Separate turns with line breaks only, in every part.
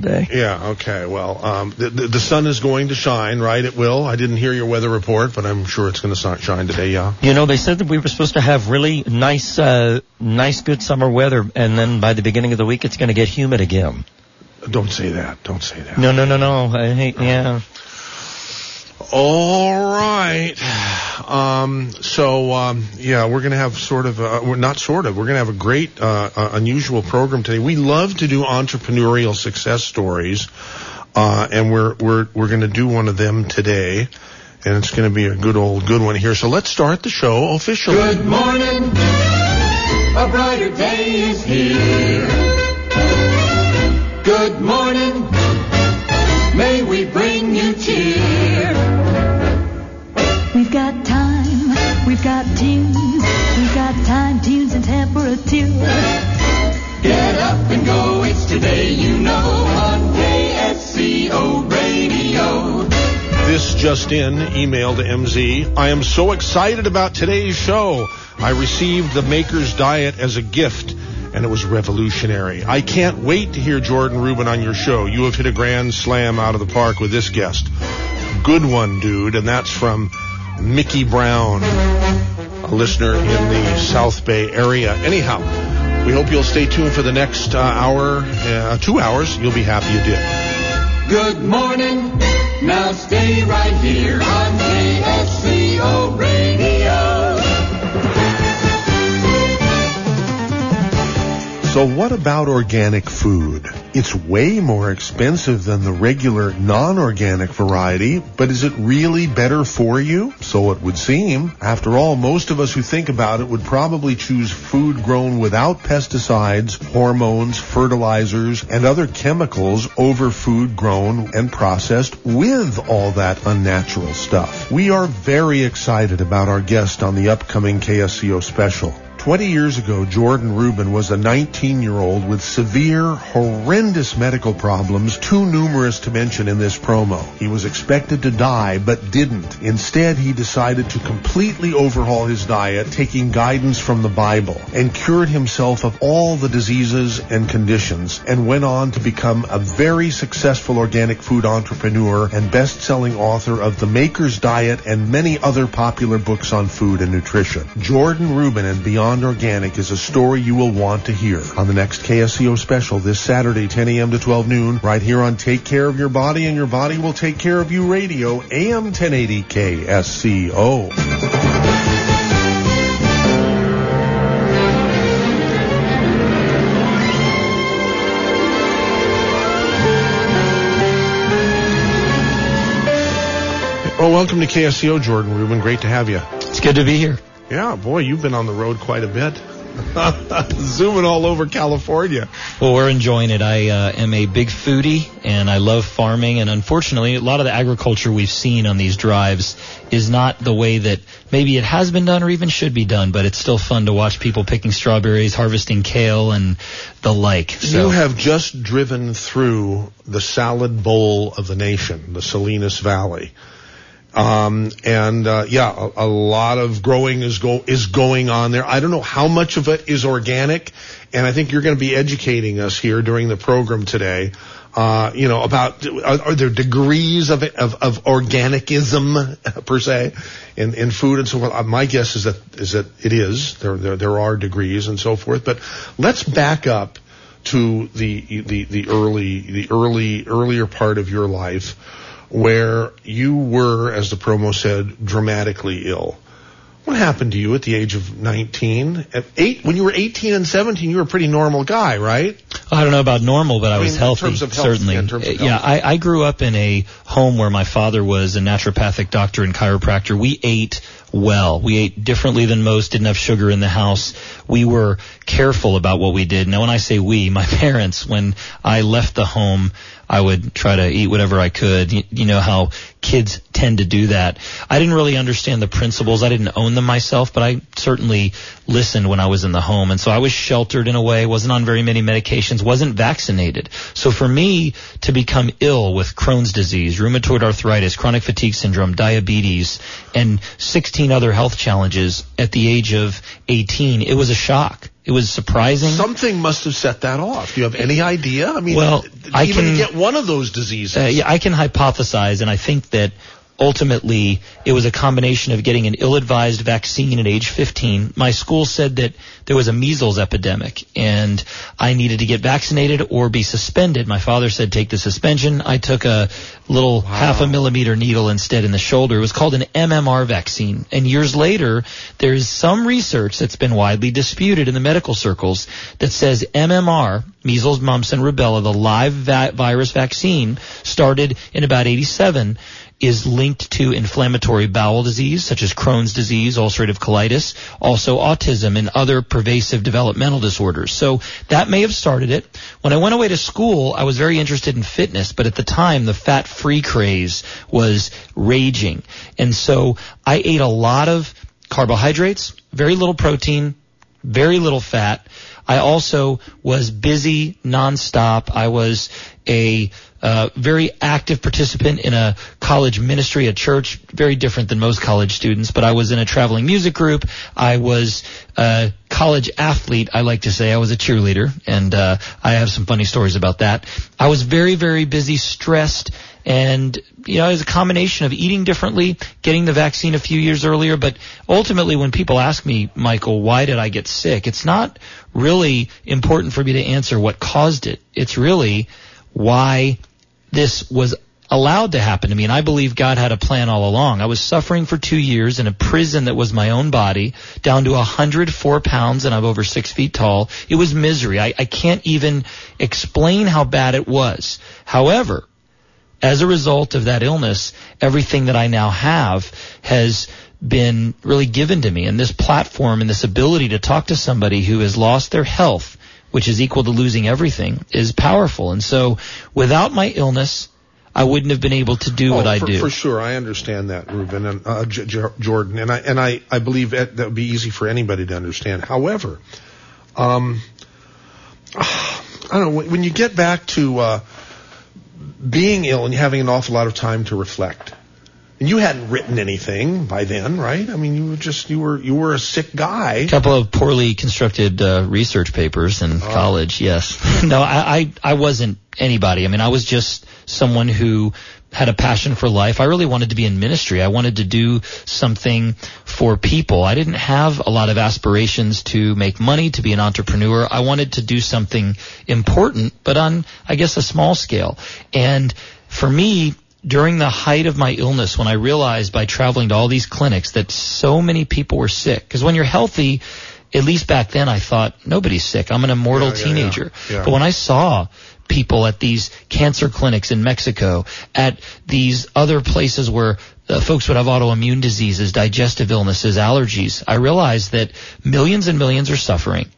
day.
Yeah, okay. Well, um, the, the, the sun is going to shine, right? It will. I didn't hear your weather report, but I'm sure it's going to shine today, yeah.
You know, they said that we were supposed to have really nice, uh, nice, good summer weather, and then by the beginning of the week, it's going to get humid again.
Don't say that. Don't say that.
No, no, no, no. I hate, yeah.
All right. Um, so um, yeah, we're gonna have sort of a, we're not sort of we're gonna have a great uh, uh, unusual program today. We love to do entrepreneurial success stories, uh, and we're we're we're gonna do one of them today, and it's gonna be a good old good one here. So let's start the show officially.
Good morning. A brighter day is here. Today you know on KSCO Radio.
This just in, email to MZ. I am so excited about today's show. I received the Maker's Diet as a gift, and it was revolutionary. I can't wait to hear Jordan Rubin on your show. You have hit a grand slam out of the park with this guest. Good one, dude, and that's from Mickey Brown, a listener in the South Bay area. Anyhow, we hope you'll stay tuned for the next uh, hour, uh, two hours. You'll be happy you did.
Good morning. Now stay right here on KSCO Radio.
So what about organic food? It's way more expensive than the regular non-organic variety, but is it really better for you? So it would seem. After all, most of us who think about it would probably choose food grown without pesticides, hormones, fertilizers, and other chemicals over food grown and processed with all that unnatural stuff. We are very excited about our guest on the upcoming KSCO special. 20 years ago, Jordan Rubin was a 19 year old with severe, horrendous medical problems, too numerous to mention in this promo. He was expected to die, but didn't. Instead, he decided to completely overhaul his diet, taking guidance from the Bible, and cured himself of all the diseases and conditions, and went on to become a very successful organic food entrepreneur and best-selling author of The Maker's Diet and many other popular books on food and nutrition. Jordan Rubin and Beyond Organic is a story you will want to hear on the next KSCO special this Saturday, 10 a.m. to 12 noon, right here on Take Care of Your Body and Your Body Will Take Care of You Radio, AM 1080 KSCO. Well, welcome to KSCO, Jordan Rubin. Great to have you.
It's good to be here.
Yeah, boy, you've been on the road quite a bit. Zooming all over California.
Well, we're enjoying it. I uh, am a big foodie and I love farming. And unfortunately, a lot of the agriculture we've seen on these drives is not the way that maybe it has been done or even should be done. But it's still fun to watch people picking strawberries, harvesting kale, and the like. So.
You have just driven through the salad bowl of the nation, the Salinas Valley. Um, and uh, yeah, a, a, lot of growing is go is going on there. I don't know how much of it is organic, and I think you're going to be educating us here during the program today. Uh, you know about are, are there degrees of, of of organicism per se in in food and so forth. Uh, my guess is that is that it is there there there are degrees and so forth. But let's back up to the the the early the early earlier part of your life where you were, as the promo said, dramatically ill. What happened to you at the age of 19? At eight, when you were 18 and 17, you were a pretty normal guy, right?
I don't know about normal, but I, I was healthy.
In terms of health,
certainly.
Yeah, of health.
yeah I, I grew up in a home where my father was a naturopathic doctor and chiropractor. We ate well. We ate differently than most, didn't have sugar in the house. We were careful about what we did. Now, when I say we, my parents, when I left the home, I would try to eat whatever I could. You, you, know how kids tend to do that. I didn't really understand the principles. I didn't own them myself, but I certainly listened when I was in the home. And so I was sheltered in a way, wasn't on very many medications, wasn't vaccinated. So for me to become ill with Crohn's disease, rheumatoid arthritis, chronic fatigue syndrome, diabetes, and 16 other health challenges at the age of 18, it was a shock It was surprising.
Something must have set that off. Do you have any idea? I mean,
Well, I
even
can-
to get one of those diseases.
Uh, yeah, I can hypothesize, and I think that ultimately it was a combination of getting an ill-advised vaccine at age 15. My school said that there was a measles epidemic, and I needed to get vaccinated or be suspended. My father said take the suspension. I took a little half a millimeter needle instead in the shoulder. It was called an MMR vaccine. And years later, there's some research that's been widely disputed in the medical circles that says MMR, measles, mumps, and rubella, the live va- virus vaccine, started in about 87 is linked to inflammatory bowel disease such as Crohn's disease, ulcerative colitis, also autism and other pervasive developmental disorders. So that may have started it. When I went away to school, I was very interested in fitness, but at the time the fat-free craze was raging. And so I ate a lot of carbohydrates, very little protein, very little fat. I also was busy nonstop. I was a uh, very active participant in a college ministry, a church, very different than most college students, but I was in a traveling music group. I was a college athlete, I like to say. I was a cheerleader, and uh, I have some funny stories about that. I was very, very busy, stressed, and you know, it was a combination of eating differently, getting the vaccine a few years earlier, but ultimately when people ask me, Michael, why did I get sick? It's not really important for me to answer what caused it. It's really why this was allowed to happen to me. And I believe God had a plan all along. I was suffering for two years in a prison that was my own body, down to 104 pounds, and I'm over six feet tall. It was misery. I, I can't even explain how bad it was. However, as a result of that illness, everything that I now have has been really given to me. And this platform and this ability to talk to somebody who has lost their health, which is equal to losing everything, is powerful. And so without my illness, I wouldn't have been able to do what
Oh,
I
for,
do.
For sure, I understand that, Rubin and uh, J- J- Jordan, and I and I, I believe that, that would be easy for anybody to understand. However, um, I don't know when, when you get back to uh, being ill and having an awful lot of time to reflect. And you hadn't written anything by then, right? I mean, you were just you were you were a sick guy.
A couple of poorly constructed uh, research papers in college. Yes. no, I, I I wasn't anybody. I mean, I was just someone who had a passion for life. I really wanted to be in ministry. I wanted to do something for people. I didn't have a lot of aspirations to make money, to be an entrepreneur. I wanted to do something important, but on I guess a small scale. And for me, during the height of my illness, when I realized by traveling to all these clinics that so many people were sick, because when you're healthy, at least back then I thought nobody's sick. I'm an immortal
Yeah, yeah,
teenager.
yeah.
But when I saw people at these cancer clinics in Mexico, at these other places where uh, folks would have autoimmune diseases, digestive illnesses, allergies, I realized that millions and millions are suffering.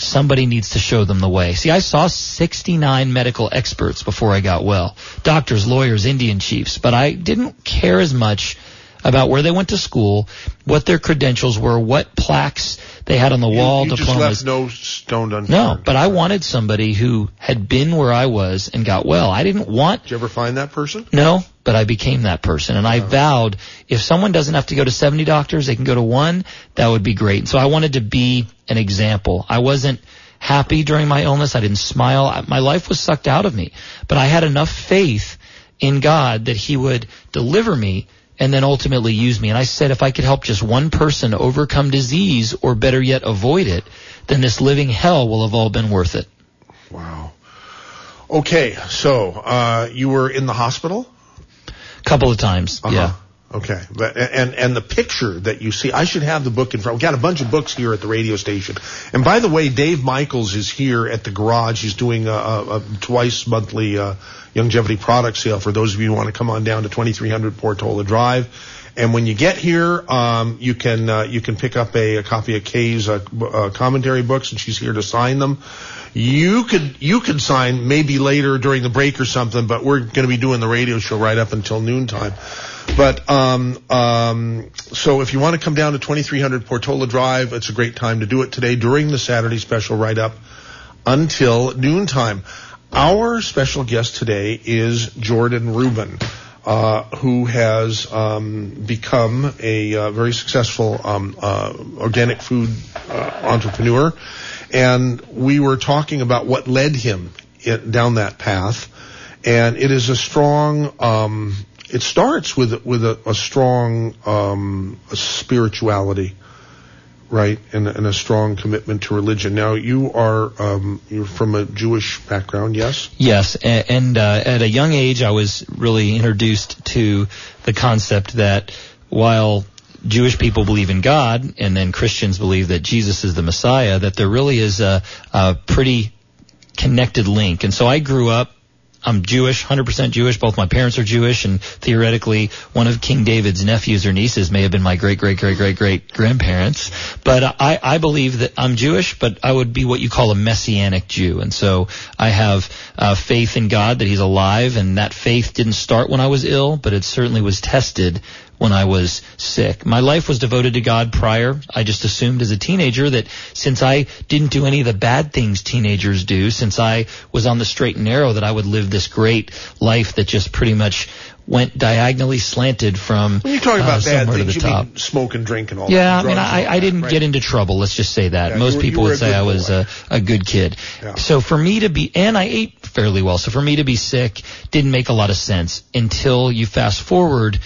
Somebody needs to show them the way. See, I saw 69 medical experts before I got well. Doctors, lawyers, Indian chiefs, but I didn't care as much about where they went to school, what their credentials were, what plaques they had on the wall,
you, you just
diplomas.
left no stone unturned.
No, but I wanted somebody who had been where I was and got well. I didn't want
Did you ever find that person?
no, but I became that person. And I vowed if someone doesn't have to go to 70 doctors, they can go to one, that would be great. And so I wanted to be an example. I wasn't happy during my illness. I didn't smile. My life was sucked out of me. But I had enough faith in God that He would deliver me and then ultimately use me. And I said if I could help just one person overcome disease or better yet avoid it, then this living hell will have all been worth it.
Wow. Okay, so uh, you were in the hospital.
Couple of times.
Uh-huh.
Yeah.
Okay. But, and and the picture that you see, I should have the book in front. We've got a bunch of books here at the radio station. And by the way, Dave Michaels is here at the garage. He's doing a, a, a twice monthly uh, longevity product sale for those of you who want to come on down to 2300 Portola Drive. And when you get here, um, you can uh, you can pick up a, a copy of Kay's uh, uh, commentary books, and she's here to sign them. You could you could sign maybe later during the break or something, but we're going to be doing the radio show right up until noontime. But um, um, so if you want to come down to 2300 Portola Drive, it's a great time to do it today during the Saturday special right up until noontime. Our special guest today is Jordan Rubin, uh, who has um, become a uh, very successful um, uh, organic food uh, entrepreneur. And we were talking about what led him in, down that path. And it is a strong, um, it starts with, with a, a strong, um, spirituality right, and, and a strong commitment to religion. Now, you are um, you're from a Jewish background, yes?
Yes, a- and uh, at a young age, I was really introduced to the concept that while Jewish people believe in God, and then Christians believe that Jesus is the Messiah, that there really is a, a pretty connected link. And so I grew up I'm Jewish, 100% Jewish. Both my parents are Jewish, and theoretically, one of King David's nephews or nieces may have been my great, great, great, great, great grandparents. But I, I believe that I'm Jewish, but I would be what you call a messianic Jew. And so I have uh, faith in God that He's alive, and that faith didn't start when I was ill, but it certainly was tested when I was sick. My life was devoted to God prior. I just assumed as a teenager that since I didn't do any of the bad things teenagers do, since I was on the straight and narrow, that I would live this great life that just pretty much went diagonally slanted from
When you talk
uh,
about bad
somewhere to
things,
the
you
top.
smoke and drink and all
Yeah,
that.
I mean, I, I
that,
didn't
right?
get into trouble. Let's just say that.
Yeah,
Most
were-
people would say I was a, a good kid.
Yeah.
So for me to be, and I ate fairly well. So for me to be sick didn't make a lot of sense until you fast forward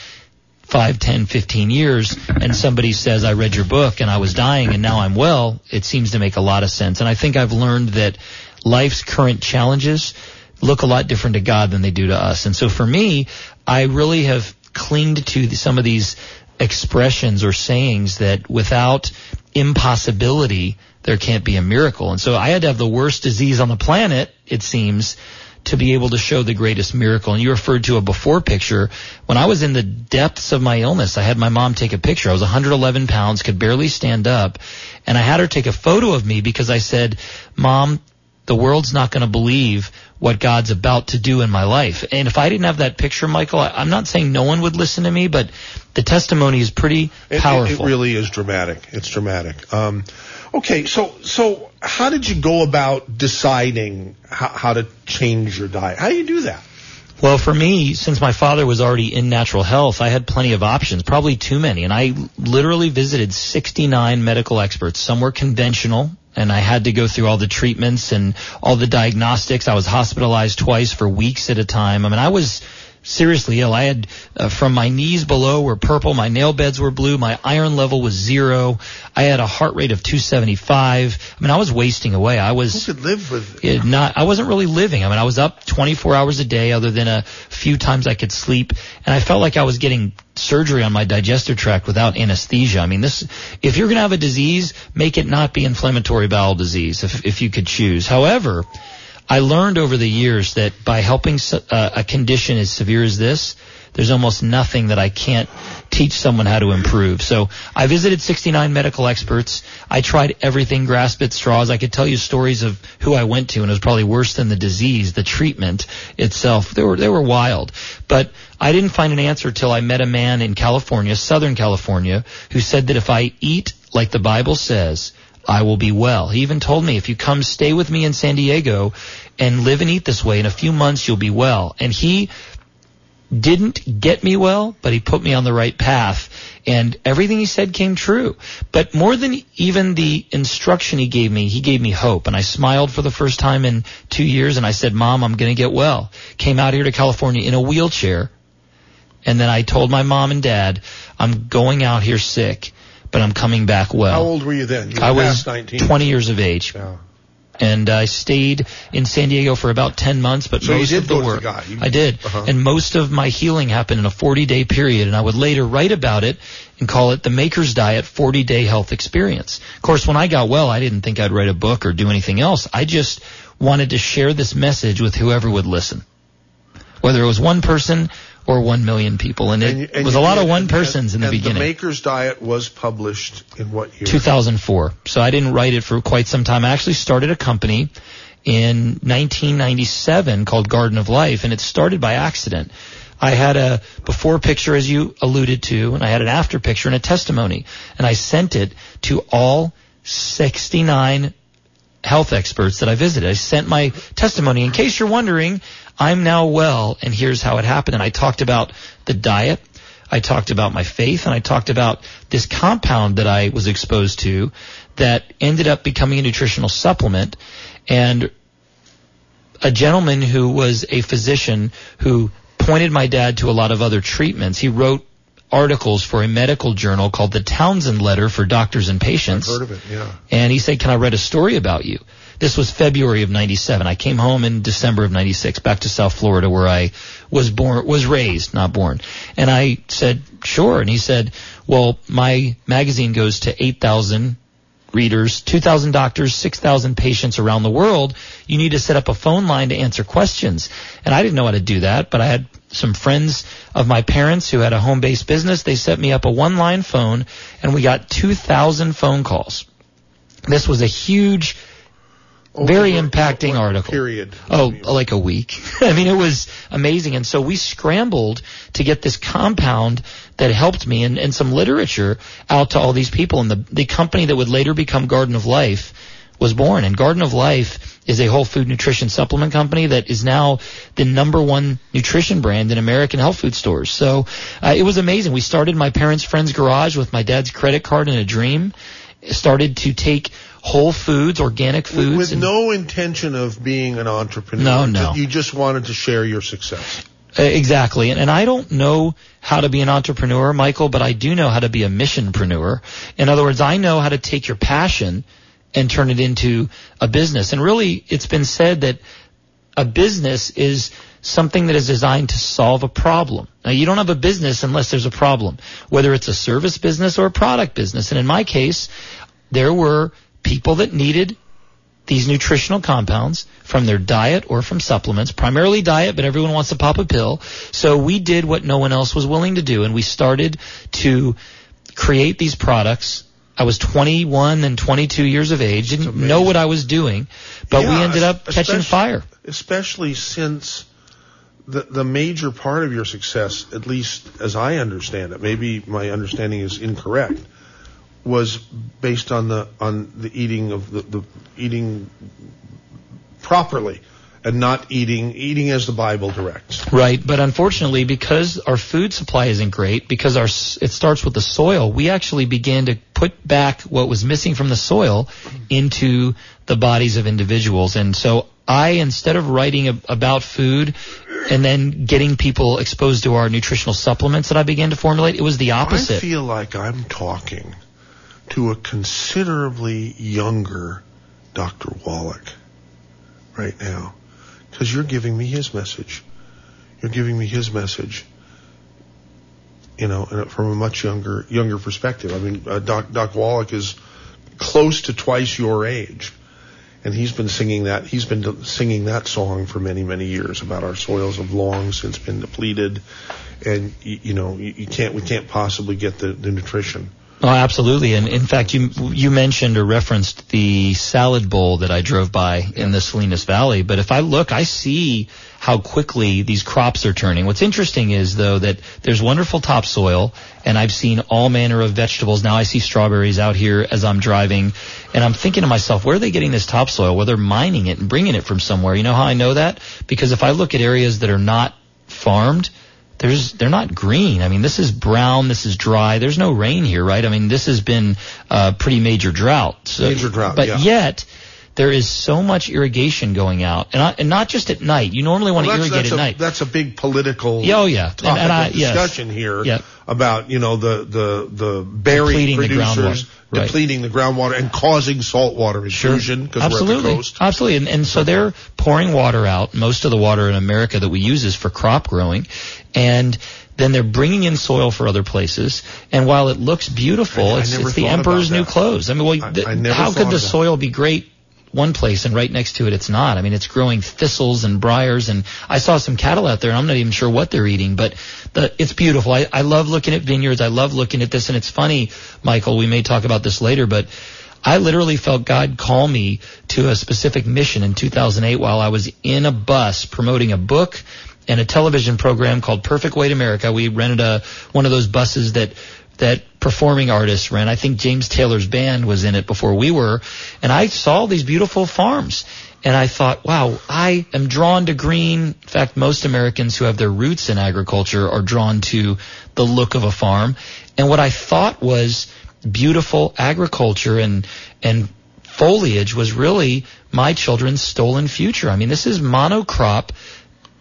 five, ten, fifteen years and somebody says, I read your book and I was dying and now I'm well. It seems to make a lot of sense. And I think I've learned that life's current challenges look a lot different to God than they do to us. And so for me, I really have clinged to some of these expressions or sayings that without impossibility, there can't be a miracle. And so I had to have the worst disease on the planet, it seems, to be able to show the greatest miracle. And you referred to a before picture. When I was in the depths of my illness, I had my mom take a picture. I was 111 pounds, could barely stand up, and I had her take a photo of me because I said, Mom, the world's not going to believe what God's about to do in my life. And if I didn't have that picture, Michael, I, I'm not saying no one would listen to me, but the testimony is pretty
It- it-
powerful.
It, really is dramatic. It's dramatic. Um, okay, so so how did you go about deciding how, how to change your diet? How do you do that?
Well, for me, since my father was already in natural health, I had plenty of options, probably too many. And I literally visited 69 medical experts. Some were conventional, and I had to go through all the treatments and all the diagnostics. I was hospitalized twice for weeks at a time. I mean, I was seriously ill. I had uh, from my knees below were purple, my nail beds were blue, my iron level was zero. I had a heart rate of 275. I mean, I was wasting away. I was
Who could live with?
it not I wasn't really living. I mean, I was up 24 hours a day other than a few times I could sleep and I felt like I was getting surgery on my digestive tract without anesthesia. I mean, this if you're going to have a disease, make it not be inflammatory bowel disease if if you could choose. However, I learned over the years that by helping uh, a condition as severe as this, there's almost nothing that I can't teach someone how to improve. So I visited 69 medical experts. I tried everything, grasp at straws. I could tell you stories of who I went to, and it was probably worse than the disease, the treatment itself. They were they were wild. But I didn't find an answer till I met a man in California, Southern California, who said that if I eat like the Bible says, I will be well. He even told me if you come stay with me in San Diego and live and eat this way, in a few months you'll be well. And he didn't get me well, but he put me on the right path. And everything he said came true. But more than even the instruction he gave me, he gave me hope. And I smiled for the first time in two years and I said, Mom, I'm going to get well. Came out here to California in a wheelchair. And then I told my mom and dad, I'm going out here sick, but I'm coming back well.
How old were you then? You
I was
19.
20 years of age.
Yeah.
And I stayed in San Diego for about 10 months, but
So you
most
did
of the
the
work.
guy. You-
I did.
Uh-huh.
And most of my healing happened in a 40 day period, and I would later write about it and call it the Maker's Diet 40 Day Health Experience. Of course, when I got well, I didn't think I'd write a book or do anything else. I just wanted to share this message with whoever would listen. Whether it was one person or one million people. And it
And you- and
was
you
a lot of one persons in the
and
beginning.
The Maker's Diet was published in what year?
2004. So I didn't write it for quite some time. I actually started a company in 1997 called Garden of Life, and it started by accident. I had a before picture, as you alluded to, and I had an after picture and a testimony, and I sent it to all 69 health experts that I visited. I sent my testimony. In case you're wondering, I'm now well, and here's how it happened. And I talked about the diet. I talked about my faith, and I talked about this compound that I was exposed to that ended up becoming a nutritional supplement. And a gentleman who was a physician who pointed my dad to a lot of other treatments. He wrote articles for a medical journal called the Townsend Letter for Doctors and Patients.
Heard of it? Yeah.
And he said, "Can I write a story about you?" This was February of '97. I came home in December of '96, back to South Florida, where I was born, was raised, not born. And I said, "Sure." And he said, "Well, my magazine goes to 8,000 readers, 2,000 doctors, 6,000 patients around the world. You need to set up a phone line to answer questions." And I didn't know how to do that, but I had some friends of my parents who had a home-based business. They set me up a one-line phone, and we got 2,000 phone calls. This was a huge very impacting article.
Period.
Oh, like a week. I mean, it was amazing. And so we scrambled to get this compound that helped me and, and some literature out to all these people. And the, the company that would later become Garden of Life was born. And Garden of Life is a whole food nutrition supplement company that is now the number one nutrition brand in American health food stores. So uh, it was amazing. We started my parents' friend's garage with my dad's credit card and a dream. Started to take whole foods, organic
With,
foods.
with
and-
no intention of being an entrepreneur.
No, no.
You just wanted to share your success.
Exactly. And, and I don't know how to be an entrepreneur, Michael, but I do know how to be a missionpreneur. In other words, I know how to take your passion and turn it into a business. And really, it's been said that a business is something that is designed to solve a problem. Now, you don't have a business unless there's a problem, whether it's a service business or a product business. And in my case, there were people that needed these nutritional compounds from their diet or from supplements, primarily diet, but everyone wants to pop a pill. So we did what no one else was willing to do, and we started to create these products. I was 21 and 22 years of age, didn't know what I was doing, but we ended up catching fire.
Especially since the the major part of your success, at least as I understand it, maybe my understanding is incorrect, was based on the on the eating of the, the eating properly and not eating eating as the Bible directs.
Right, but unfortunately, because our food supply isn't great, because our it starts with the soil, we actually began to put back what was missing from the soil into the bodies of individuals. And so I, instead of writing ab- about food and then getting people exposed to our nutritional supplements that I began to formulate, it was the opposite.
I feel like I'm talking to a considerably younger Dr. Wallach right now because you're giving me his message. You're giving me his message. You know, from a much younger younger perspective. I mean, uh, Doc Doc Wallach is close to twice your age, and he's been singing that he's been singing that song for many many years about our soils have long since been depleted, and you, you know you, you can't we can't possibly get the, the nutrition.
Oh, absolutely. And in fact, you you mentioned or referenced the salad bowl that I drove by in the Salinas Valley. But if I look, I see how quickly these crops are turning. What's interesting is though that there's wonderful topsoil, and I've seen all manner of vegetables. Now I see strawberries out here as I'm driving, and I'm thinking to myself, where are they getting this topsoil? Well, they're mining it and bringing it from somewhere. You know how I know that? Because if I look at areas that are not farmed, there's they're not green. I mean, this is brown. This is dry. There's no rain here, right? I mean, this has been a pretty major drought. So,
Major drought,
But
yeah.
yet, there is so much irrigation going out, and, I, and not just at night. You normally want to irrigate
that's,
at
a,
night.
that's a big political
Yeah, oh, yeah.
Topic
and I-
of
yes.
discussion here
Yep.
about you know the the the berry
the
producers
groundwater. Right.
depleting the groundwater and causing saltwater intrusion because we're at the
Absolutely.
coast.
Absolutely. And, and so they're pouring water out. Most of the water in America that we use is for crop growing. And then they're bringing in soil for other places. And while it looks beautiful,
I- I
it's, it's the emperor's new clothes. I mean, well,
I-
th- how could the soil be great one place and right next to it it's not? I mean, it's growing thistles and briars. And I saw some cattle out there, and I'm not even sure what they're eating, but the, it's beautiful. I, I love looking at vineyards. I love looking at this. And it's funny, Michael, we may talk about this later, but I literally felt God call me to a specific mission in 2008 while I was in a bus promoting a book and a television program called Perfect Weight America. We rented a one of those buses that that performing artists ran. I think James Taylor's band was in it before we were, and I saw these beautiful farms. And I thought, wow, I am drawn to green. In fact, most Americans who have their roots in agriculture are drawn to the look of a farm. And what I thought was beautiful agriculture and, and foliage was really my children's stolen future. I mean, this is monocrop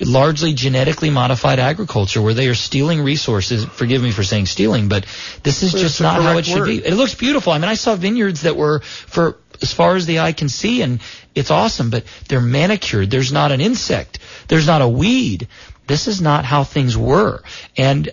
largely genetically modified agriculture where they are stealing resources. Forgive me for saying stealing, but this is just not how it should
word.
be. It looks beautiful. I mean, I saw vineyards that were for as far as the eye can see and it's awesome, but they're manicured. There's not an insect. There's not a weed. This is not how things were. And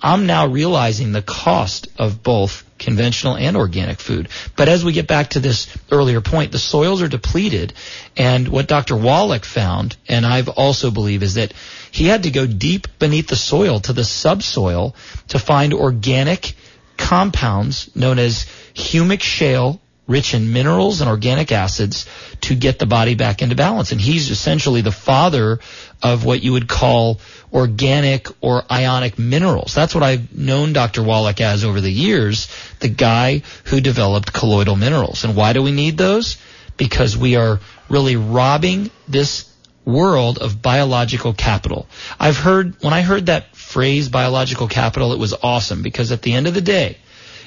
I'm now realizing the cost of both conventional and organic food. But as we get back to this earlier point, the soils are depleted. And what Dr. Wallach found, and I've also believe, is that he had to go deep beneath the soil to the subsoil to find organic compounds known as humic shale rich in minerals and organic acids to get the body back into balance. And he's essentially the father of what you would call organic or ionic minerals. That's what I've known Dr. Wallach as over the years, the guy who developed colloidal minerals. And why do we need those? Because we are really robbing this world of biological capital. I've heard, when I heard that phrase biological capital, it was awesome because at the end of the day,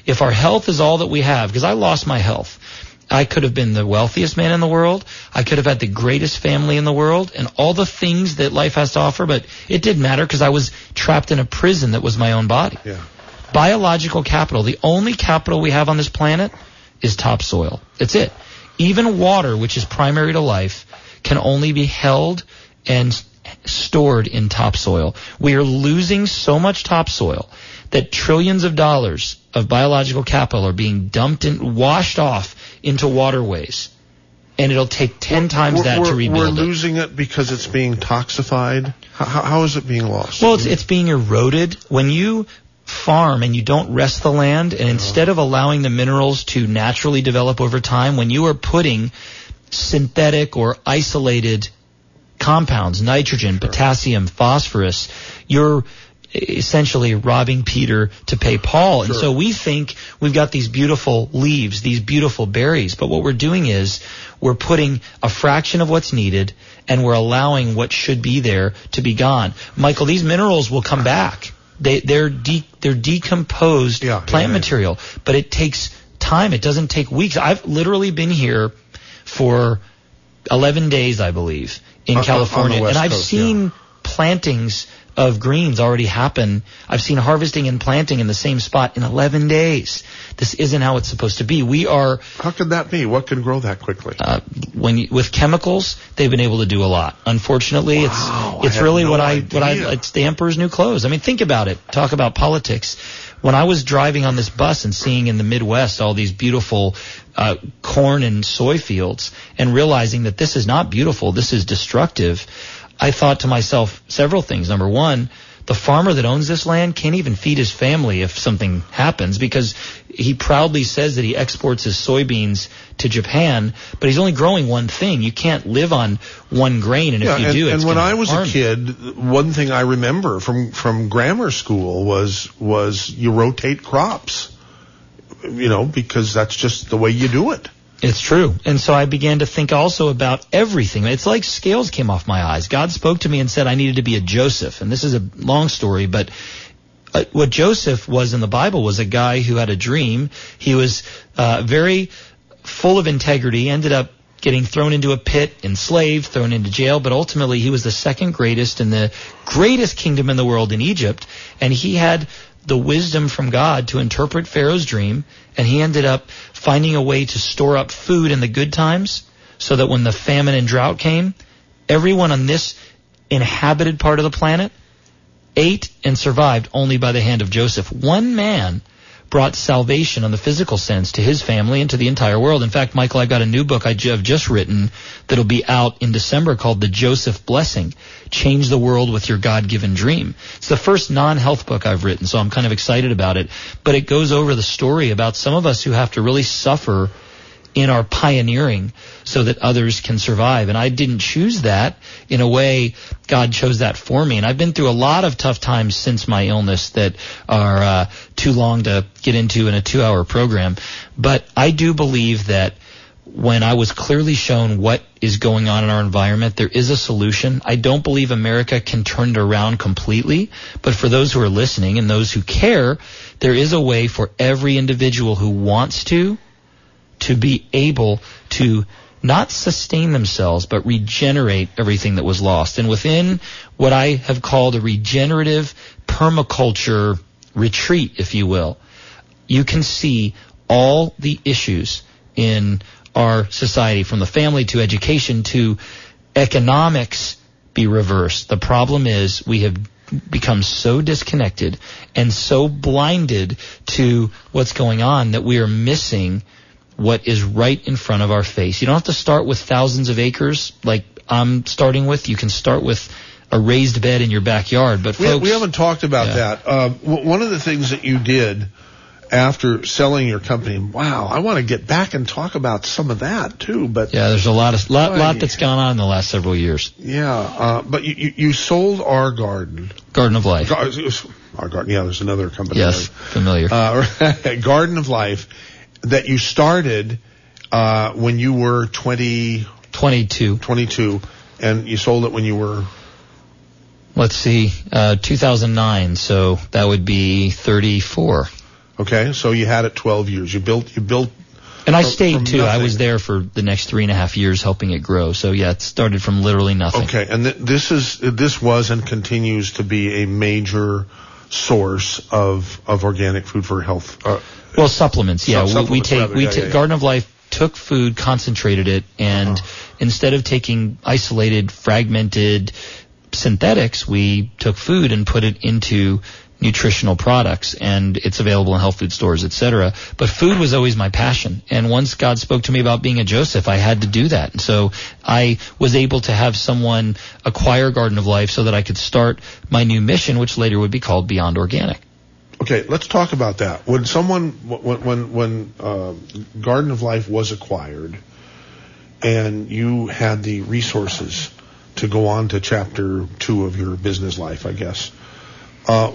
if our health is all that we have, because I lost my health, I could have been the wealthiest man in the world. I could have had the greatest family in the world and all the things that life has to offer, but it didn't matter because I was trapped in a prison that was my own body.
Yeah.
Biological capital, the only capital we have on this planet is topsoil. That's it. Even water, which is primary to life, can only be held and stored in topsoil. We are losing so much topsoil that trillions of dollars of biological capital are being dumped and washed off into waterways. And it'll take 10 times
we're,
that
we're,
to rebuild
we're
it.
losing it because it's being toxified. How, how- is it being lost?
Well, it's, it's being eroded. When you farm and you don't rest the land, and instead of allowing the minerals to naturally develop over time, when you are putting synthetic or isolated compounds, nitrogen, potassium, phosphorus, you're essentially robbing Peter to pay Paul. And so we think we've got these beautiful leaves, these beautiful berries, but what we're doing is we're putting a fraction of what's needed and we're allowing what should be there to be gone. Michael, these minerals will come back. They, they're de- they're decomposed
Yeah,
plant
yeah, yeah.
material, but it takes time. It doesn't take weeks. I've literally been here for 11 days, I believe, in
on
California, and I've
Coast,
seen plantings of greens already happen. I've seen harvesting and planting in the same spot in 11 days. This isn't how it's supposed to be. We are
How could that be? What can grow that quickly?
uh, when you, with chemicals, they've been able to do a lot. Unfortunately,
Wow,
it's it's really
no
what I what I it's the emperor's new clothes. I mean, think about it. Talk about politics. When I was driving on this bus and seeing in the Midwest all these beautiful uh, corn and soy fields, and realizing that this is not beautiful, this is destructive, I thought to myself several things. Number one. The farmer that owns this land can't even feed his family if something happens because he proudly says that he exports his soybeans to Japan, but he's only growing one thing. You can't live on one grain, and if you
and,
do,
and
it's
when I was a
you.
kid, one thing I remember from from grammar school was was you rotate crops. You know, because that's just the way you do it.
It's true. And so I began to think also about everything. It's like scales came off my eyes. God spoke to me and said I needed to be a Joseph. And this is a long story, but uh, what Joseph was in the Bible was a guy who had a dream. He was uh, very full of integrity, ended up getting thrown into a pit, enslaved, thrown into jail, but ultimately he was the second greatest in the greatest kingdom in the world in Egypt, and he had the wisdom from God to interpret Pharaoh's dream, and he ended up finding a way to store up food in the good times so that when the famine and drought came, everyone on this inhabited part of the planet ate and survived only by the hand of Joseph. One man brought salvation on the physical sense to his family and to the entire world. In fact, Michael, I've got a new book I've just written that'll be out in December called The Joseph Blessing. Change the world with your God-given dream. It's the first non-health book I've written, so I'm kind of excited about it. But it goes over the story about some of us who have to really suffer in our pioneering so that others can survive. And I didn't choose that. In a way, God chose that for me. And I've been through a lot of tough times since my illness that are uh, too long to get into in a two hour program. But I do believe that when I was clearly shown what is going on in our environment, there is a solution. I don't believe America can turn it around completely, but for those who are listening and those who care, there is a way for every individual who wants to to be able to not sustain themselves, but regenerate everything that was lost. And within what I have called a regenerative permaculture retreat, if you will, you can see all the issues in our society, from the family to education to economics, be reversed. The problem is we have become so disconnected and so blinded to what's going on that we are missing what is right in front of our face. You don't have to start with thousands of acres like I'm starting with. You can start with a raised bed in your backyard. But
We,
folks,
we haven't talked about
Yeah.
that. Um, w- one of the things that you did after selling your company, wow, I want to get back and talk about some of that too. But
yeah, there's a lot of lot,
Boy.
lot that's gone on in the last several years.
yeah, uh, but you, you, you sold our garden.
Garden of Life.
Gar- Our garden. Yeah, there's another company.
Yes, familiar.
Uh, garden of Life that you started uh, when you were 20,
22.
22, and you sold it when you were
Let's see, uh, 2009. So that would be 34.
okay. So you had it 12 years. You built. You built.
And I
From-
stayed
from
too. I was there for the next three and a half years helping it grow. So yeah, it started from literally nothing.
Okay, and th- this is this was and continues to be a major source of of organic food for health. Uh,
Well, supplements. Yeah, we, we take
rather,
we
yeah,
ta-
yeah, yeah.
Garden of Life took food, concentrated it, and
Uh-huh.
instead of taking isolated, fragmented synthetics, we took food and put it into nutritional products and it's available in health food stores, etc. But food was always my passion. And once God spoke to me about being a Joseph, I had to do that. And so I was able to have someone acquire Garden of Life so that I could start my new mission, which later would be called Beyond Organic.
okay, let's talk about that. When someone when when when uh, Garden of Life was acquired, and you had the resources to go on to chapter two of your business life, I guess. Uh,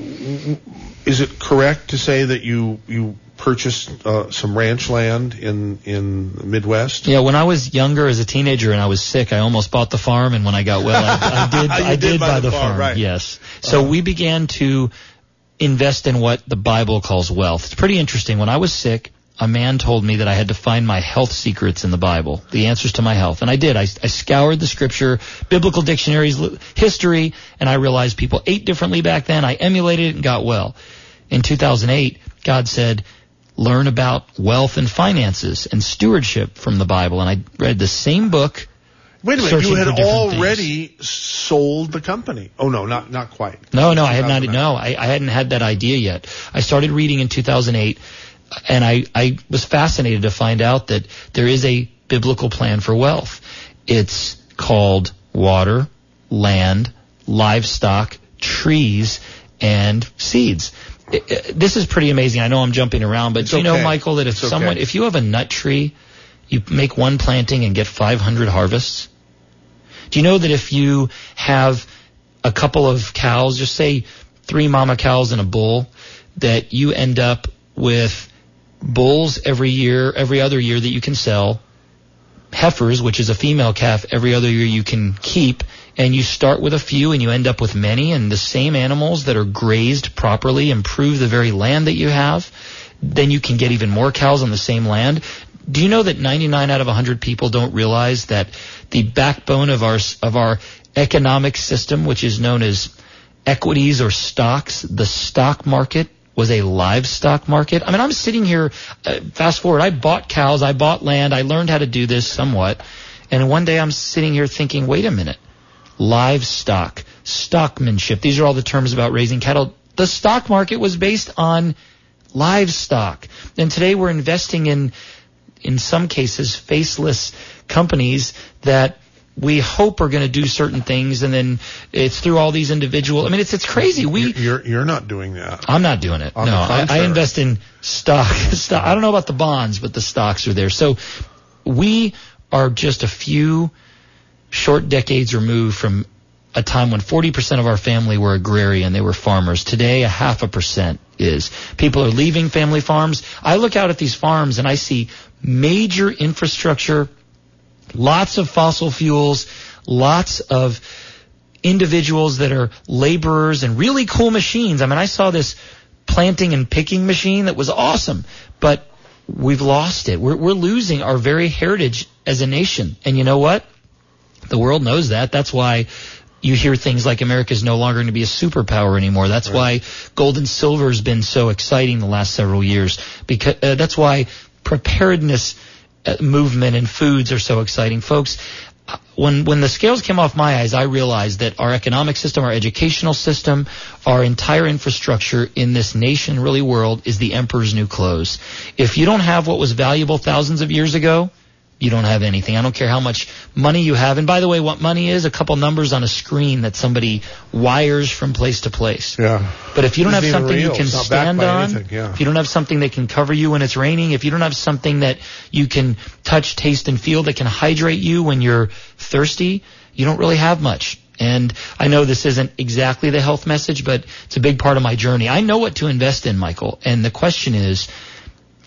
is it correct to say that you you purchased uh, some ranch land in in the Midwest?
Yeah, when I was younger as a teenager and I was sick, I almost bought the farm, and when I got well, I, I did. I
did
did,
buy
buy
the
the,
farm,
farm.
right.
Yes. So we began to invest in what the Bible calls wealth. It's pretty interesting. When I was sick, a man told me that I had to find my health secrets in the Bible, the answers to my health, and I did. I, I scoured the Scripture, biblical dictionaries, history, and I realized people ate differently back then. I emulated it and got well. In 2008, God said, learn about wealth and finances and stewardship from the Bible. And I read the same book.
Wait a minute, you had already sold the company. Oh no, not not quite.
No, no, I had not. No, I, I hadn't had that idea yet. I started reading in 2008, and I, I was fascinated to find out that there is a biblical plan for wealth. It's called water, land, livestock, trees, and seeds. This is pretty amazing. I know I'm jumping around, but
It's
do you know,
okay.
Michael, that if
It's okay.
someone, if you have a nut tree, you make one planting and get 500 harvests. Do you know that if you have a couple of cows, just say three mama cows and a bull, that you end up with bulls every year, every other year that you can sell, heifers, which is a female calf, every other year you can keep, and you start with a few and you end up with many, and the same animals that are grazed properly improve the very land that you have, then you can get even more cows on the same land. Do you know that 99 out of 100 people don't realize that the backbone of our of our economic system, which is known as equities or stocks, the stock market was a livestock market. I mean, I'm sitting here, uh, fast forward, I bought cows, I bought land, I learned how to do this somewhat, and one day I'm sitting here thinking, wait a minute, livestock, stockmanship, these are all the terms about raising cattle. The stock market was based on livestock. And today we're investing in, in some cases, faceless companies that we hope are going to do certain things, and then it's through all these individual. I mean, it's it's crazy. We
You're you're not doing that.
I'm not doing it.
On
no, I, I invest in stock. stock. I don't know about the bonds, but the stocks are there. So we are just a few short decades removed from a time when 40% of our family were agrarian, they were farmers. Today, a half a percent is. People are leaving family farms. I look out at these farms and I see major infrastructure, lots of fossil fuels, lots of individuals that are laborers and really cool machines. I mean, I saw this planting and picking machine that was awesome, but we've lost it. We're, we're losing our very heritage as a nation. And you know what? The world knows that. That's why you hear things like America's no longer going to be a superpower anymore. That's right. why gold and silver has been so exciting the last several years. Because uh, that's why preparedness movement and foods are so exciting, folks. Uh, when when the scales came off my eyes, I realized that our economic system, our educational system, our entire infrastructure in this nation, really world, is the emperor's new clothes. If you don't have what was valuable thousands of years ago, you don't have anything. I don't care how much money you have. And by the way, what money is, a couple numbers on a screen that somebody wires from place to place.
Yeah.
But if you don't have something real. you can stand on,
yeah.
if you don't have something that can cover you when it's raining, if you don't have something that you can touch, taste, and feel that can hydrate you when you're thirsty, you don't really have much. And I know this isn't exactly the health message, but it's a big part of my journey. I know what to invest in, Michael. And the question is,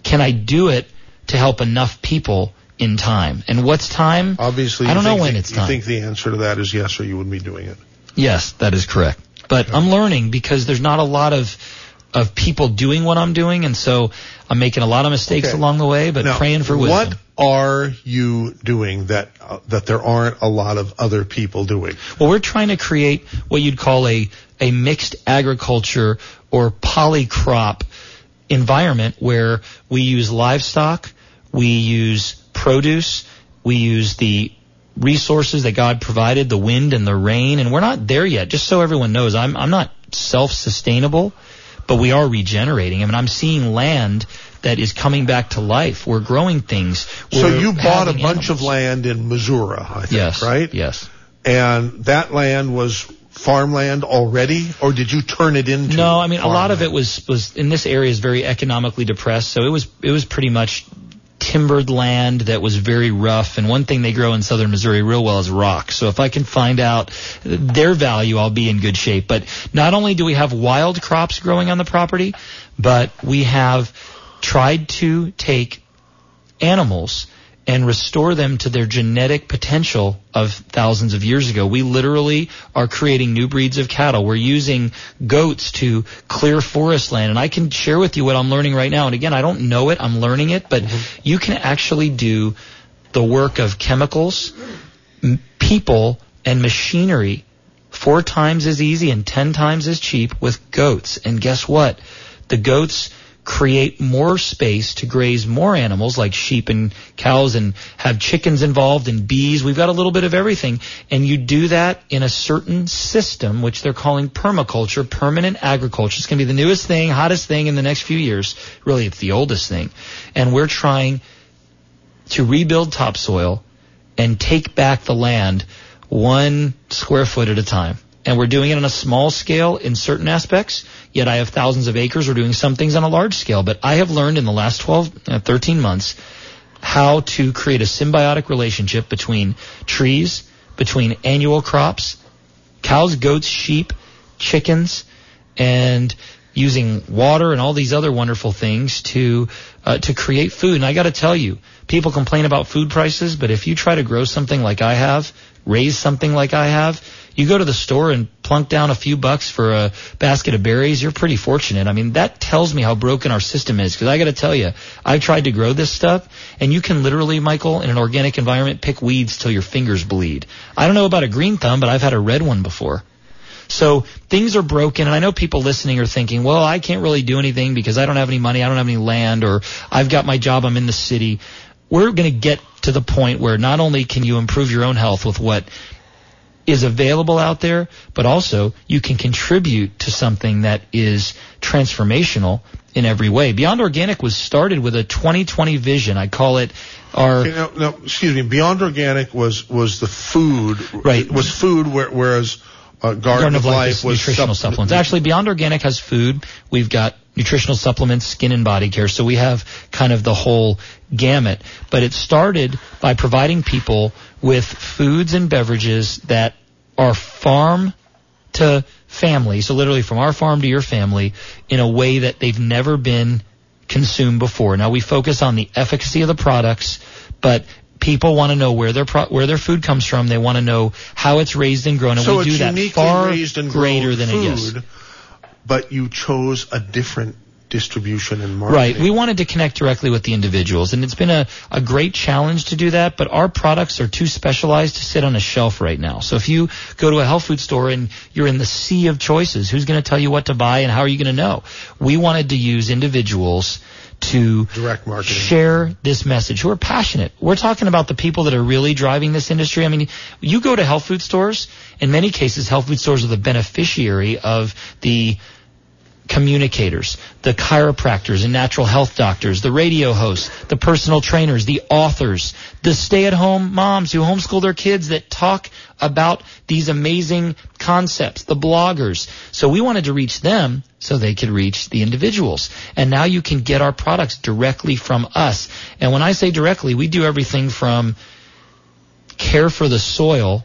can I do it to help enough people in time. And what's time?
Obviously,
I don't know
the,
when it's time.
You think the answer to that is yes, or you wouldn't be doing it.
Yes, that is correct. But okay. I'm learning because there's not a lot of of people doing what I'm doing, and so I'm making a lot of mistakes okay. along the way. But
now,
praying for wisdom.
What are you doing that uh, that there aren't a lot of other people doing?
Well, we're trying to create what you'd call a a mixed agriculture or polycrop environment where we use livestock, we use produce. We use the resources that God provided, the wind and the rain, and we're not there yet. Just so everyone knows, I'm I'm not self-sustainable, but we are regenerating. I mean, I'm seeing land that is coming back to life. We're growing things. We're
so you bought a bunch
animals.
of land in Missouri, I think,
yes,
right?
Yes.
And that land was farmland already, or did you turn it into?
No, I mean
farmland?
a lot of it was was in this area is very economically depressed, so it was it was pretty much timbered land that was very rough. And one thing they grow in southern Missouri real well is rock. So if I can find out their value, I'll be in good shape. But not only do we have wild crops growing on the property, but we have tried to take animals and restore them to their genetic potential of thousands of years ago. We literally are creating new breeds of cattle. We're using goats to clear forest land. And I can share with you what I'm learning right now. And again, I don't know it, I'm learning it, but mm-hmm. you can actually do the work of chemicals, m- people, and machinery four times as easy and ten times as cheap with goats. And guess what? The goats create more space to graze more animals like sheep and cows and have chickens involved and bees. We've got a little bit of everything. And you do that in a certain system, which they're calling permaculture, permanent agriculture. It's going to be the newest thing, hottest thing in the next few years. Really, it's the oldest thing. And we're trying to rebuild topsoil and take back the land one square foot at a time and we're doing it on a small scale in certain aspects. Yet I have thousands of acres. We're doing some things on a large scale. But I have learned in the last 12, uh, 13 months how to create a symbiotic relationship between trees, between annual crops, cows, goats, sheep, chickens, and using water and all these other wonderful things to uh, to create food. And I got to tell you, people complain about food prices, but if you try to grow something like I have, raise something like I have, you go to the store and plunk down a few bucks for a basket of berries, you're pretty fortunate. I mean, that tells me how broken our system is. Because I got to tell you, I've tried to grow this stuff, and you can literally, Michael, in an organic environment, pick weeds till your fingers bleed. I don't know about a green thumb, but I've had a red one before. So things are broken, and I know people listening are thinking, well, I can't really do anything because I don't have any money, I don't have any land, or I've got my job, I'm in the city. We're going to get to the point where not only can you improve your own health with what is available out there, but also you can contribute to something that is transformational in every way. Beyond Organic was started with a 2020 vision. I call it our.
No, excuse me. Beyond Organic was was the food.
Right.
Was food, whereas uh, Garden,
Garden,
of,
Life,
Life was
nutritional
supp-
supplements. Actually, Beyond Organic has food. We've got nutritional supplements, skin and body care. So we have kind of the whole gamut. But it started by providing people with foods and beverages that are farm to family, so literally from our farm to your family, in a way that they've never been consumed before. Now we focus on the efficacy of the products, but people want to know where their pro- where their food comes from. They want to know how it's raised and grown, and
so
we do that far greater than
food,
it is.
but you chose a different distribution and marketing.
Right. We wanted to connect directly with the individuals, and it's been a, a great challenge to do that, but our products are too specialized to sit on a shelf right now. So if you go to a health food store and you're in the sea of choices, who's going to tell you what to buy and how are you going to know? We wanted to use individuals to
Direct marketing.
share this message who are passionate. We're talking about the people that are really driving this industry. I mean, you go to health food stores, in many cases, health food stores are the beneficiary of the communicators, the chiropractors and natural health doctors, the radio hosts, the personal trainers, the authors, the stay-at-home moms who homeschool their kids that talk about these amazing concepts, the bloggers. So we wanted to reach them so they could reach the individuals. And now you can get our products directly from us. And when I say directly, we do everything from care for the soil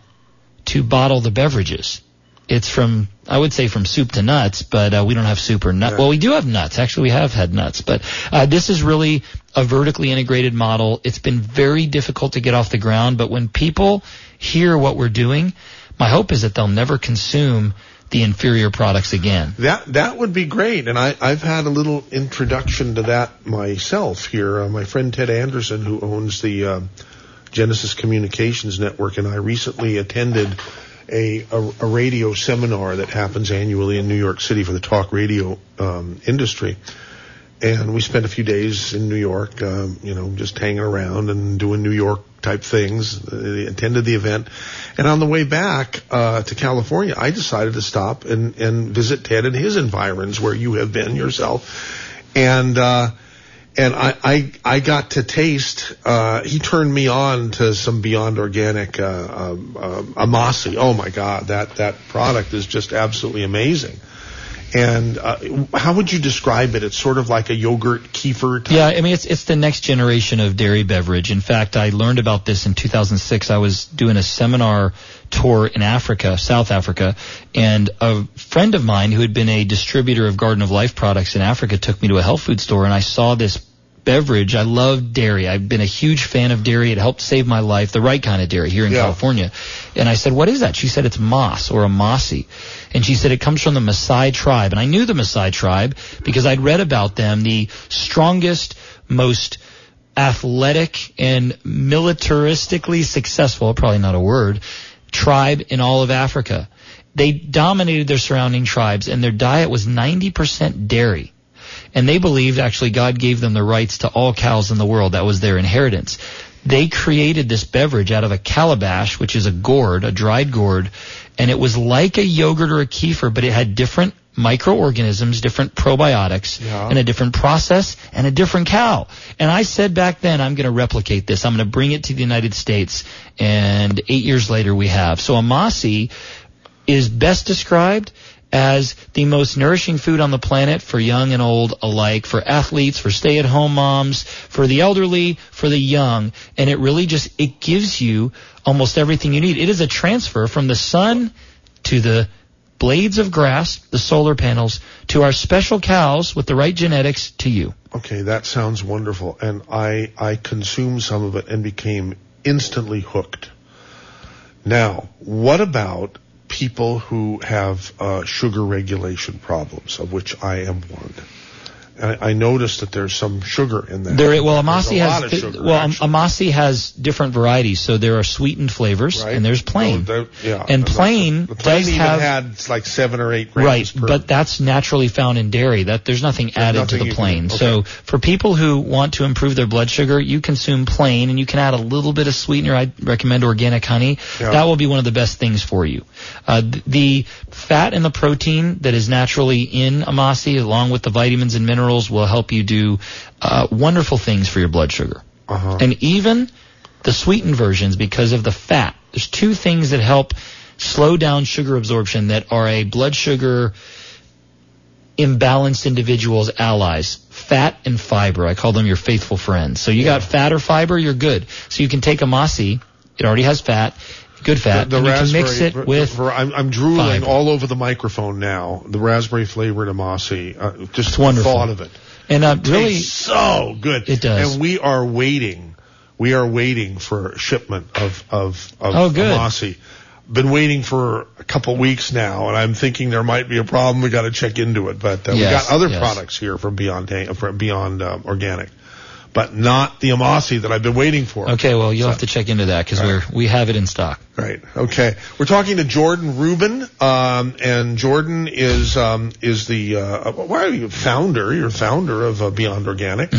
to bottle the beverages. It's from, I would say from soup to nuts, but uh, we don't have soup or nut.
Yeah.
Well, we do have nuts. Actually, we have had nuts, but uh, this is really a vertically integrated model. It's been very difficult to get off the ground, but when people hear what we're doing, my hope is that they'll never consume the inferior products again.
That that would be great, and I I've had a little introduction to that myself here. Uh, my friend Ted Anderson, who owns the uh, Genesis Communications Network, and I recently attended a, a a radio seminar that happens annually in New York City for the talk radio um, industry. And we spent a few days in New York, um, you know, just hanging around and doing New York type things. Uh, attended the event, and on the way back uh, to California, I decided to stop and and visit Ted and his environs where you have been yourself, and uh, and I, I I got to taste. Uh, he turned me on to some Beyond Organic uh, um, Amasi. Oh my God, that that product is just absolutely amazing. And uh, how would you describe it? It's sort of like a yogurt kefir. Type.
Yeah, I mean it's it's the next generation of dairy beverage. In fact, I learned about this in 2006. I was doing a seminar tour in Africa, South Africa, and a friend of mine who had been a distributor of Garden of Life products in Africa took me to a health food store and I saw this beverage. I love dairy. I've been a huge fan of dairy. It helped save my life, the right kind of dairy here in
Yeah.
California. And I said, "What is that?" She said, "It's moss or a mossy." And she said it comes from the Maasai tribe. And I knew the Maasai tribe because I'd read about them, the strongest, most athletic and militaristically successful, probably not a word, tribe in all of Africa. They dominated their surrounding tribes and their diet was 90% dairy. And they believed actually God gave them the rights to all cows in the world. That was their inheritance. They created this beverage out of a calabash, which is a gourd, a dried gourd, and it was like a yogurt or a kefir, but it had different microorganisms, different probiotics,
Yeah.
and a different process and a different cow. And I said back then, I'm going to replicate this. I'm going to bring it to the United States. And eight years later, we have. So Amasi is best described as the most nourishing food on the planet for young and old alike, for athletes, for stay-at-home moms, for the elderly, for the young, and it really just it gives you almost everything you need. It is a transfer from the sun to the blades of grass, the solar panels, to our special cows with the right genetics to you.
Okay, that sounds wonderful, and I I consumed some of it and became instantly hooked. Now, what about people who have uh, sugar regulation problems, of which I am one? And I, I noticed that there's some sugar in that.
There, well,
There's
Amasi
a
has
lot of sugar,
well,
actually.
Amasi has different varieties. So there are sweetened flavors,
Right?
and there's plain.
No, yeah,
and
the-
plain
The plain
does
even
have
had like seven or eight grams
right,
per.
but that's naturally found in dairy. That there's nothing added
nothing
to the plain.
okay.
So for people who want to improve their blood sugar, you consume plain, and you can add a little bit of sweetener. I recommend organic honey.
Yeah.
That will be one of the best things for you. Uh, the fat and the protein that is naturally in Amasi, along with the vitamins and minerals, will help you do uh, wonderful things for your blood sugar.
uh-huh.
And even the sweetened versions, because of the fat, there's two things that help slow down sugar absorption that are a blood sugar imbalanced individual's allies. Fat and fiber. I call them your faithful friends. So you got fat or fiber, you're good. So you can take a Amasi, it already has fat, good fat.
The,
can
raspberry.
mix it with.
I'm, I'm drooling
fiber.
all over the microphone now. The raspberry flavored amasi. Uh, just the
wonderful.
thought of it.
and uh, really,
Tastes so good.
It does.
And we are waiting. We are waiting for shipment of of of
Oh, good.
amasi. Been waiting for a couple weeks now, and I'm thinking there might be a problem. We got to check into it. But uh, we
Yes,
got other
yes.
products here from Beyond from Beyond um, Organic, but not the amasi that I've been waiting for.
okay, well, you'll
So-
have to check into that because
Right.
we're we have it in stock.
Right. Okay. We're talking to Jordan Rubin, um, and Jordan is um, is the uh, why are you founder? You're founder of uh, Beyond Organic,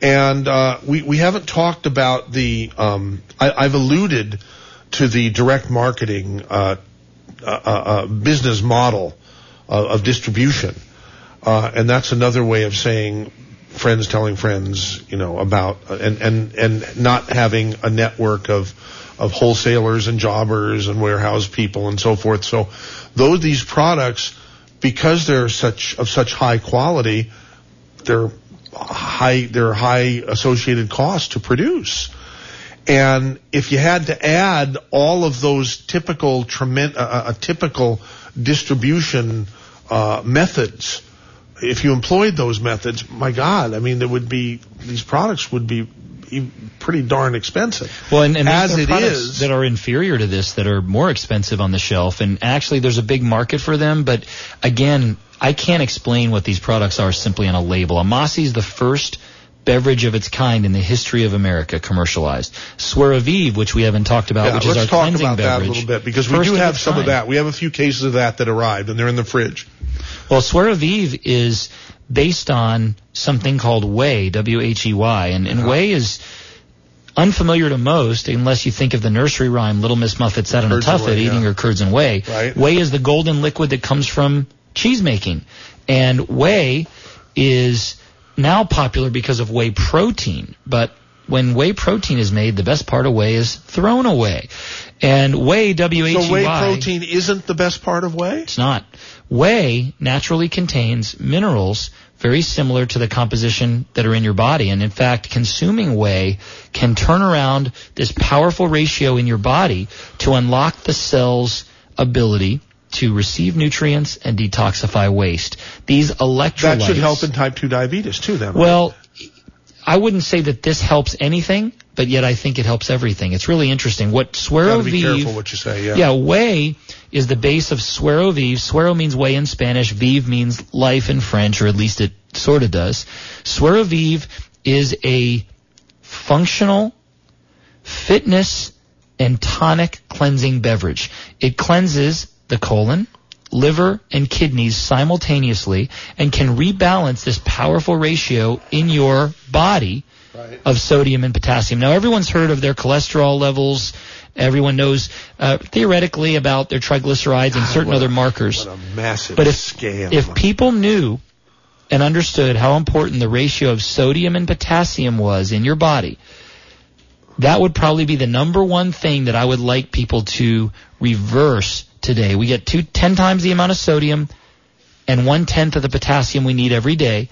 and uh, we we haven't talked about the. Um, I, I've alluded to the direct marketing uh, uh, uh, business model of, of distribution, uh, and that's another way of saying friends telling friends, you know, about and and and not having a network of of wholesalers and jobbers and warehouse people and so forth. So those these products, because they're such of such high quality, they're high they're high associated costs to produce. And if you had to add all of those typical uh, a typical distribution uh, methods, if you employed those methods, my God, I mean, there would be these products would be pretty darn expensive.
Well, and, and
as it is,
that are inferior to this, that are more expensive on the shelf, and actually there's a big market for them. But again, I can't explain what these products are simply on a label. Amasi is the first beverage of its kind in the history of America commercialized. Suero which we haven't talked about,
yeah,
which is our
let's talk
cleansing
about that
beverage,
a little bit because we do have some of that. We have a few cases of that that arrived, and they're in the fridge.
Well, Suero is based on something called whey, W-H-E-Y, and, and uh-huh. whey is unfamiliar to most unless you think of the nursery rhyme Little Miss Muffet sat on a tuffet eating her curds and whey.
Right.
Whey is the golden liquid that comes from cheese making. And whey is now popular because of whey protein, but when whey protein is made, the best part of whey is thrown away. And whey, W-H-E-Y...
So whey protein isn't the best part of whey.
It's not. Whey naturally contains minerals very similar to the composition that are in your body. And in fact, consuming whey can turn around this powerful ratio in your body to unlock the cell's ability to receive nutrients and detoxify waste. These electrolytes.
That should help in type two diabetes too. Then. right?
Well, I wouldn't say that this helps anything, but yet I think it helps everything. It's really interesting. What Suero
Gotta be
Vive-
careful what you say. Yeah.
yeah, whey is the base of Suero Vive. Suero means whey in Spanish. Vive means life in French, or at least it sort of does. Suero Vive is a functional fitness and tonic cleansing beverage. It cleanses the colon, liver, and kidneys simultaneously and can rebalance this powerful ratio in your body
Right.
of sodium and potassium. Now, everyone's heard of their cholesterol levels. Everyone knows uh, theoretically about their triglycerides and certain other
a-
markers.
What a massive
But if
scam.
if people knew and understood how important the ratio of sodium and potassium was in your body, that would probably be the number one thing that I would like people to reverse today. We get two, ten times the amount of sodium and one tenth of the potassium we need every day.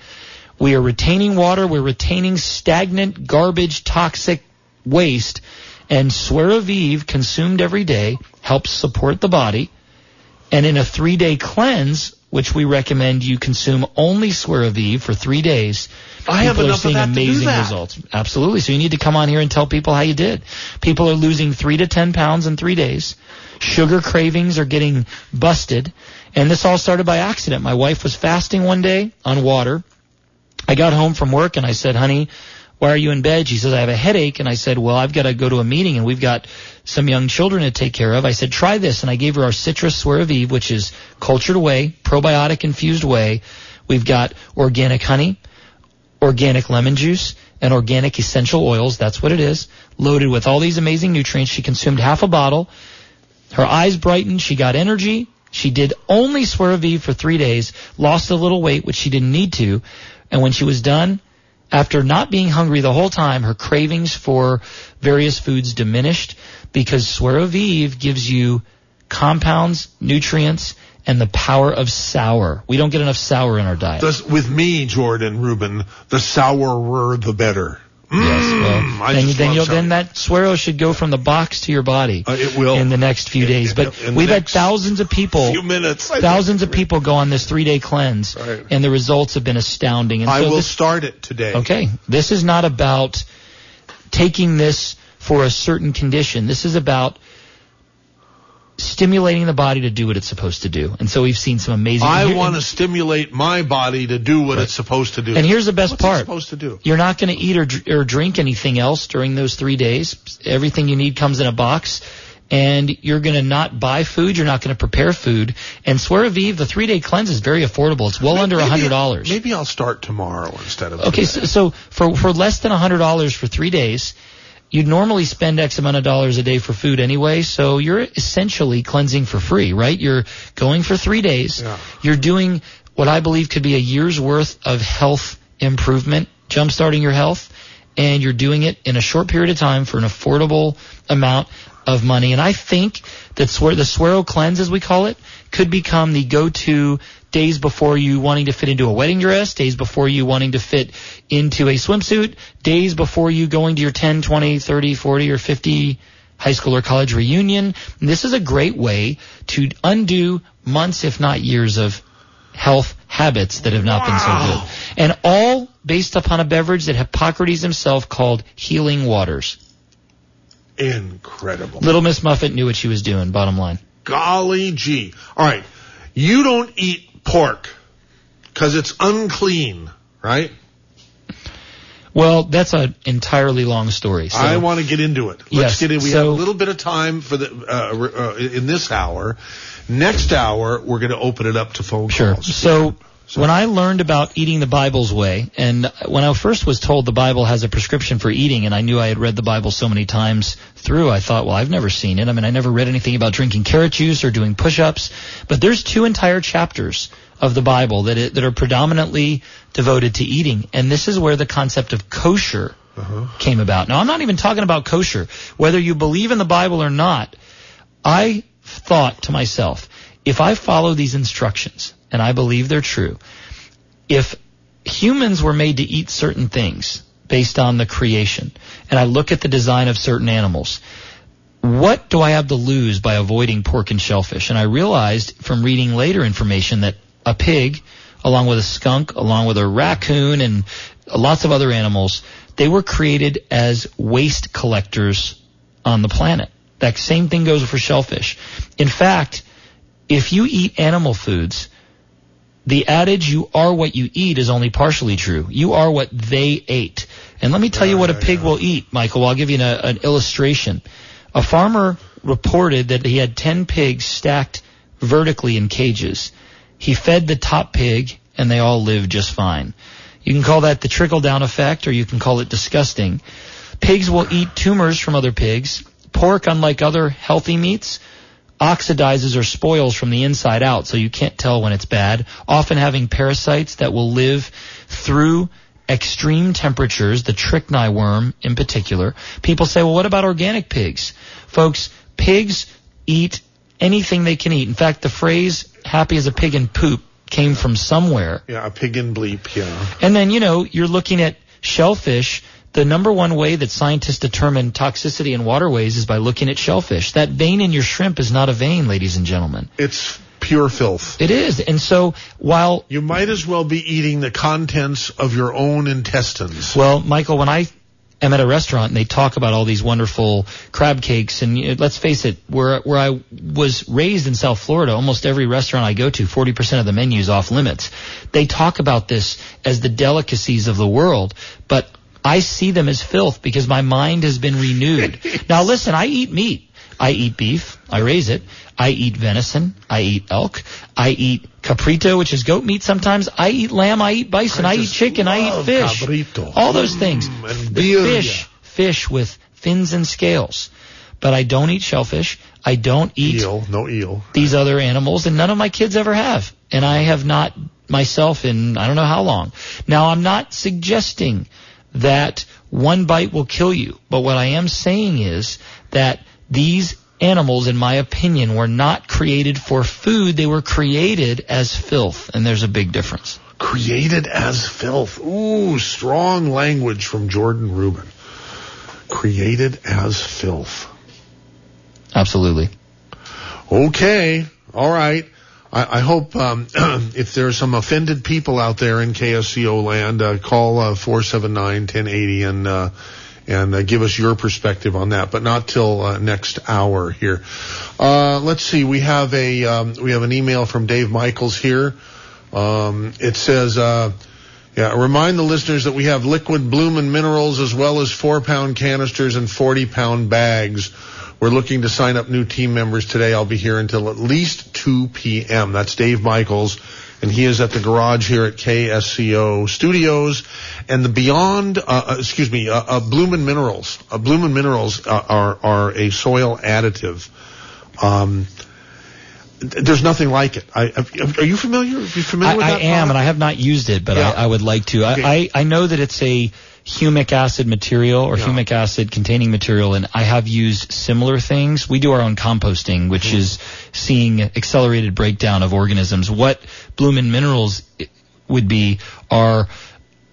We are retaining water. We're retaining stagnant, garbage, toxic waste. And Suero Vive, consumed every day, helps support the body. And in a three day cleanse, which we recommend you consume only Suero Vive for three days,
I have
people are seeing
that to do
amazing results. Absolutely. So you need to come on here and tell people how you did. People are losing three to ten pounds in three days. Sugar cravings are getting busted. And this all started by accident. My wife was fasting one day on water. I got home from work and I said, honey, why are you in bed? She says, I have a headache. And I said, well, I've got to go to a meeting and we've got some young children to take care of. I said, try this. And I gave her our citrus Suero Vive, which is cultured whey, probiotic infused whey. We've got organic honey, organic lemon juice, and organic essential oils. That's what it is. Loaded with all these amazing nutrients. She consumed half a bottle. Her eyes brightened. She got energy. She did only Suero Vive for three days, lost a little weight, which she didn't need to. And when she was done, after not being hungry the whole time, her cravings for various foods diminished because Suero Vive gives you compounds, nutrients, and the power of sour. We don't get enough sour in our diet.
With me, Jordan Rubin, the sourer the better.
Yes,
Mm,
well, then, you'll, then that swirl should go from the box to your body
Uh, it will.
in the next few
In-
days. But we've had thousands of people,
few minutes. I
thousands of people go on this three-day cleanse,
Right.
and the results have been astounding. And
I
so
will
this,
start it today.
Okay, this is not about taking this for a certain condition. This is about stimulating the body to do what it's supposed to do. And so we've seen some amazing.
I want to stimulate my body to do what it's supposed to do.
And here's the best
What's
part.
supposed to do?
You're not going to eat or, or drink anything else during those three days. Everything you need comes in a box. And you're going to not buy food. You're not going to prepare food. And Suero Vive, the three day cleanse is very affordable. It's well under a hundred dollars.
Maybe I'll start tomorrow instead of
Okay, so, so for for less than a hundred dollars for three days, you'd normally spend X amount of dollars a day for food anyway. So you're essentially cleansing for free, right? You're going for three days.
Yeah.
You're doing what I believe could be a year's worth of health improvement, jumpstarting your health, and you're doing it in a short period of time for an affordable amount of money. And I think that the Suero cleanse, as we call it, could become the go-to days before you wanting to fit into a wedding dress, days before you wanting to fit into a swimsuit, days before you going to your 10, 20, 30, 40, or 50 high school or college reunion. And this is a great way to undo months, if not years, of health habits that have not been so good. And all based upon a beverage that Hippocrates himself called healing waters.
Incredible.
Little Miss Muffet knew what she was doing, bottom line.
Golly gee. All right. You don't eat pork because it's unclean, right?
Well, that's an entirely long story. So
I want to get into it. Let's
Yes,
get in. We
so-
have a little bit of time for the uh, uh, in this hour. Next hour, we're going to open it up to phone
Sure.
calls.
So when I learned about eating the Bible's way, and when I first was told the Bible has a prescription for eating, and I knew I had read the Bible so many times through, I thought, well, I've never seen it. I mean, I never read anything about drinking carrot juice or doing push-ups, but there's two entire chapters of the Bible that it, that are predominantly devoted to eating, and this is where the concept of kosher uh-huh. came about. Now, I'm not even talking about kosher. Whether you believe in the Bible or not, I thought to myself, if I follow these instructions, and I believe they're true, if humans were made to eat certain things based on the creation, and I look at the design of certain animals, what do I have to lose by avoiding pork and shellfish? And I realized from reading later information that a pig, along with a skunk, along with a raccoon, and lots of other animals, they were created as waste collectors on the planet. That same thing goes for shellfish. In fact, if you eat animal foods, the adage you are what you eat is only partially true. You are what they ate. And let me tell you what a pig will eat, Michael. I'll give you an, uh, an illustration. A farmer reported that he had 10 pigs stacked vertically in cages. He fed the top pig and they all lived just fine. You can call that the trickle down effect or you can call it disgusting. Pigs will eat tumors from other pigs. Pork, unlike other healthy meats, oxidizes or spoils from the inside out, so you can't tell when it's bad. Often having parasites that will live through extreme temperatures, the trichina worm in particular. People say, well, what about organic pigs? Folks, pigs eat anything they can eat. In fact, the phrase happy as a pig in poop came from somewhere.
yeah, a pig in bleep. Yeah.
And then, you know, you're looking at shellfish. The number one way that scientists determine toxicity in waterways is by looking at shellfish. That vein in your shrimp is not a vein, ladies and gentlemen.
It's pure filth.
It is. And so while,
You might as well be eating the contents of your own intestines.
well, Michael, when I am at a restaurant and they talk about all these wonderful crab cakes and you know, let's face it, where, where I was raised in South Florida, almost every restaurant I go to, 40% of the menu is off limits. They talk about this as the delicacies of the world, but I see them as filth because my mind has been renewed. now listen, I eat meat. I eat beef. I raise it. I eat venison. I eat elk. I eat cabrito, which is goat meat sometimes. I eat lamb. I eat bison. I, eat chicken. I eat fish.
cabrito.
All those things.
Mm, and
The
birria.
fish, fish with fins and scales. But I don't eat shellfish. I don't eat
Eel, no eel.
these other animals, and none of my kids ever have. And I have not myself in I don't know how long. Now, I'm not suggesting that one bite will kill you, but what I am saying is that these animals, in my opinion, were not created for food. They were created as filth, and there's a big difference.
Created as filth. Ooh, strong language from Jordan Rubin. Created as filth.
Absolutely.
Okay. All right. I, I hope um, if are some offended people out there in KSCO land, uh, call uh, 479-1080 and uh, and uh, give us your perspective on that, but not till uh, next hour here. Uh, let's see. We have a um, we have an email from Dave Michaels here. Um, it says. Uh, yeah, remind the listeners that we have liquid Bloomin' Minerals as well as four pound canisters and 40 pound bags. We're looking to sign up new team members today. I'll be here until at least 2 p.m. That's Dave Michaels, and he is at the garage here at KSCO Studios. And the Beyond, uh, uh, excuse me, uh, uh, Bloomin' Minerals, uh, Bloomin' Minerals uh, are are a soil additive. Um, there's nothing like it. I, are you familiar? Are you familiar
I,
with that?
I am,
product?
and I have not used it, but
Yeah.
I, I would like to.
Okay.
I, I, I know that it's a humic acid material or
Yeah.
humic acid containing material, and I have used similar things. We do our own composting, which
Mm-hmm.
is seeing accelerated breakdown of organisms. What Bloomin' Minerals would be are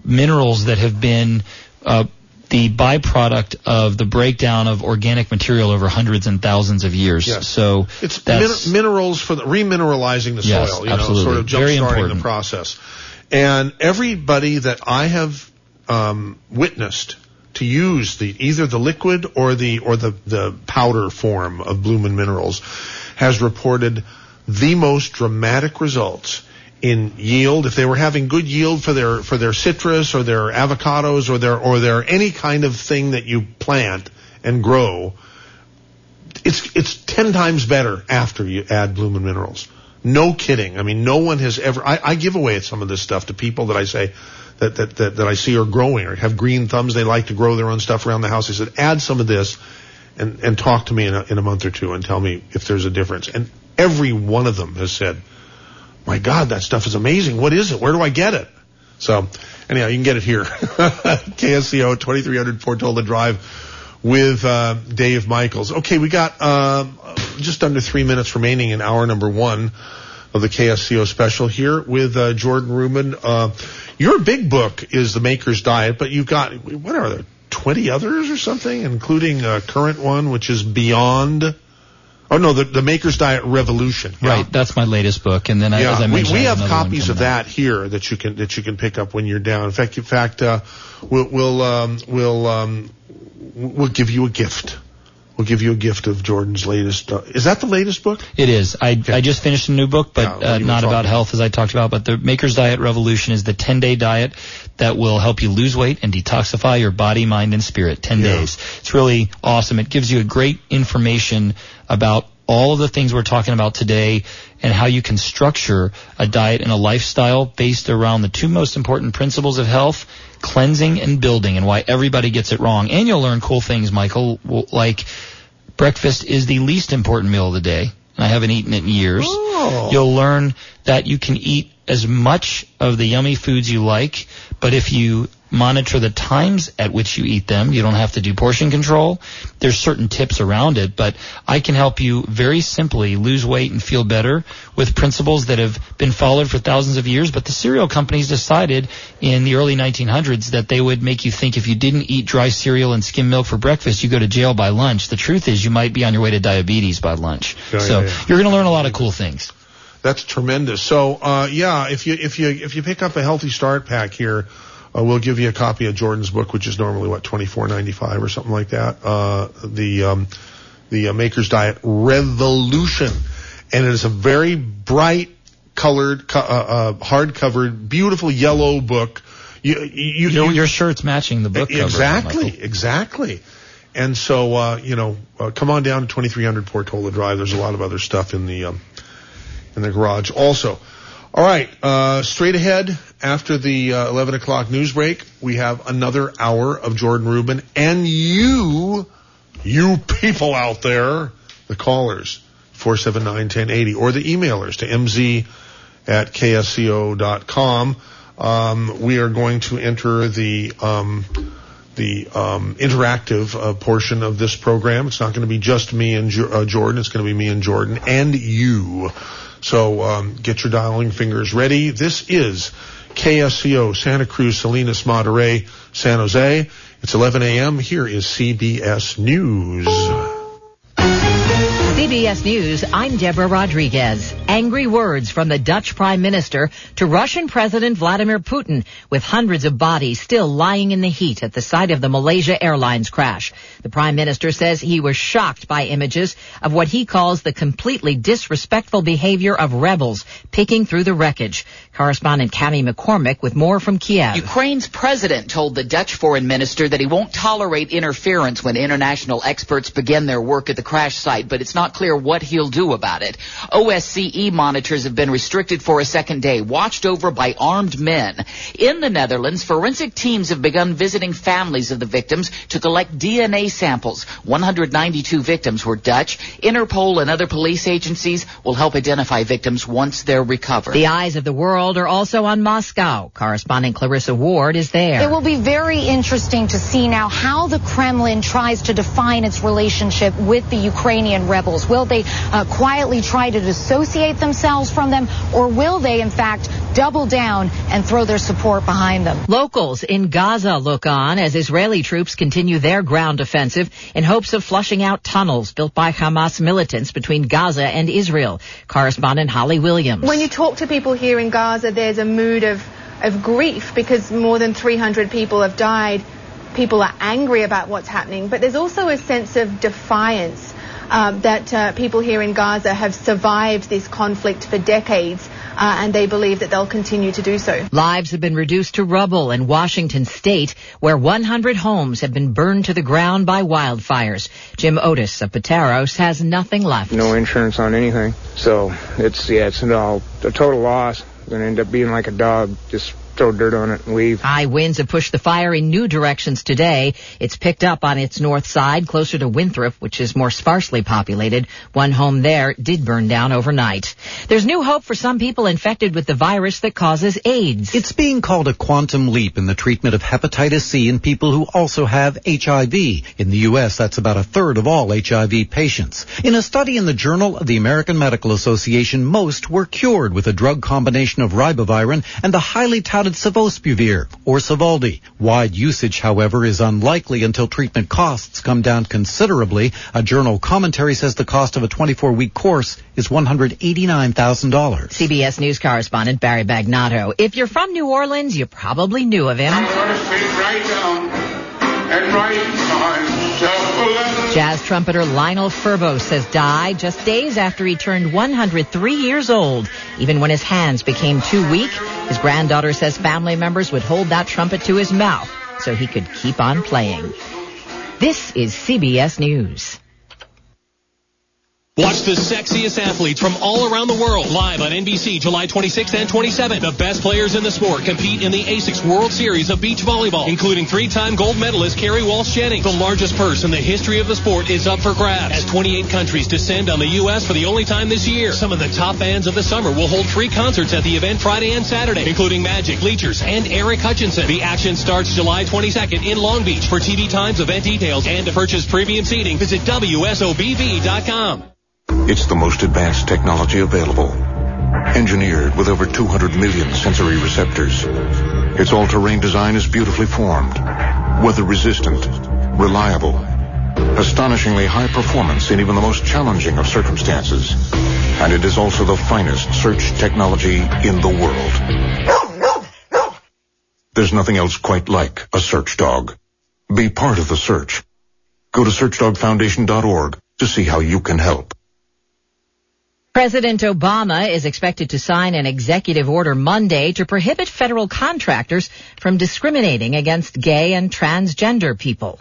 minerals that have been uh, the byproduct of the breakdown of organic material over hundreds and thousands of years.
Yes.
So
It's
that's
min- minerals for the remineralizing the
Yes,
soil, you know, sort of jump starting the process. And everybody that I have um, witnessed to use the either the liquid or the or the the powder form of Bloomin' Minerals has reported the most dramatic results in yield. If they were having good yield for their for their citrus or their avocados or their or their any kind of thing that you plant and grow, it's it's ten times better after you add Bloomin' Minerals. No kidding. I mean, no one has ever. I, I give away some of this stuff to people that I say that, that that that I see are growing or have green thumbs. They like to grow their own stuff around the house. I said, add some of this, and and talk to me in a, in a month or two and tell me if there's a difference. And every one of them has said, my God, that stuff is amazing. What is it? Where do I get it? So, anyhow, you can get it here. KSCO 2300 Portola Drive with uh, Dave Michaels. Okay, we got um, just under three minutes remaining in hour number one of the KSCO special here with uh, Jordan Rubin. Uh, your big book is The Maker's Diet, but you've got, what are there, 20 others or something, including a current one, which is Beyond. Oh no, the, the Maker's Diet Revolution. Yeah.
right. That's my latest book, and then I, as I
Yeah, we, we have copies of
coming out.
that here that you can that you can pick up when you're down. In fact, in fact, uh, we'll we'll um, we'll um, we'll give you a gift. We'll give you a gift of Jordan's latest. Uh, is that the latest book?
It is. I, I just finished a new book, but
what
uh, not about
about.
health as I talked about. But the Maker's Diet Revolution is the 10 day diet that will help you lose weight and detoxify your body, mind, and spirit. 10
Yeah.
days. It's really awesome. It gives you a great information about all of the things we're talking about today and how you can structure a diet and a lifestyle based around the two most important principles of health, cleansing and building, and why everybody gets it wrong. And you'll learn cool things, Michael, like breakfast is the least important meal of the day. And I haven't eaten it in years.
Oh.
You'll learn that you can eat as much of the yummy foods you like, but if you monitor the times at which you eat them, you don't have to do portion control. There's certain tips around it, but I can help you very simply lose weight and feel better with principles that have been followed for thousands of years. But the cereal companies decided in the early 1900s that they would make you think if you didn't eat dry cereal and skim milk for breakfast, you go to jail by lunch. The truth is you might be on your way to diabetes by lunch.
Yeah,
so
yeah, yeah.
you're going to learn a lot of cool things.
That's tremendous. So, uh, yeah, if you if you if you pick up a healthy start pack here, uh, we'll give you a copy of Jordan's book, which is normally what twenty four ninety five or something like that. Uh, the um, the uh, Maker's Diet Revolution, and it is a very bright colored, co- uh, uh, hardcover, beautiful yellow book. You, you,
Your,
you,
your shirt's matching the book
exactly,
Michael.
exactly. And so, uh, you know, uh, come on down to 2300 Portola Drive. There's a lot of other stuff in the um, in the garage also. All right, uh, straight ahead after the uh, 11 o'clock news break, we have another hour of Jordan Rubin and you, you people out there, the callers, 479-1080, or the emailers to mz at ksco.com. Um, we are going to enter the um, the um, interactive uh, portion of this program. It's not going to be just me and jo- uh, Jordan. It's going to be me and Jordan and you. So um, get your dialing fingers ready. This is KSCO, Santa Cruz, Salinas, Monterey, San Jose. It's 11 a.m. Here is CBS News.
CBS News, I'm Deborah Rodriguez. Angry words from the Dutch Prime Minister to Russian President Vladimir Putin, with hundreds of bodies still lying in the heat at the site of the Malaysia Airlines crash. The Prime Minister says he was shocked by images of what he calls the completely disrespectful behavior of rebels picking through the wreckage. Correspondent Cami McCormick with more from Kiev.
Ukraine's president told the Dutch foreign minister that he won't tolerate interference when international experts begin their work at the crash site, but it's not clear what he'll do about it. OSCE monitors have been restricted for a second day, watched over by armed men. In the Netherlands, forensic teams have begun visiting families of the victims to collect DNA samples. 192 victims were Dutch. Interpol and other police agencies will help identify victims once they're recovered.
The eyes of the world are also on Moscow. Correspondent Clarissa Ward is there.
It will be very interesting to see now how the Kremlin tries to define its relationship with the Ukrainian rebels. Will they uh, quietly try to dissociate themselves from them, or will they, in fact, double down and throw their support behind them?
Locals in Gaza look on as Israeli troops continue their ground offensive in hopes of flushing out tunnels built by Hamas militants between Gaza and Israel. Correspondent Holly Williams.
When you talk to people here in Gaza, there's a mood of, of grief because more than 300 people have died. People are angry about what's happening, but there's also a sense of defiance um, that uh, people here in Gaza have survived this conflict for decades. Uh, and they believe that they'll continue to do so.
Lives have been reduced to rubble in Washington state, where 100 homes have been burned to the ground by wildfires. Jim Otis of Pateros has nothing left.
No insurance on anything. So it's, yeah, it's all a total loss. Going to end up being like a dog, just throw dirt on it and leave.
High winds have pushed the fire in new directions today. It's picked up on its north side, closer to Winthrop, which is more sparsely populated. One home there did burn down overnight. There's new hope for some people infected with the virus that causes AIDS.
It's being called a quantum leap in the treatment of hepatitis C in people who also have HIV. In the U.S., that's about a third of all HIV patients. In a study in the Journal of the American Medical Association, most were cured with a drug combination of ribavirin and the highly touted sofosbuvir or Sovaldi. Wide usage, however, is unlikely until treatment costs come down considerably. A journal commentary says the cost of a 24-week course is $189,000.
CBS News correspondent Barry Bagnato. If you're from New Orleans, you probably knew of him.
I'm going to sit right down and write myself a letter.
Jazz trumpeter Lionel Ferbos says died just days after he turned 103 years old. Even when his hands became too weak, his granddaughter says family members would hold that trumpet to his mouth so he could keep on playing. This is CBS News.
Watch the sexiest athletes from all around the world live on NBC July 26th and 27th. The best players in the sport compete in the ASICS World Series of Beach Volleyball, including three-time gold medalist Kerri Walsh Jennings. The largest purse in the history of the sport is up for grabs as 28 countries descend on the U.S. for the only time this year. Some of the top bands of the summer will hold free concerts at the event Friday and Saturday, including Magic, Bleachers, and Eric Hutchinson. The action starts July 22nd in Long Beach. For TV times, event details, and to purchase premium seating, visit WSOBV.com.
It's the most advanced technology available. Engineered with over 200 million sensory receptors. Its all-terrain design is beautifully formed, weather-resistant, reliable, astonishingly high performance in even the most challenging of circumstances. And it is also the finest search technology in the world. There's nothing else quite like a search dog. Be part of the search. Go to searchdogfoundation.org to see how you can help.
President Obama is expected to sign an executive order Monday to prohibit federal contractors from discriminating against gay and transgender people.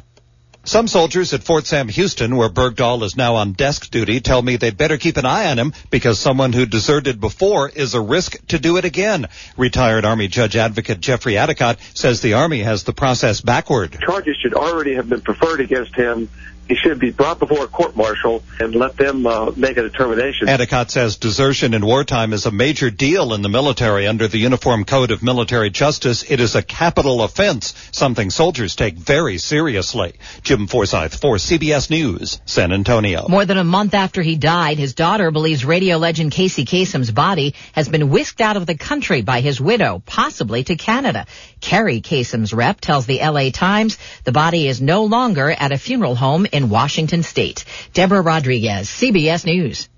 Some soldiers at Fort Sam Houston, where Bergdahl is now on desk duty, tell me they'd better keep an eye on him because someone who deserted before is a risk to do it again. Retired Army Judge Advocate Jeffrey Addicott says the Army has the process backward.
Charges should already have been preferred against him he should be brought before a court martial and let them uh, make a determination.
Addicott says desertion in wartime is a major deal in the military. Under the Uniform Code of Military Justice, it is a capital offense, something soldiers take very seriously. Jim Forsyth for CBS News, San Antonio.
More than a month after he died, his daughter believes radio legend Casey Kasem's body has been whisked out of the country by his widow, possibly to Canada. Kerri Kasem's rep tells the LA Times the body is no longer at a funeral home in Washington State. Deborah Rodriguez, CBS News.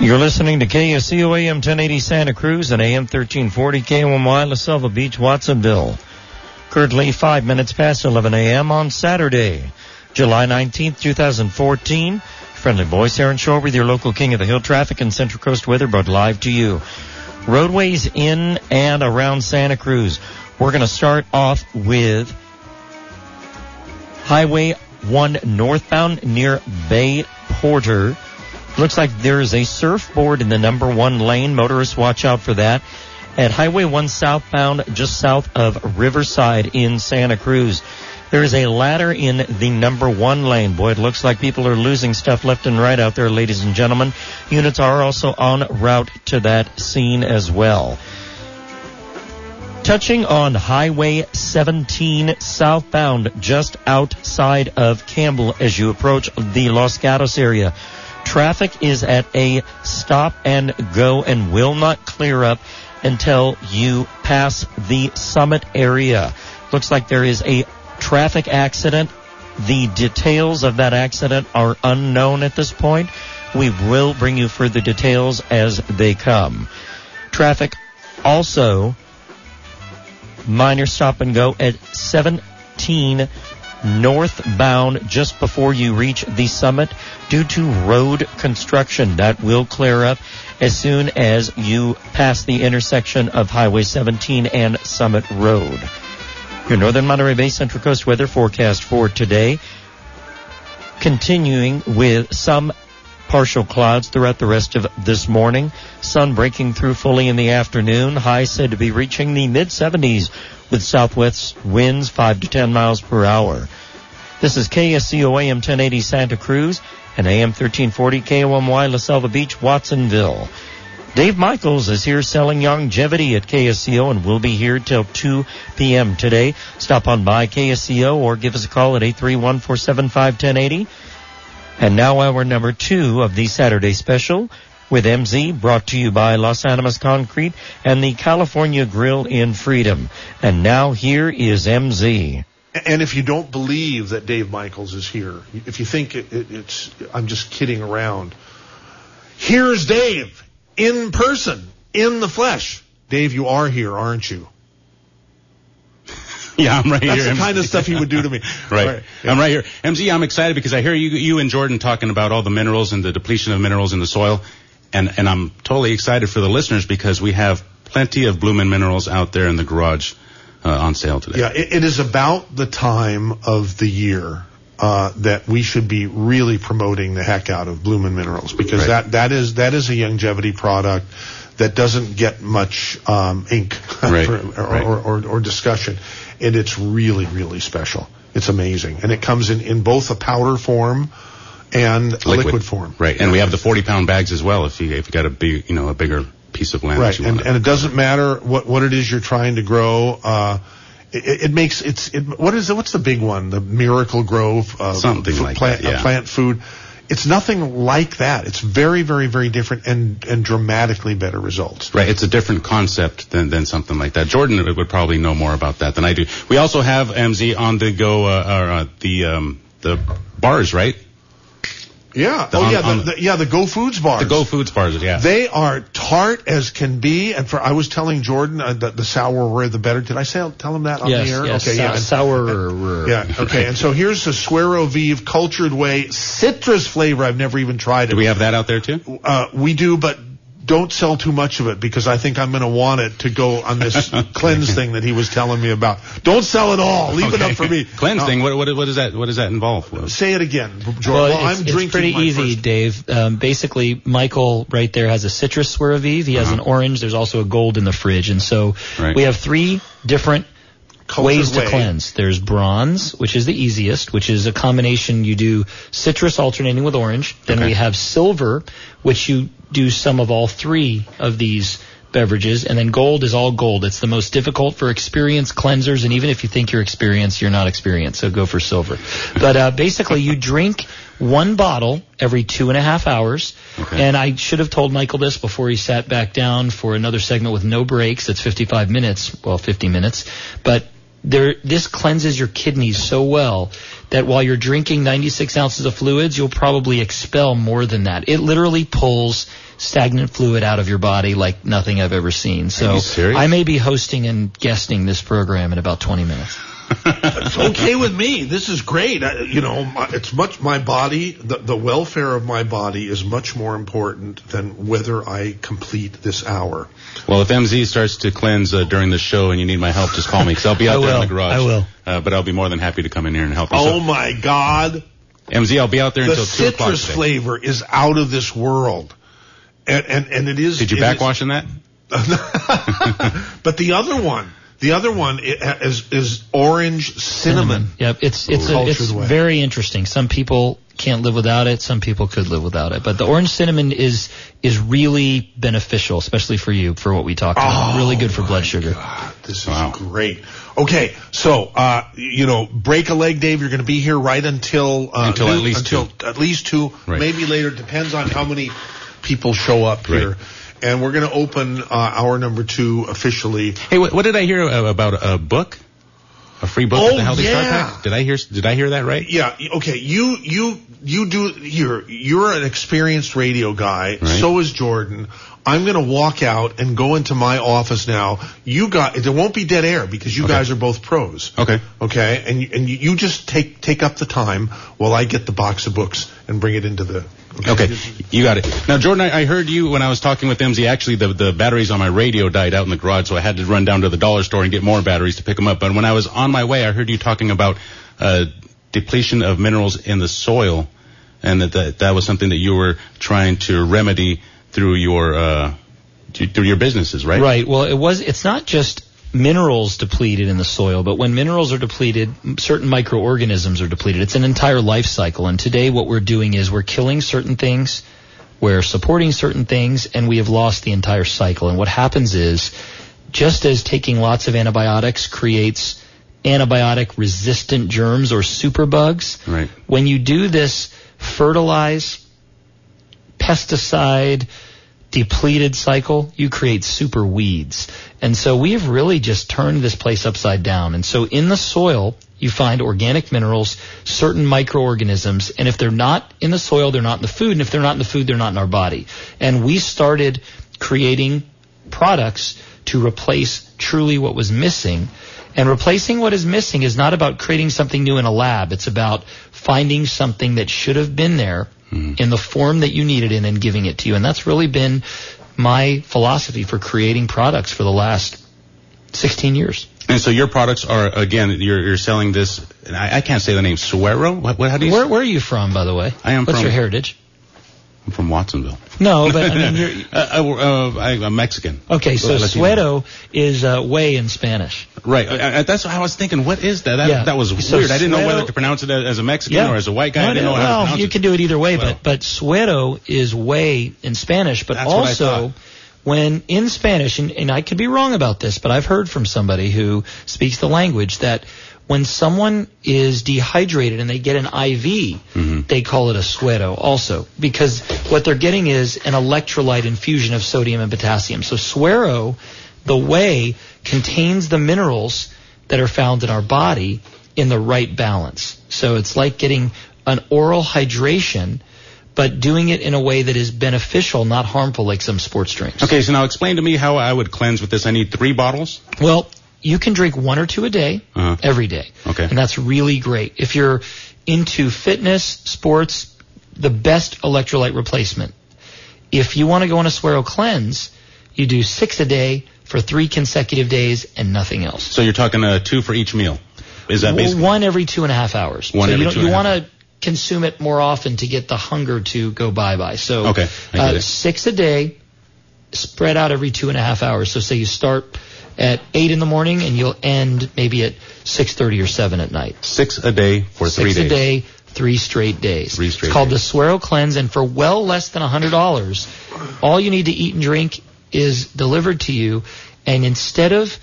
You're listening to KSCO AM 1080 Santa Cruz and AM 1340 KOMY La Selva Beach, Watsonville. Currently five minutes past 11 a.m. on Saturday, July 19th, 2014. Friendly voice Aaron Shore with your local king of the hill traffic and Central Coast weather brought live to you. Roadways in and around Santa Cruz. We're going to start off with Highway 1 northbound near Bay Porter. Looks like there is a surfboard in the number one lane. Motorists watch out for that. At Highway 1 southbound, just south of Riverside in Santa Cruz. There is a ladder in the number one lane. Boy, it looks like people are losing stuff left and right out there, ladies and gentlemen. Units are also on route to that scene as well. Touching on Highway 17 southbound, just outside of Campbell as you approach the Los Gatos area. Traffic is at a stop and go and will not clear up until you pass the summit area. Looks like there is a traffic accident. The details of that accident are unknown at this point. We will bring you further details as they come. Traffic also minor stop and go at 17 northbound just before you reach the summit due to road construction. That will clear up as soon as you pass the intersection of Highway 17 and Summit Road. Your Northern Monterey Bay Central Coast weather forecast for today. Continuing with some partial clouds throughout the rest of this morning. Sun breaking through fully in the afternoon. High said to be reaching the mid 70s with southwest winds 5 to 10 miles per hour. This is KSCO AM 1080 Santa Cruz and AM 1340 KOMY La Selva Beach, Watsonville. Dave Michaels is here selling Youngevity at KSCO and will be here till 2 p.m. today. Stop on by KSCO or give us a call at 831-475-1080. And now hour number two of the Saturday special with MZ brought to you by Las Animas Concrete and the California Grill in Freedom. And now here is MZ.
And if you don't believe that Dave Michaels is here, if you think it, it, it's, I'm just kidding around, here's Dave in person, in the flesh. Dave, you are here, aren't you?
Yeah, I'm right
That's
here.
the kind of stuff he would do to me.
Right.
Right.
I'm right here. MZ, I'm excited because I hear you, you and Jordan talking about all the minerals and the depletion of minerals in the soil. And, and I'm totally excited for the listeners because we have plenty of Bloomin' Minerals out there in the garage uh, on sale today.
Yeah, it, it is about the time of the year uh, that we should be really promoting the heck out of Bloomin' Minerals because
Right.
that that is that is a Youngevity product that doesn't get much um, ink
Right,
for- or,
right.
or, or, or discussion, and it's really really special. It's amazing, and it comes in in both a powder form and liquid, form.
Right. And we have the 40 pound bags as well if you, if you got a big, you know, a bigger piece of land
right
that you
and, and it doesn't matter what what it is you're trying to grow uh it, it makes it's it, what is it what's the big one the miracle grove uh,
Something
f-
like
plant,
that, yeah.
uh, plant food it's nothing like that it's very very very different and and dramatically better results
Right, it's a different concept than, than something like that. Jordan would probably know more about that than I do. We also have MZ on the go, uh, or, uh, the um, the bars, right?
Yeah
The
oh
on-
yeah
on
the,
the-
the, yeah the go foods bars
The Go Foods bars, yeah.
They are tart as can be, and for I was telling Jordan uh, that the sourer the better. Did I say tell him that on
Yes,
the air?
yes,
okay,
sou-
yeah. and-
sourer.
Yeah, okay. And so here's the Suero Vive cultured whey citrus flavor. I've never even tried it.
Do we have that out there too?
Uh, we do, but don't sell too much of it because I think I'm going to want it to go on this cleanse thing that he was telling me about. Don't sell it all. Leave it up for me.
Cleanse
No.
thing. What, what, what does that? What does that involve?
Say it again, Jordan.
Well,
Well,
it's,
I'm drinking.
it's pretty
my
easy,
first-
Dave. Um, basically, Michael right there has a citrus Suero Vive. He has
Uh-huh.
an orange. There's also a gold in the fridge, and so
Right.
we have three different
Cultured
ways to
way.
cleanse. There's bronze, which is the easiest, which is a combination. You do citrus alternating with orange. Then
Okay.
we have silver, which you do some of all three of these beverages. And then gold is all gold. It's the most difficult for experienced cleansers. And even if you think you're experienced, you're not experienced. So go for silver. But uh, basically, you drink one bottle every two and a half hours. And I should have told Michael this before he sat back down for another segment with no breaks. That's 55 minutes. Well, 50 minutes. But there, this cleanses your kidneys so well that while you're drinking 96 ounces of fluids, you'll probably expel more than that. It literally pulls stagnant fluid out of your body like nothing I've ever seen. So? I may be hosting and guesting this program in about 20 minutes.
It's okay with me. This is great. I, you know, my, it's much my body. The, the welfare of my body is much more important than whether I complete this hour.
Well, if MZ starts to cleanse uh, during the show and you need my help, just call me because I'll be out
I
there in
will.
the garage.
I will.
Uh, but I'll be more than happy to come in here and help you.
Oh
So,
my God!
MZ, I'll be out there
The
until two o'clock.
The
citrus
flavor is out of this world, and and, and it is.
Did you
it is-
backwash in that?
But the other one, the other one is is orange cinnamon.
Yep, it's it's a, it's
way.
very interesting. Some people can't live without it. Some people could live without it. But the orange cinnamon is is really beneficial, especially for you for what we talked about.
Oh,
really good for blood sugar.
This is great. Okay, so uh, you know, break a leg, Dave. You're going to be here right until uh,
Until at least
until at least two,
Right.
maybe later. Depends on how many people show up here. And we're going to open uh, hour number two officially.
Hey, what, what did I hear uh, about a book? A free book
Oh,
at the Healthy Start. Pack? Did I hear? Did I hear that right?
Yeah. Okay. You you you do. You're you're an experienced radio guy. So is Jordan. I'm going to walk out and go into my office now. You got there won't be dead air because you guys are both pros.
Okay.
Okay. And you- and you, just take take up the time while I get the box of books and bring it into the.
Okay, you got it. Now, Jordan, I, I heard you when I was talking with MZ. Actually, the the batteries on my radio died out in the garage, so I had to run down to the dollar store and get more batteries to pick them up. But when I was on my way, I heard you talking about uh, depletion of minerals in the soil, and that, that that was something that you were trying to remedy through your uh, through your businesses, right?
Right. Well, it was. It's not just minerals depleted in the soil, but when minerals are depleted, certain microorganisms are depleted. It's an entire life cycle. And today, what we're doing is we're killing certain things, we're supporting certain things, and we have lost the entire cycle. And what happens is, just as taking lots of antibiotics creates antibiotic resistant germs or superbugs,
Right.
when you do this fertilize, pesticide, depleted cycle, you create super weeds. And so we have really just turned this place upside down. And so in the soil, you find organic minerals, certain microorganisms, and if they're not in the soil, they're not in the food, and if they're not in the food, they're not in our body. And we started creating products to replace truly what was missing. And replacing what is missing is not about creating something new in a lab. It's about finding something that should have been there in the form that you need it in and giving it to you. And that's really been my philosophy for creating products for the last 16 years.
And so your products are again, you're you're selling this. I, I can't say the name. Suero. What, what? How do you?
Where, where are you from, by the way?
I am
What's
from-
your heritage?
I'm from Watsonville.
No, but I mean, you're,
uh, uh, uh, I, I'm Mexican.
okay, so
Latino.
suero is uh, whey in Spanish.
Right. Uh, uh, that's what I was thinking. What is that? That,
Yeah.
that was
So
weird. I didn't know whether to pronounce it as a Mexican or as a white guy. I didn't know how to
well,
pronounce
you
it.
can do it either whey, but but suero is way in Spanish, but
That's
also when in Spanish, and, and I could be wrong about this, but I've heard from somebody who speaks the language that when someone is dehydrated and they get an IV,
Mm-hmm.
they call it a suero also because what they're getting is an electrolyte infusion of sodium and potassium. So suero, the whey, contains the minerals that are found in our body in the right balance. So it's like getting an oral hydration, but doing it in a way that is beneficial, not harmful, like some sports drinks.
Okay, so now explain to me how I would cleanse with this. I need three bottles.
Well, you can drink one or two a day,
Uh-huh.
every day.
Okay.
And that's really great. If you're into fitness, sports, the best electrolyte replacement If you want to go on a Suero cleanse, you do six a day for three consecutive days and nothing else.
So you're talking uh, two for each meal. Is that basically?
one every two and a half hours?
One
so
every
you, don't-
two and
you
half
want to consume it more often to get the hunger to go bye bye. So
Okay,
uh, six a day, spread out every two and a half hours. So say you start at eight in the morning and you'll end maybe at six thirty or seven at night.
Six a day for
Six
three
a day, three straight days.
Three straight days.
it's called
days.
the Suero Cleanse, and for well less than hundred dollars, all you need to eat and drink is delivered to you, and instead of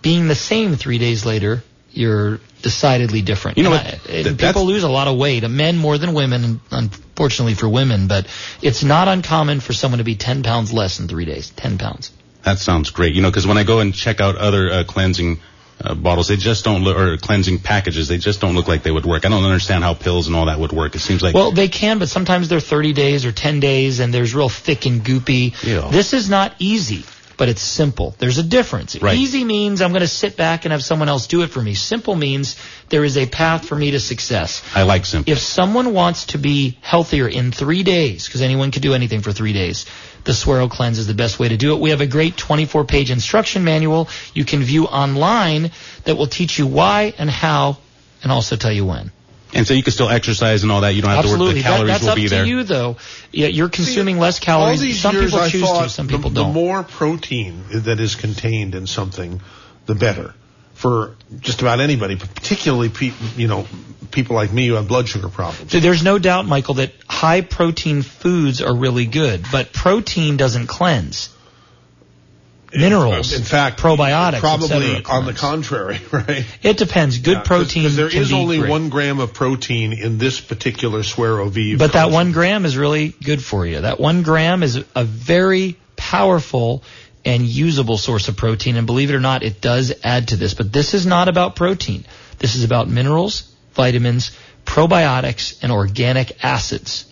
being the same three days later, you're decidedly different.
You know what?
I-
Th-
people lose a lot of weight, uh, men more than women, unfortunately for women, but it's not uncommon for someone to be 10 pounds less in three days. 10 pounds.
That sounds great. You know, because when I go and check out other uh, cleansing uh, bottles, they just don't look, or cleansing packages, they just don't look like they would work. I don't understand how pills and all that would work. It seems like
Well, they can, but sometimes they're 30 days or 10 days, and there's real thick and goopy.
Yeah.
This is not easy, but it's simple. There's a difference.
Right.
Easy means I'm going to sit back and have someone else do it for me. Simple means there is a path for me to success.
I like simple.
If someone wants to be healthier in three days, because anyone can do anything for three days, the Suero Cleanse is the best way to do it. We have a great 24 page instruction manual you can view online that will teach you why and how and also tell you when.
And so you can still exercise and all that. You don't have
Absolutely.
to worry. The calories
That-
calories
that's
will
up
be
to
there.
you, though. Yeah, you're consuming less calories.
All these
some people
I
choose to, some
the,
people
the
don't.
The more protein that is contained in something, the better for just about anybody, but particularly pe- you know people like me who have blood sugar problems.
So there's no doubt, Michael, that high protein foods are really good, but protein doesn't cleanse. Minerals,
In fact,
probiotics,
probably on the contrary, right?
It depends. Good
Yeah, 'cause-
protein
'cause there
can
is only
great.
one gram of protein in this particular Suero V.
But that one gram is really good for you. That one gram is a very powerful and usable source of protein. And believe it or not, it does add to this. But this is not about protein. This is about minerals, vitamins, probiotics, and organic acids.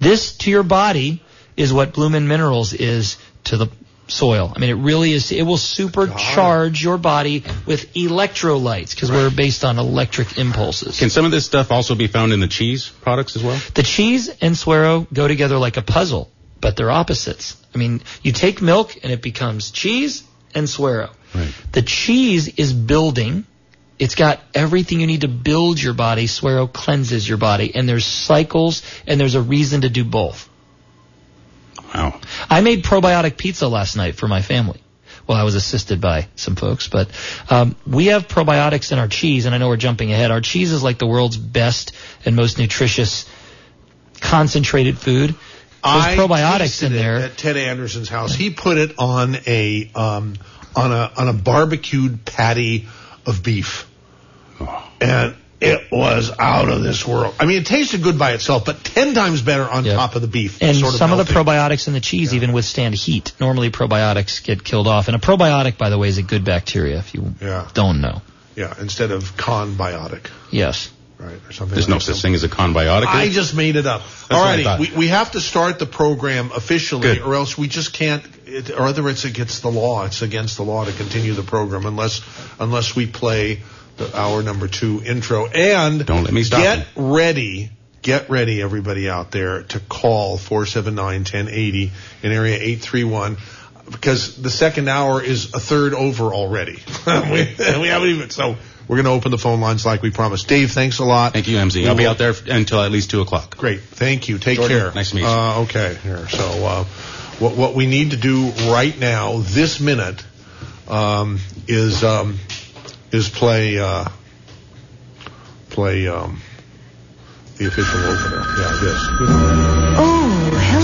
This to your body is what Bloomin' Minerals is to the soil. I mean, it really is. It will supercharge your body with electrolytes because we're based on electric impulses.
Can some of this stuff also be found in the cheese products as well?
The cheese and Suero go together like a puzzle, but they're opposites. I mean, you take milk and it becomes cheese and Suero.
Right.
The cheese is building. It's got everything you need to build your body. Suero cleanses your body. And there's cycles and there's a reason to do both.
Wow.
I made probiotic pizza last night for my family. Well, I was assisted by some folks, but um, we have probiotics in our cheese, and I know we're jumping ahead. Our cheese is like the world's best and most nutritious concentrated food. There's
I
probiotics
tasted
in
it
there.
at Ted Anderson's house. He put it on a um, on a on a barbecued patty of beef, oh. and it was out of this world. I mean, it tasted good by itself, but ten times better on top of the beef.
And
sort
some of the probiotics in the cheese even withstand heat. Normally, probiotics get killed off, and a probiotic, by the way, is a good bacteria. If you
Yeah.
don't know,
yeah, instead of conbiotic,
yes.
right, or something.
There's
like
no such thing as a conbiotic.
I just made it up.
what I
Alrighty, we, we have to start the program officially,
Good.
or else we just can't. It, or whether it's against the law. It's against the law to continue the program unless unless we play the hour number two intro. And
Don't let me stop
Get ready. Get ready, everybody out there, to call 479-1080 in area 831 because the second hour is a third over already. we, we haven't even, so we're going to open the phone lines like we promised. Dave, thanks a lot.
Thank you, MZ. I'll be out there until at least two o'clock.
Great. Thank you. Take
Jordan,
care.
nice to meet you.
Uh, okay. Here. So, uh, what, what we need to do right now, this minute, um, is, um, is play, uh, play, um, the official opener. Yeah, this.
Oh,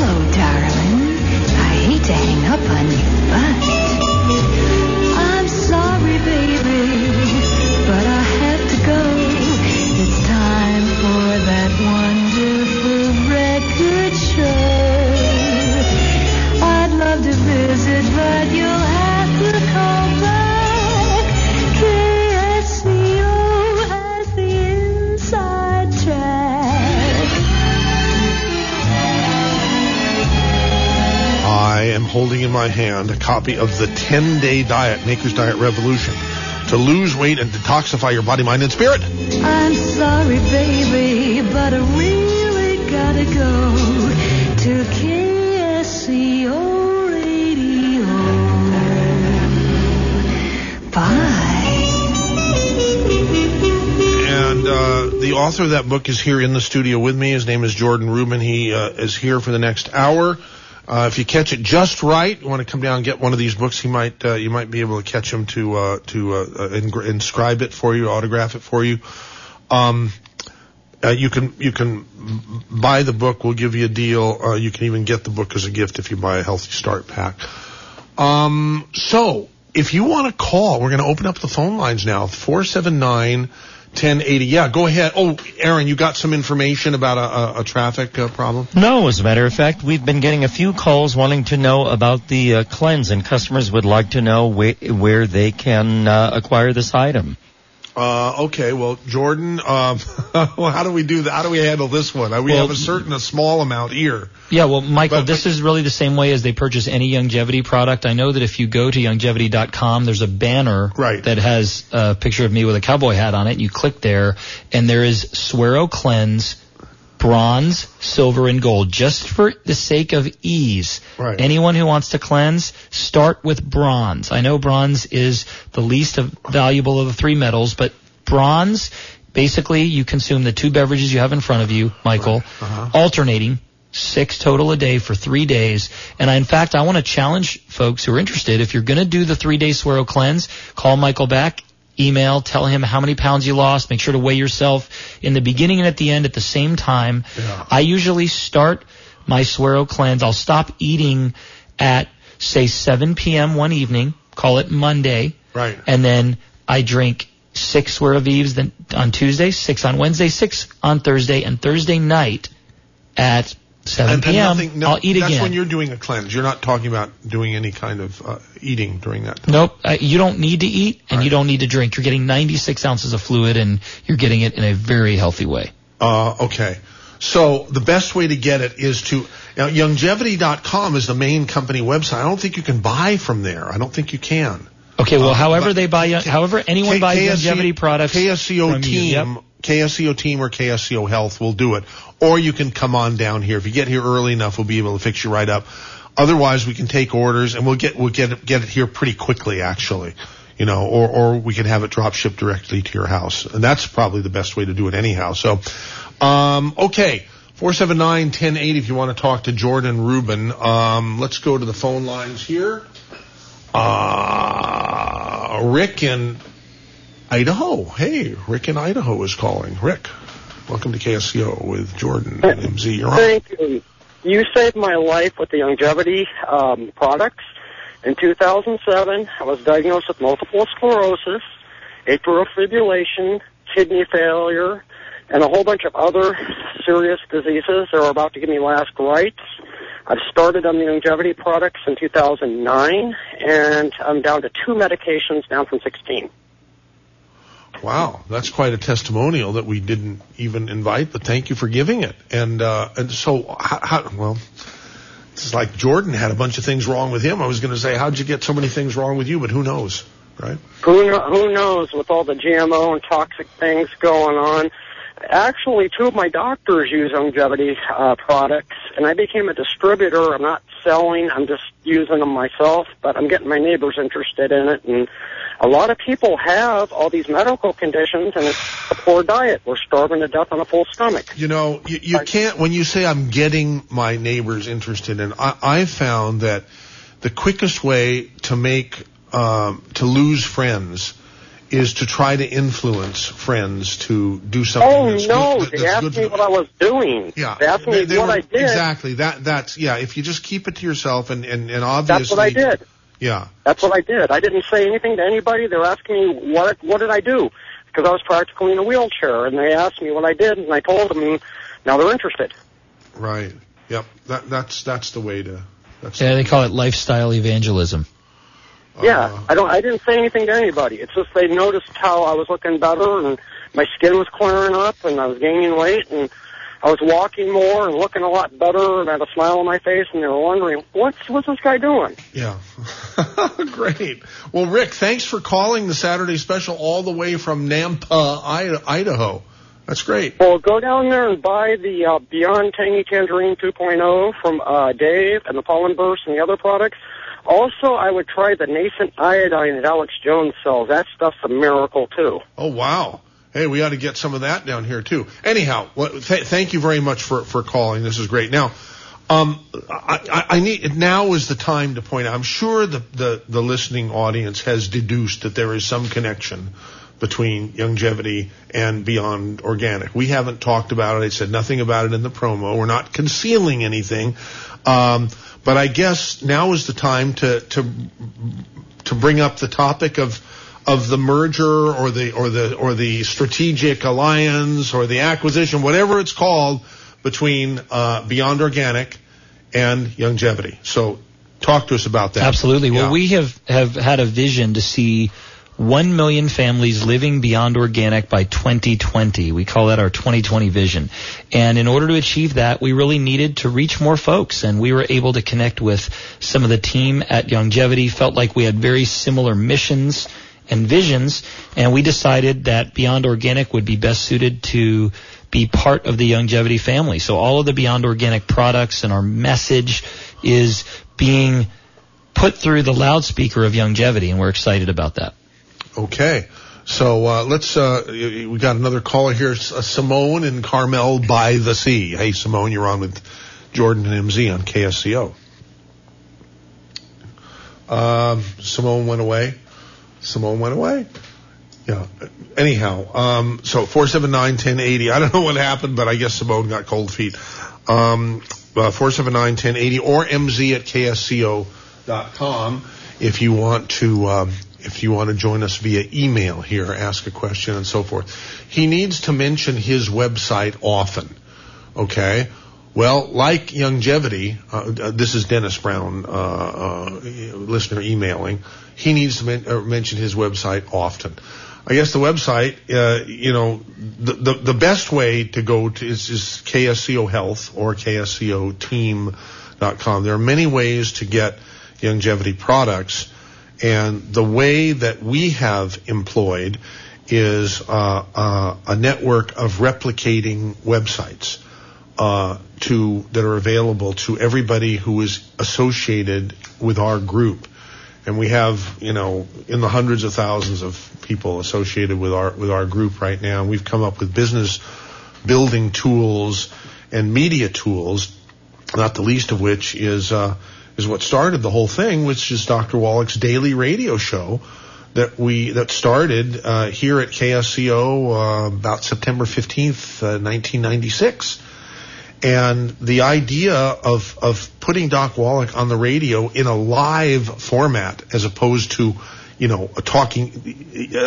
Oh, holding in my hand a copy of the 10 day diet, Maker's Diet Revolution, to lose weight and detoxify your body, mind, and spirit.
I'm sorry, baby, but I really gotta go to KSC. Bye.
And uh, the author of that book is here in the studio with me. His name is Jordan Rubin. He uh, is here for the next hour. Uh, if you catch it just right, you want to come down and get one of these books. He might uh, you might be able to catch him to uh, to uh, inscribe it for you, autograph it for you. Um, you can you can buy the book. We'll give you a deal. you can even get the book as a gift if you buy a Healthy Start pack. Um, so if you want to call, we're going to open up the phone lines now. Four seven nine. 1080. Yeah, go ahead. Oh, Aaron, you got some information about a, a, a traffic uh, problem?
No, as a matter of fact, we've been getting a few calls wanting to know about the uh, cleanse, and customers would like to know where, where they can uh, acquire this item.
Uh, okay, well, Jordan, um, well, how do we do that? How do we handle this one? We
Well-
have a certain, a small amount here.
Yeah, well, Michael, this is really the same way as they purchase any Youngevity product. I know that if you go to youngevity.com, there's a banner that has a picture of me with a cowboy hat on it. You click there, and there is Suero Cleanse, bronze, silver, and gold. Just for the sake of ease,
Right.
anyone who wants to cleanse, start with bronze. I know bronze is the least of, valuable of the three metals, but bronze, basically, you consume the two beverages you have in front of you, Michael, uh-huh. alternating six total a day for three days. And I, in fact, I want to challenge folks who are interested. If you're going to do the three day Suero cleanse, call Michael back, email, tell him how many pounds you lost. Make sure to weigh yourself in the beginning and at the end at the same time. I usually start my Suero cleanse. I'll stop eating at say 7 p.m. one evening. Call it Monday.
Right.
And then I drink six Suero Vives then on Tuesday, six on Wednesday, six on Thursday, and Thursday night at 7
And- and
p.m.
nothing- no,
I'll eat
that's
again.
when you're doing a cleanse. You're not talking about doing any kind of uh, eating during that.
Nope, uh, you don't need to eat and you don't need to drink. You're getting 96 ounces of fluid and you're getting it in a very healthy way.
Uh, okay. So the best way to get it is to now, Youngevity.com is the main company website. I don't think you can buy from there. I don't think you can.
Okay, well,
Uh,
however they buy, however anyone
K-
buys
KSC
Youngevity products
KSCO team,
yep.
KSCO team or KSCO Health will do it. Or you can come on down here. If you get here early enough, we'll be able to fix you right up. Otherwise, we can take orders and we'll get we'll get it, get it here pretty quickly, actually. You know, or or we can have it drop shipped directly to your house, and that's probably the best way to do it anyhow. So, um, okay. 479-1080 if you want to talk to Jordan Rubin. Um, let's go to the phone lines here. Uh, Rick in Idaho. Hey, Rick in Idaho is calling. Rick, welcome to KSCO with Jordan and MZ. You're on.
Thank you. You saved my life with the Youngevity um, products. In 2007, I was diagnosed with multiple sclerosis, atrial fibrillation, kidney failure, and a whole bunch of other serious diseases. They were about to give me last rites. I've started on the Youngevity products in 2009, and I'm down to two medications, down from 16.
Wow, that's quite a testimonial that we didn't even invite, but thank you for giving it. And uh, and so, how, how, well, it's like Jordan had a bunch of things wrong with him. I was going to say, how'd you get so many things wrong with you? But who knows, right?
Who who knows with all the GMO and toxic things going on? Actually, two of my doctors use Youngevity uh, products, and I became a distributor. I'm not selling; I'm just using them myself. But I'm getting my neighbors interested in it, and a lot of people have all these medical conditions, and it's a poor diet. We're starving to death on a full stomach.
You know, you, you can't, when you say I'm getting my neighbors interested in, I, I found that the quickest way to make, um, to lose friends is to try to influence friends to do something
Oh
that's
no!
good,
They asked me what I was doing.
Yeah,
they asked me
They- they
what
were-
I did.
Exactly. That that's yeah. If you just keep it to yourself and and, and
That's
obviously
what I did.
Yeah.
That's what I did. I didn't say anything to anybody. They were asking me what what did I do because I was practically in a wheelchair, and they asked me what I did, and I told them. And now they're interested.
Right. Yep. That that's that's the way to. That's
Yeah, they call it lifestyle evangelism.
Yeah, I don't. I didn't say anything to anybody. It's just they noticed how I was looking better, and my skin was clearing up, and I was gaining weight, and I was walking more and looking a lot better, and I had a smile on my face, and they were wondering what's what's this guy doing.
Yeah. Great. Well, Rick, thanks for calling the Saturday special all the way from Nampa, Ida- Idaho. That's great.
Well, go down there and buy the uh, Beyond Tangy Tangerine 2.0 from uh, Dave and the Pollen Burst and the other products. Also, I would try the nascent iodine that Alex Jones sells. That stuff's a miracle too.
Oh wow. Hey, we ought to get some of that down here too. Anyhow, th- thank you very much for, for calling. This is great. Now, um, I, I, I need now is the time to point out. I'm sure the, the the listening audience has deduced that there is some connection between Youngevity and beyond organic. We haven't talked about it. I said nothing about it in the promo. We're not concealing anything. Um, but I guess now is the time to to to bring up the topic of of the merger or the or the or the strategic alliance or the acquisition, whatever it's called, between uh, Beyond Organic and Youngevity. So, talk to us about that.
Absolutely.
Yeah.
Well, we have, have had a vision to see 1 million families living beyond organic by 2020. We call that our 2020 vision. And in order to achieve that, we really needed to reach more folks. And we were able to connect with some of the team at Youngevity, felt like we had very similar missions and visions. And we decided that Beyond Organic would be best suited to be part of the Youngevity family. So all of the Beyond Organic products and our message is being put through the loudspeaker of Youngevity, and we're excited about that.
Okay. So uh, let's. Uh, we got another caller here, uh, Simone in Carmel by the Sea. Hey, Simone, you're on with Jordan and MZ on KSCO. Um, Simone went away. Simone went away. Yeah. Anyhow, um, so four seven nine ten eighty. I don't know what happened, but I guess Simone got cold feet. Um, uh, four seven nine ten eighty or mz at ksco dot com if you want to um, if you want to join us via email here, ask a question and so forth. He needs to mention his website often. Okay. Well, like Youngevity, uh, uh, this is Dennis Brown, uh, uh, listener emailing. He needs to men- uh, mention his website often. I guess the website, uh, you know, the, the the best way to go to is, is KSCO Health or KSCOteam.com. There are many ways to get Youngevity products, and the way that we have employed is uh, uh, a network of replicating websites uh, to that are available to everybody who is associated with our group. And we have, you know, in the hundreds of thousands of people associated with our with our group right now. We've come up with business building tools and media tools, not the least of which is uh, is what started the whole thing, which is Dr. Wallach's daily radio show that we that started uh, here at KSCO uh, about September 15th, uh, 1996. And the idea of of putting Doc Wallach on the radio in a live format as opposed to you know a talking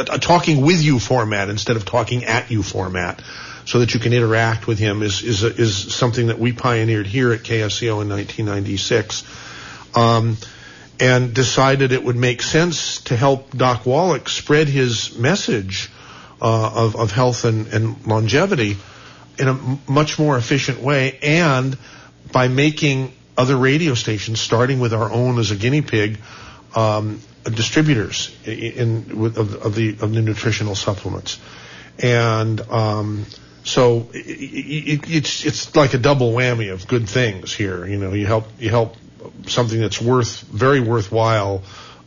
a talking with you format instead of talking at you format so that you can interact with him is is is something that we pioneered here at KSCO in 1996 um, and decided it would make sense to help Doc Wallach spread his message uh, of, of health and, and longevity in a m- much more efficient way and by making other radio stations, starting with our own as a guinea pig, um, distributors in, in with, of, of the of the nutritional supplements, and um, so it, it, it's it's like a double whammy of good things here. You know, you help you help something that's worth very worthwhile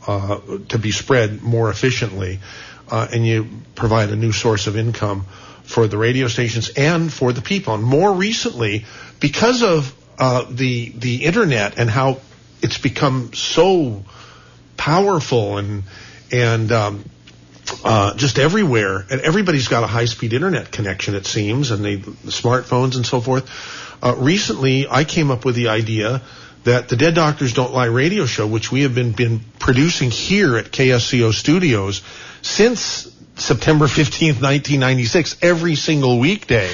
uh, to be spread more efficiently, uh, and you provide a new source of income for the radio stations and for the people. And more recently, because of uh, the the internet and how it's become so powerful and and um, uh, just everywhere, and everybody's got a high speed internet connection, it seems, and they, the smartphones and so forth. Uh, recently, I came up with the idea that the Dead Doctors Don't Lie radio show, which we have been, been producing here at KSCO Studios since September 15th, 1996, every single weekday,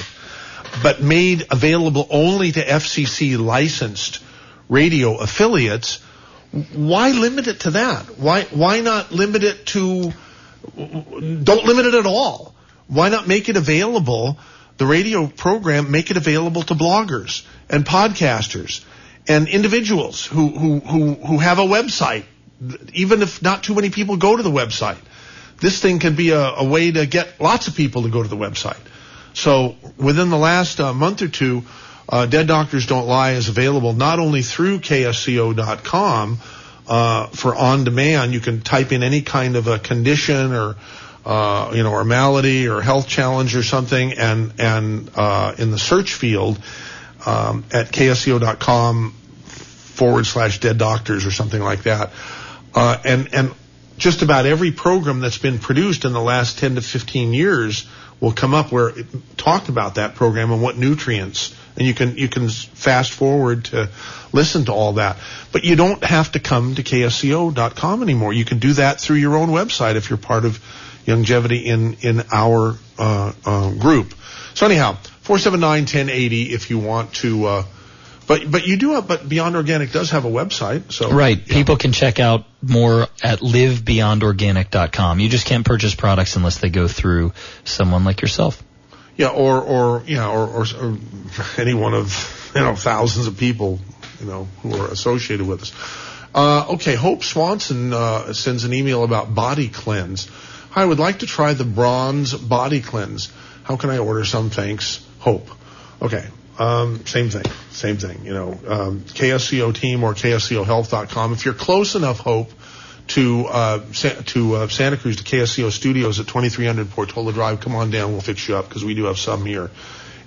but made available only to FCC licensed radio affiliates, why limit it to that? Why, why not limit it to, don't limit it at all. Why not make it available, the radio program, make it available to bloggers and podcasters and individuals who, who, who, who have a website, even if not too many people go to the website. This thing can be a, a way to get lots of people to go to the website. So within the last uh, month or two, uh, Dead Doctors Don't Lie is available not only through KSCO.com uh, for on demand. You can type in any kind of a condition or uh, you know, or malady or health challenge or something, and and uh, in the search field um, at ksco.com forward slash dead doctors or something like that, uh, and and just about every program that's been produced in the last 10 to 15 years will come up where it talked about that program and what nutrients. And you can you can fast forward to listen to all that. But you don't have to come to ksco.com anymore. You can do that through your own website if you're part of Youngevity in in our uh, uh, group. So anyhow 479-1080 if you want to uh, but but you do have but beyond organic does have a website so
Right. People can check out more at livebeyondorganic.com. You just can't purchase products unless they go through someone like yourself.
Yeah, or or yeah, or, or, or any one of you know thousands of people you know who are associated with us. Uh, okay, Hope Swanson uh, sends an email about body cleanse. I would like to try the bronze body cleanse. How can I order some? Thanks, Hope. Okay, um, same thing, same thing. You know, um, KSCO team or KSCOHealth.com. If you're close enough, Hope, to uh, to uh, Santa Cruz to KSCO Studios at 2300 Portola Drive. Come on down, we'll fix you up because we do have some here.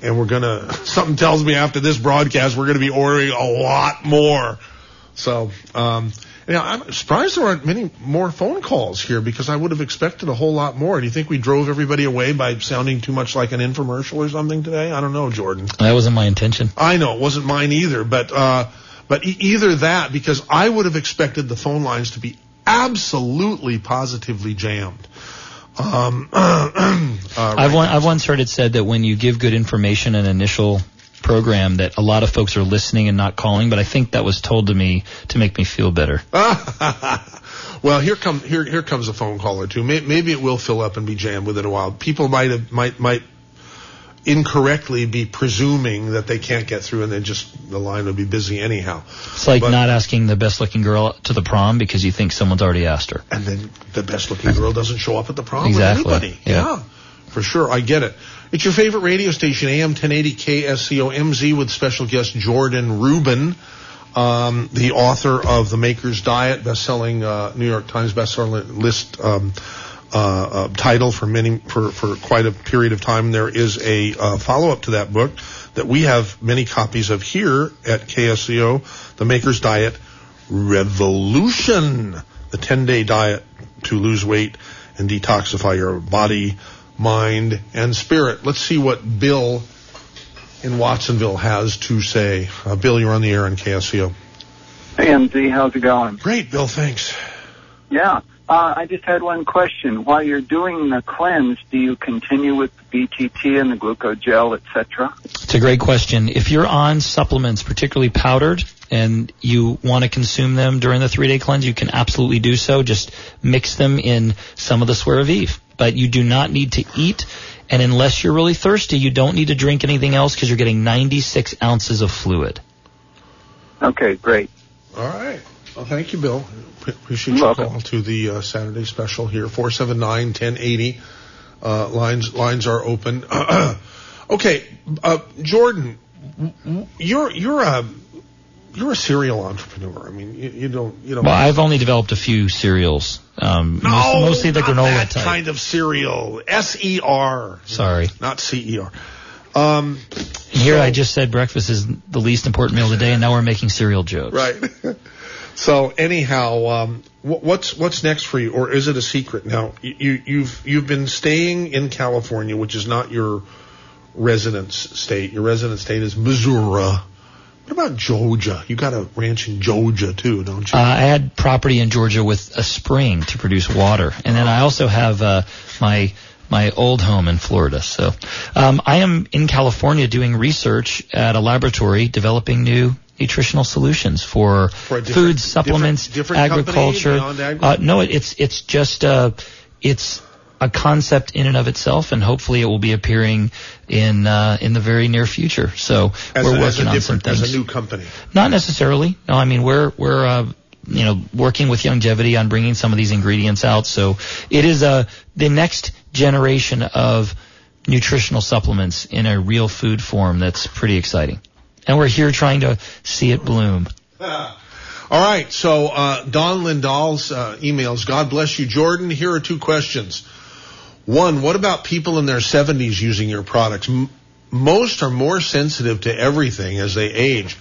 And we're gonna. Something tells me after this broadcast we're gonna be ordering a lot more. So, um, know, I'm surprised there aren't many more phone calls here because I would have expected a whole lot more. Do you think we drove everybody away by sounding too much like an infomercial or something today? I don't know, Jordan.
That wasn't my intention.
I know it wasn't mine either, but uh, but e- either that because I would have expected the phone lines to be absolutely positively jammed. Um, uh,
I've, one, I've once heard it said that when you give good information in an initial program that a lot of folks are listening and not calling, but I think that was told to me to make me feel better.
well, here come here here comes a phone call or two. May, maybe it will fill up and be jammed within a while. People might have might might incorrectly be presuming that they can't get through, and then just the line will be busy anyhow.
It's like
But-
not asking the best looking girl to the prom because you think someone's already asked her.
and then the best looking girl doesn't show up at the prom
Exactly.
with anybody.
Yeah.
for sure. I get it. It's your favorite radio station, AM 1080 KSCO MZ, with special guest Jordan Rubin, um, the author of The Maker's Diet, best-selling uh, New York Times bestseller list um, uh, uh, title for many for for quite a period of time. There is a uh, follow-up to that book that we have many copies of here at KSCO, The Maker's Diet Revolution, the 10-day diet to lose weight and detoxify your body, mind, and spirit. Let's see what Bill in Watsonville has to say. Uh, Bill, you're on the air on KSCO.
Hey, MZ, how's it going?
Great, Bill, thanks.
Yeah, uh, I just had one question. While you're doing the cleanse, do you continue with the BTT and the glucogel, etc.?
It's a great question. If you're on supplements, particularly powdered, and you want to consume them during the three day cleanse, you can absolutely do so. Just mix them in some of the Suero Vive. But you do not need to eat, and unless you're really thirsty, you don't need to drink anything else because you're getting 96 ounces of fluid.
Okay, great.
All right. Well, thank you, Bill. Appreciate
You're
your
welcome.
call to the uh, Saturday special here. 479-1080. Uh, lines lines are open. okay, uh, Jordan, w- w- you're you're a you're a serial entrepreneur. I mean, you, you don't you don't.
Well, I've only developed a few cereals, um,
no,
most, mostly the
not
granola
that
type.
kind of cereal. S E R.
Sorry.
Not C E R. Um,
Here I just said breakfast is the least important meal of the day, and now we're making cereal jokes.
Right. so anyhow, um, what's what's next for you, or is it a secret? Now you you've you've been staying in California, which is not your residence state. Your residence state is Missouri. What about Georgia? You got a ranch in Georgia too, don't you?
Uh, I had property in Georgia with a spring to produce water, and then I also have uh, my my old home in Florida. So um, I am in California doing research at a laboratory developing new nutritional solutions for,
For
food, supplements,
different- different company
agriculture. Uh, no, it- it's it's just uh, it's a concept in and of itself, and hopefully it will be appearing in uh, in the very near future. So
as,
we're
a,
working
a
on some
different, as
things.
a new company.
Not necessarily. No, I mean we're we're uh, you know working with Youngevity on bringing some of these ingredients out. So it is uh, the next generation of nutritional supplements in a real food form that's pretty exciting. And we're here trying to see it bloom.
All right, so uh, Don Lindahl's uh, emails. God bless you, Jordan. Here are two questions. One, what about people in their 70s using your products? M- most are more sensitive to everything as they age.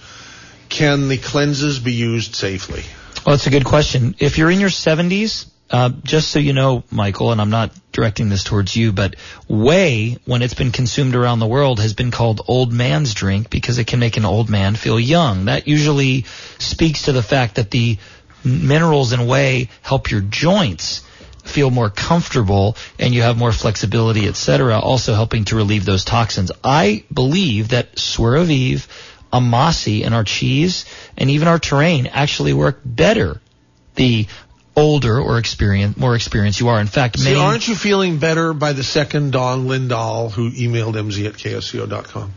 Can the cleanses be used safely?
Well, that's a good question. If you're in your 70s, uh, just so you know, Michael, and I'm not directing this towards you, but whey, when it's been consumed around the world, has been called old man's drink because it can make an old man feel young. That usually speaks to the fact that the minerals in whey help your joints feel more comfortable and you have more flexibility, etc., also helping to relieve those toxins. I believe that Suero Amasi, and our cheese and even our terrain actually work better the older or experienced, more experienced you are. In fact,
See, aren't you feeling better by the second Don Lindahl who emailed mz at ksco.com?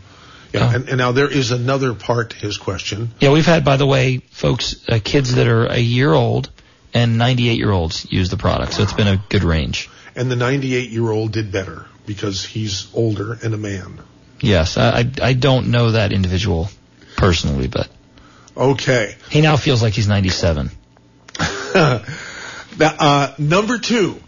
Yeah,
Oh.
and, and now there is another part to his question.
Yeah, we've had, by the way, folks, uh, kids that are a year old and 98 year olds use the product, so it's been a good range.
And the 98 year old did better because he's older and a man.
Yes, I, I, don't know that individual personally, but
Okay.
he now feels like he's 97.
Now, uh, number two,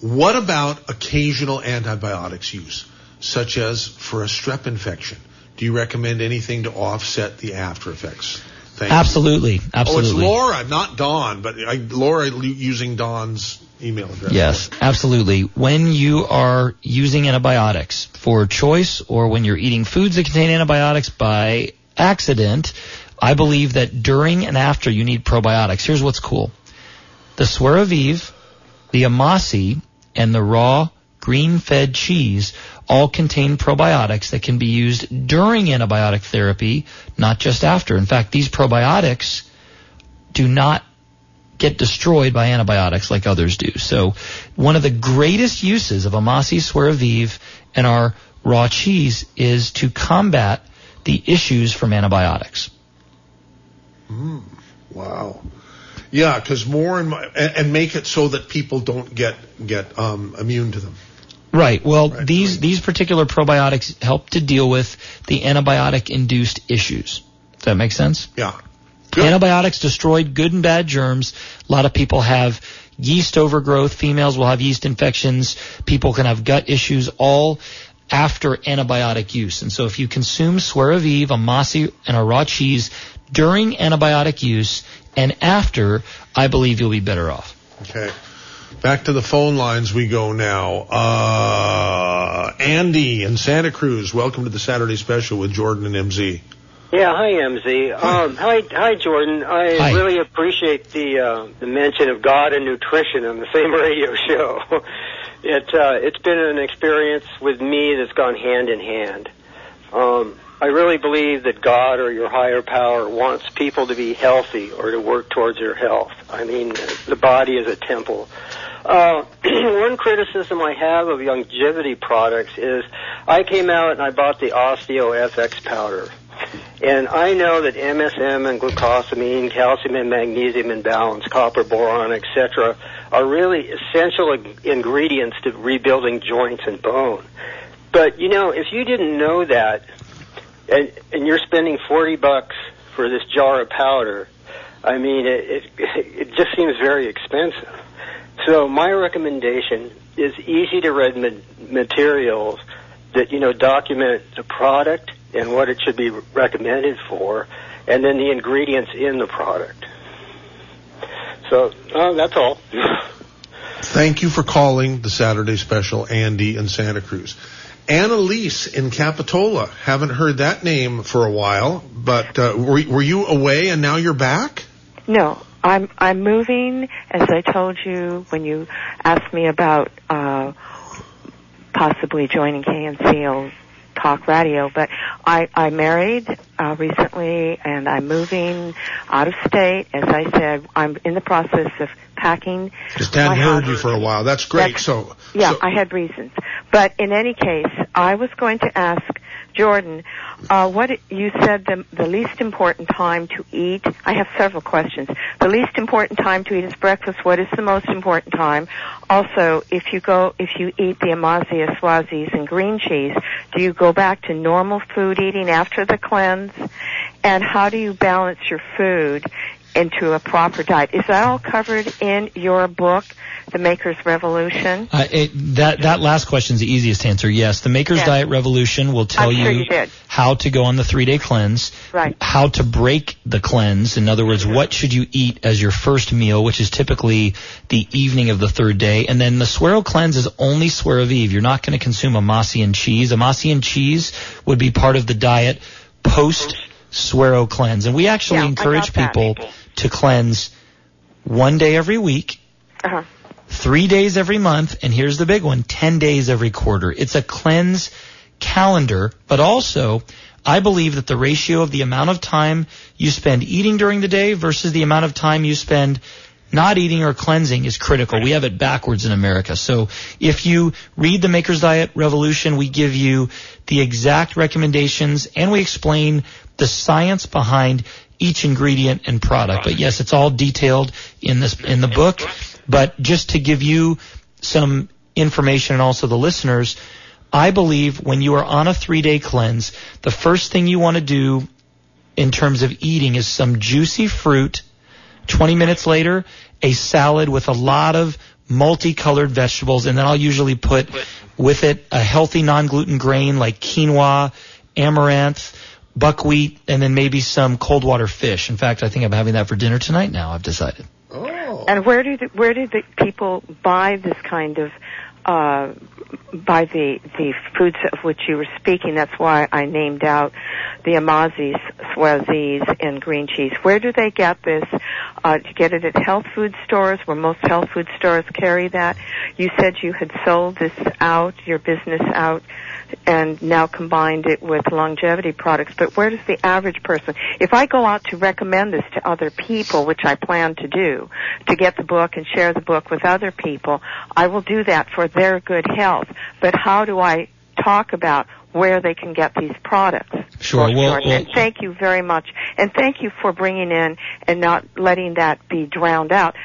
what about occasional antibiotics use, such as for a strep infection? Do you recommend anything to offset the after effects? You.
Absolutely,
Oh, it's. Laura, not Don, but I, Laura using Don's email address.
Yes, absolutely. When you are using antibiotics for choice or when you're eating foods that contain antibiotics by accident, I believe that during and after you need probiotics. Here's what's cool. The Suero, the Amasi, and the raw green-fed cheese all contain probiotics that can be used during antibiotic therapy, not just after. In fact, these probiotics do not get destroyed by antibiotics like others do. So one of the greatest uses of Amasi Suero and our raw cheese is to combat the issues from antibiotics.
Mm, wow. Yeah, because more and, more, and make it so that people don't get get um, immune to them.
Right. Well, these these particular probiotics help to deal with the antibiotic induced issues. Does that make sense?
Yeah.
Antibiotics destroyed good and bad germs. A lot of people have yeast overgrowth. Females will have yeast infections. People can have gut issues all after antibiotic use. And so if you consume Suero, Amasi, and a raw cheese during antibiotic use and after, I believe you'll be better off.
Okay. Back to the phone lines we go now. Uh, Andy in Santa Cruz, welcome to the Saturday special with Jordan and MZ.
Yeah, hi MZ. Um, hi, hi Jordan. I
Hi.
really appreciate the uh, the mention of God and nutrition on the same radio show. it uh, it's been an experience with me that's gone hand in hand. Um, I really believe that God or your higher power wants people to be healthy or to work towards their health. I mean, the body is a temple. Uh, one criticism I have of Youngevity products is I came out and I bought the Osteo FX powder. And I know that MSM and glucosamine, calcium and magnesium imbalance, copper, boron, etc., are really essential ingredients to rebuilding joints and bone. But you know, if you didn't know that, and, and you're spending 40 bucks for this jar of powder, I mean, it, it, it just seems very expensive. So my recommendation is easy to read ma- materials that, you know, document the product and what it should be recommended for, and then the ingredients in the product. So, uh, that's all.
Thank you for calling the Saturday special, Andy in Santa Cruz. Annalise in Capitola. Haven't heard that name for a while, but uh, were, were you away and now you're back?
No, I'm I'm moving. As I told you when you asked me about uh, possibly joining KNCL Talk Radio, but I I married uh, recently and I'm moving out of state. As I said, I'm in the process of packing.
Just hadn't heard you for a while. That's great.
That's-
so,
Yeah,
so-
I had reasons. But in any case, I was going to ask Jordan, uh, what you said the, the least important time to eat. I have several questions. The least important time to eat is breakfast. What is the most important time? Also, if you go, if you eat the Amazia Swazis and green cheese, do you go back to normal food eating after the cleanse? And how do you balance your food into a proper diet? Is that all covered in your book the Maker's Revolution?
Uh, it, that that last question is the easiest answer. Yes, the Maker's
Yes.
Diet Revolution will tell
I'm sure
you
you
how to go on the three day cleanse,
Right.
how to break the cleanse. In other words, what should you eat as your first meal, which is typically the evening of the third day, and then the Suero cleanse is only Suero Vive. You're not going to consume Amasi and cheese. Amasi and cheese would be part of the diet post Suero cleanse, and we actually
Yeah,
encourage
people that.
To cleanse one day every week
Uh-huh.
three days every month, and here's the big one, 10 days every quarter. It's a cleanse calendar, but also I believe that the ratio of the amount of time you spend eating during the day versus the amount of time you spend not eating or cleansing is critical. We have it backwards in America. So if you read the Maker's Diet Revolution, we give you the exact recommendations and we explain the science behind each ingredient and product. But yes, it's all detailed in this in the book. But just to give you some information and also the listeners, I believe when you are on a three day cleanse, the first thing you want to do in terms of eating is some juicy fruit. 20 minutes later, a salad with a lot of multicolored vegetables, and then I'll usually put with it a healthy non-gluten grain like quinoa, amaranth, buckwheat, and then maybe some cold water fish. In fact, I think I'm having that for dinner tonight now, I've decided. Oh.
And where do the, where do the people buy this kind of uh, buy the the foods of which you were speaking? That's why I named out the Amazis, Swazis, and green cheese. Where do they get this? Uh, do you get it at health food stores, where most health food stores carry that? You said you had sold this out, your business out, and now combined it with Youngevity products. But where does the average person, if I go out to recommend this to other people, which I plan to do, to get the book and share the book with other people, I will do that for their good health. But how do I talk about where they can get these products?
Sure.
Well,
Well,
and thank you very much. And thank you for bringing in and not letting that be drowned out,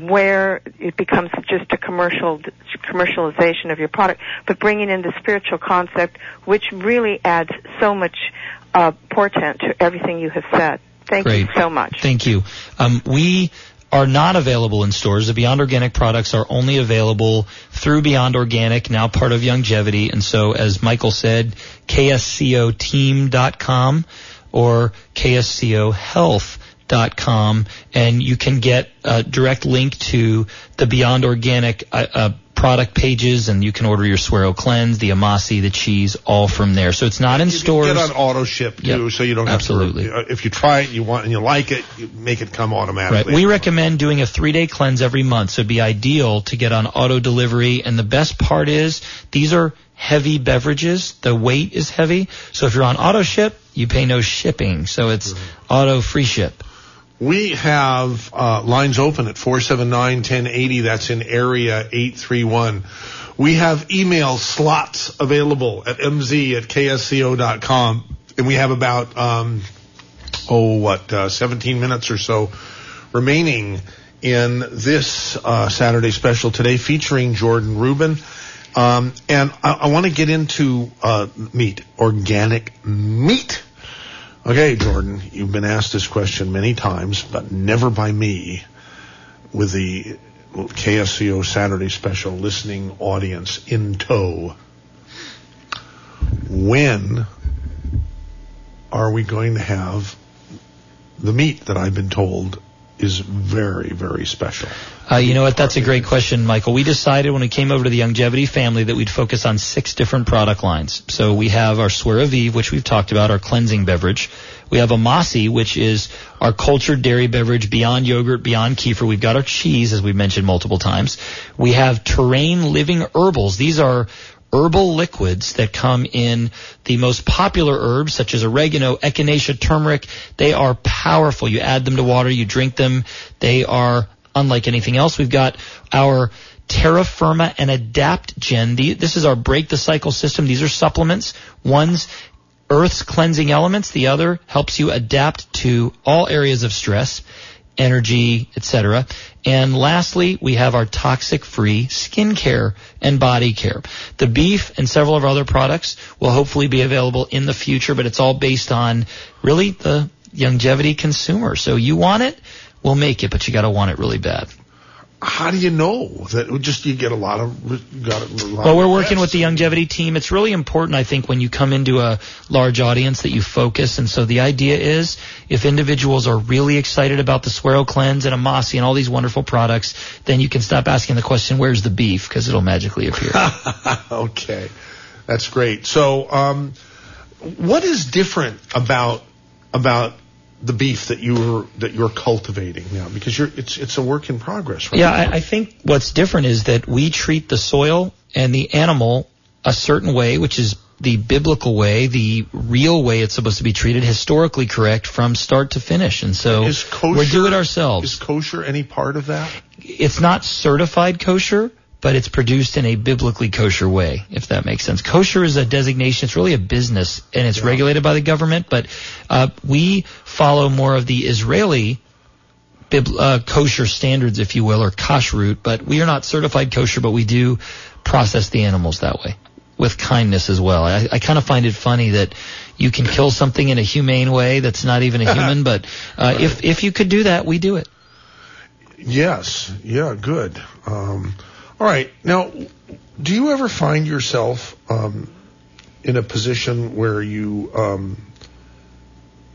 where it becomes just a commercial commercialization of your product, but bringing in the spiritual concept, which really adds so much uh, portent to everything you have said. Thank you so much.
Thank you. Um, we are not available in stores. The Beyond Organic products are only available through Beyond Organic, now part of Youngevity. And so, as Michael said, kscoteam.com or kscohealth.com, and you can get a direct link to the Beyond Organic uh, uh, product pages, and you can order your Suero Cleanse, the Amasi, the cheese, all from there. So it's not in stores.
Get on auto ship too,
Yep,
so you don't have
absolutely.
to. uh, If you try it, you want and you like it, you make it come automatically.
Right.
automatically.
We recommend doing a three day cleanse every month. So it'd be ideal to get on auto delivery. And the best part is these are heavy beverages. The weight is heavy. So if you're on auto ship, you pay no shipping. So it's auto free ship.
We have uh, lines open at 479-1080. That's in area 831. We have email slots available at mz at ksco.com. And we have about, um, oh, what, uh, 17 minutes or so remaining in this uh, Saturday special today featuring Jordan Rubin. Um, and I, I want to get into uh, meat, organic meat. Okay, Jordan, you've been asked this question many times, but never by me with the KSCO Saturday special listening audience in tow. When are we going to have the meat that I've been told is very, very special?
Uh, you know what? That's a great question, Michael. We decided when we came over to the Youngevity family that we'd focus on six different product lines. So we have our Suero Vive, which we've talked about, our cleansing beverage. We have Amasi, which is our cultured dairy beverage beyond yogurt, beyond kefir. We've got our cheese, as we've mentioned multiple times. We have Terrain Living Herbals. These are herbal liquids that come in the most popular herbs such as oregano, echinacea, turmeric. They are powerful. You add them to water, you drink them. They are unlike anything else. We've got our Terra Firma and AdaptGen. The, this is our break the cycle system. These are supplements. One's Earth's cleansing elements. The other helps you adapt to all areas of stress, energy, etc. And lastly, we have our toxic-free skincare and body care. The beef and several of our other products will hopefully be available in the future, but it's all based on really the Youngevity consumer. So you want it, we'll make it, but you got to want it really bad.
How do you know that just you get a lot of got a lot
Well, we're working with the Youngevity team. It's really important, I think, when you come into a large audience that you focus. And so the idea is if individuals are really excited about the Suero Cleanse and Amasi and all these wonderful products, then you can stop asking the question, where's the beef? Because it'll magically appear.
okay, that's great. So, um, what is different about about the beef that you're that you're cultivating now? Because you're it's it's a work in progress, right?
Yeah, I, I think what's different is that we treat the soil and the animal a certain way, which is the biblical way, the real way it's supposed to be treated, historically correct from start to finish. And so we do it ourselves.
Is kosher any part of that?
It's not certified kosher, but it's produced in a biblically kosher way, if that makes sense. Kosher is a designation. It's really a business, and it's regulated by the government. But uh, we follow more of the Israeli bib- uh, kosher standards, if you will, or kashrut. But we are not certified kosher, but we do process the animals that way with kindness as well. I, I kind of find it funny that you can kill something in a humane way that's not even a human, but uh, if if you could do that, we do it.
Yes. Yeah. Good. Um, all right. Now, do you ever find yourself um, in a position where you um,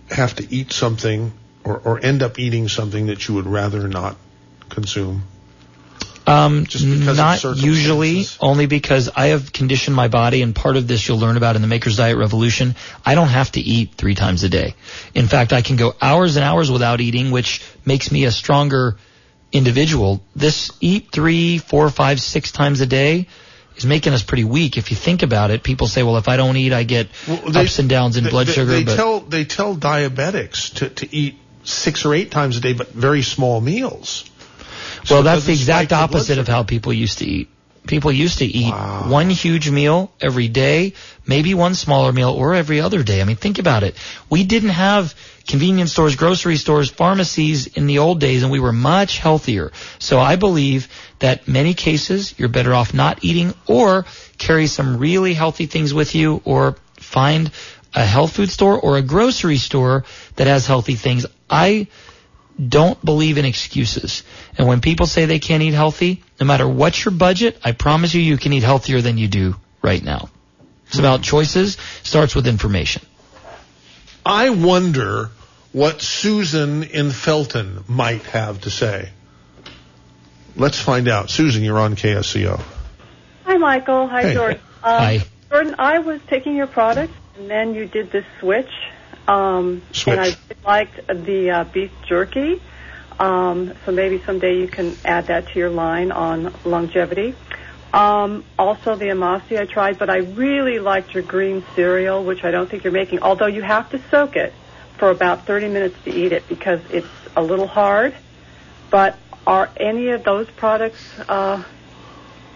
have to eat something or, or end up eating something that you would rather not consume?
Um,
Just because
not usually, only because I have conditioned my body, and part of this you'll learn about in the Maker's Diet Revolution. I don't have to eat three times a day. In fact, I can go hours and hours without eating, which makes me a stronger individual. This eat three, four, five, six times a day is making us pretty weak. If you think about it, people say, well, if I don't eat, I get
they-
ups and downs in
They-
blood
they,
sugar.
They
but
tell they tell diabetics to, to eat six or eight times a day, but very small meals. So
well, that's the exact opposite of how people used to eat. People used to eat one huge meal every day, maybe one smaller meal, or every other day. I mean, think about it. We didn't have convenience stores, grocery stores, pharmacies in the old days, and we were much healthier. So I believe that many cases you're better off not eating or carry some really healthy things with you or find a health food store or a grocery store that has healthy things. I don't believe in excuses. And when people say they can't eat healthy, no matter what your budget, I promise you, you can eat healthier than you do right now. It's about choices, starts with information.
I wonder what Susan in Felton might have to say. Let's find out. Susan, you're on KSCO.
Hi, Michael. Hi,
Hey.
Jordan. Um,
Hi.
Jordan, I was taking your product, and then you did this switch. Um,
Switch.
And I liked the uh, beef jerky. Um, so maybe someday you can add that to your line on Youngevity. Um, also, the Amasi I tried, but I really liked your green cereal, which I don't think you're making, although you have to soak it for about 30 minutes to eat it because it's a little hard. But are any of those products uh,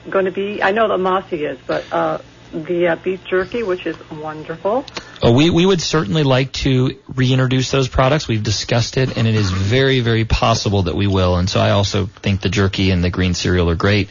going to be? I know the Amasi is, but uh, the uh, beef jerky, which is wonderful.
Uh, we, we would certainly like to reintroduce those products. We've discussed it, and it is very, very possible that we will. And so I also think the jerky and the green cereal are great.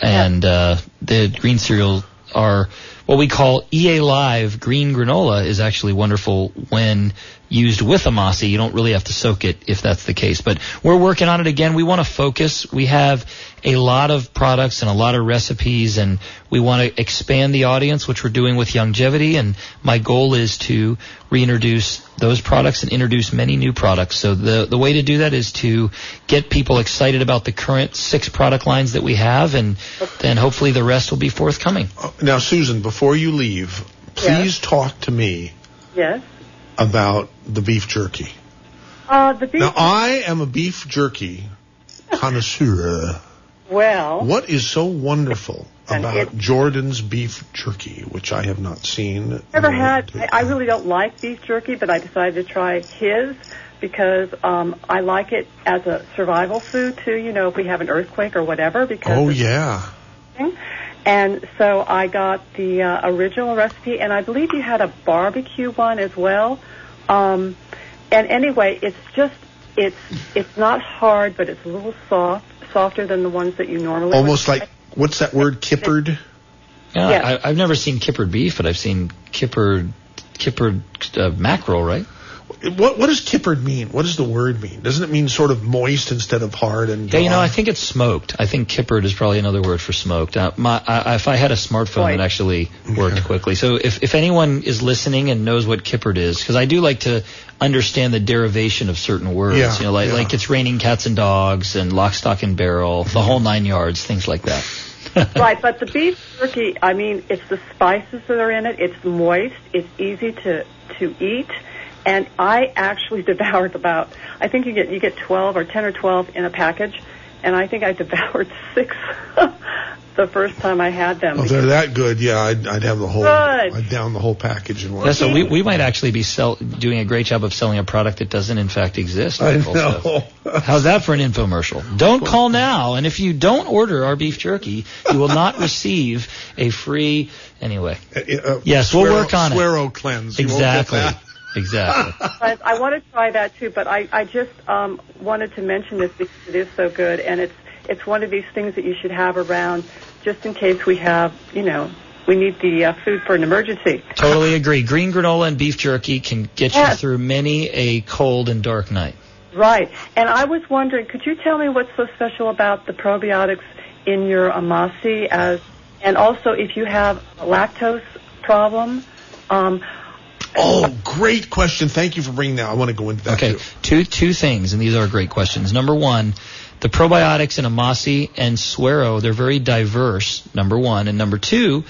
And uh, the green cereal are what we call EA Live green granola is actually wonderful when used with Amasi. You don't really have to soak it if that's the case. But we're working on it again. We want to focus. We have a lot of products and a lot of recipes and we want to expand the audience, which we're doing with Youngevity. And my goal is to reintroduce those products and introduce many new products. So the, the way to do that is to get people excited about the current six product lines that we have and then hopefully the rest will be forthcoming.
Now, Susan, before you leave, please talk to me
Yes.
About the beef jerky.
Uh, the beef.
Now, I am a beef jerky connoisseur.
well,
What is so wonderful about Jordan's beef jerky, which I have not seen?
Never had. I, I really don't like beef jerky, but I decided to try his because um, I like it as a survival food too. You know, if we have an earthquake or whatever. Because
Oh, yeah.
Thing. And so I got the uh, original recipe, and I believe you had a barbecue one as well. Um, and anyway, it's just it's it's not hard, but it's a little soft, softer than the ones that you normally.
Almost
would
like, what's that word, kippered?
Yeah,
Yeah.
I, I've never seen kippered beef, but I've seen kippered kippered uh, mackerel, right?
What what does kippered mean? What does the word mean? Doesn't it mean sort of moist instead of hard and
Yeah, you know. I think it's smoked. I think kippered is probably another word for smoked. Uh, my, I, if I had a smartphone, it actually worked quickly. So if, if anyone is listening and knows what kippered is, because I do like to understand the derivation of certain words.
Yeah,
you know, like
yeah.
like it's raining cats and dogs and lock, stock, and barrel, the whole nine yards, things like that.
right, but the beef jerky, I mean, it's the spices that are in it. It's moist. It's easy to to eat, and I actually devoured about. I think you get you get twelve or ten or twelve in a package, and I think I devoured six the first time I had them.
Oh, they're that good. Yeah, I'd, I'd have the whole.
Good.
I'd down the whole package in one.
Yeah, so we, we might actually be sell, doing a great job of selling a product that doesn't in fact exist.
I know.
How's that for an infomercial? Don't call now, and if you don't order our beef jerky, you will not receive a free. Anyway,
Uh,
yes, we'll work on it.
Suero cleanse. You won't get
Exactly.
That.
Exactly.
But I want to try that too. But I, I just um, wanted to mention this because it is so good, and it's it's one of these things that you should have around just in case we have, you know, we need the uh, food for an emergency.
totally agree. Green granola and beef jerky can get you through many a cold and dark night.
Right. And I was wondering, could you tell me what's so special about the probiotics in your amasi as, and also if you have a lactose problem? Um,
Oh, great question. Thank you for bringing that. I want to go into that
Okay,
too.
two two things, and these are great questions. Number one, the probiotics in Amasi and Suero, they're very diverse. Number one, and number two,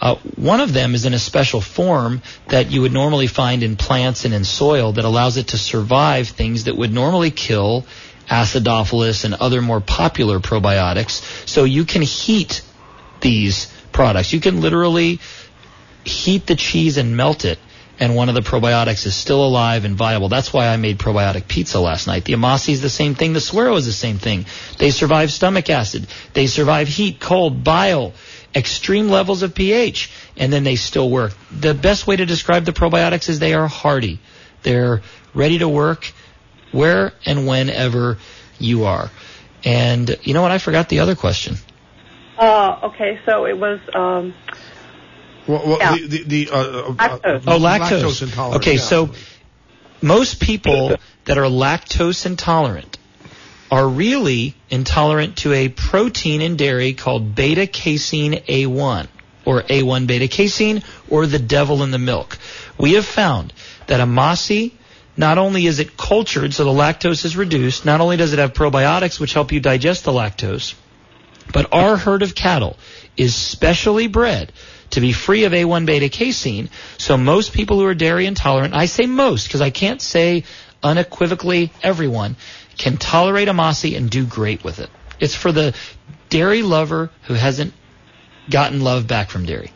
uh, one of them is in a special form that you would normally find in plants and in soil that allows it to survive things that would normally kill acidophilus and other more popular probiotics. So you can heat these products. You can literally heat the cheese and melt it, and one of the probiotics is still alive and viable. That's why I made probiotic pizza last night. The Amasi is the same thing. The Suero is the same thing. They survive stomach acid. They survive heat, cold, bile, extreme levels of pH, and then they still work. The best way to describe the probiotics is they are hardy. They're ready to work where and whenever you are. And you know what? I forgot the other question.
uh, okay, so it was. Um,
Well, well,
Yeah.
the, the, the, uh, uh,
Lactose.
Oh, lactose.
intolerant.
Okay,
yeah.
so most people that are lactose intolerant are really intolerant to a protein in dairy called beta casein A1 or A1 beta casein or the devil in the milk. We have found that Amasi not only is it cultured so the lactose is reduced, not only does it have probiotics which help you digest the lactose, but our herd of cattle is specially bred to be free of A1 beta casein. So most people who are dairy intolerant, I say most because I can't say unequivocally everyone, can tolerate Amasi and do great with it. It's for the dairy lover who hasn't gotten love back from dairy.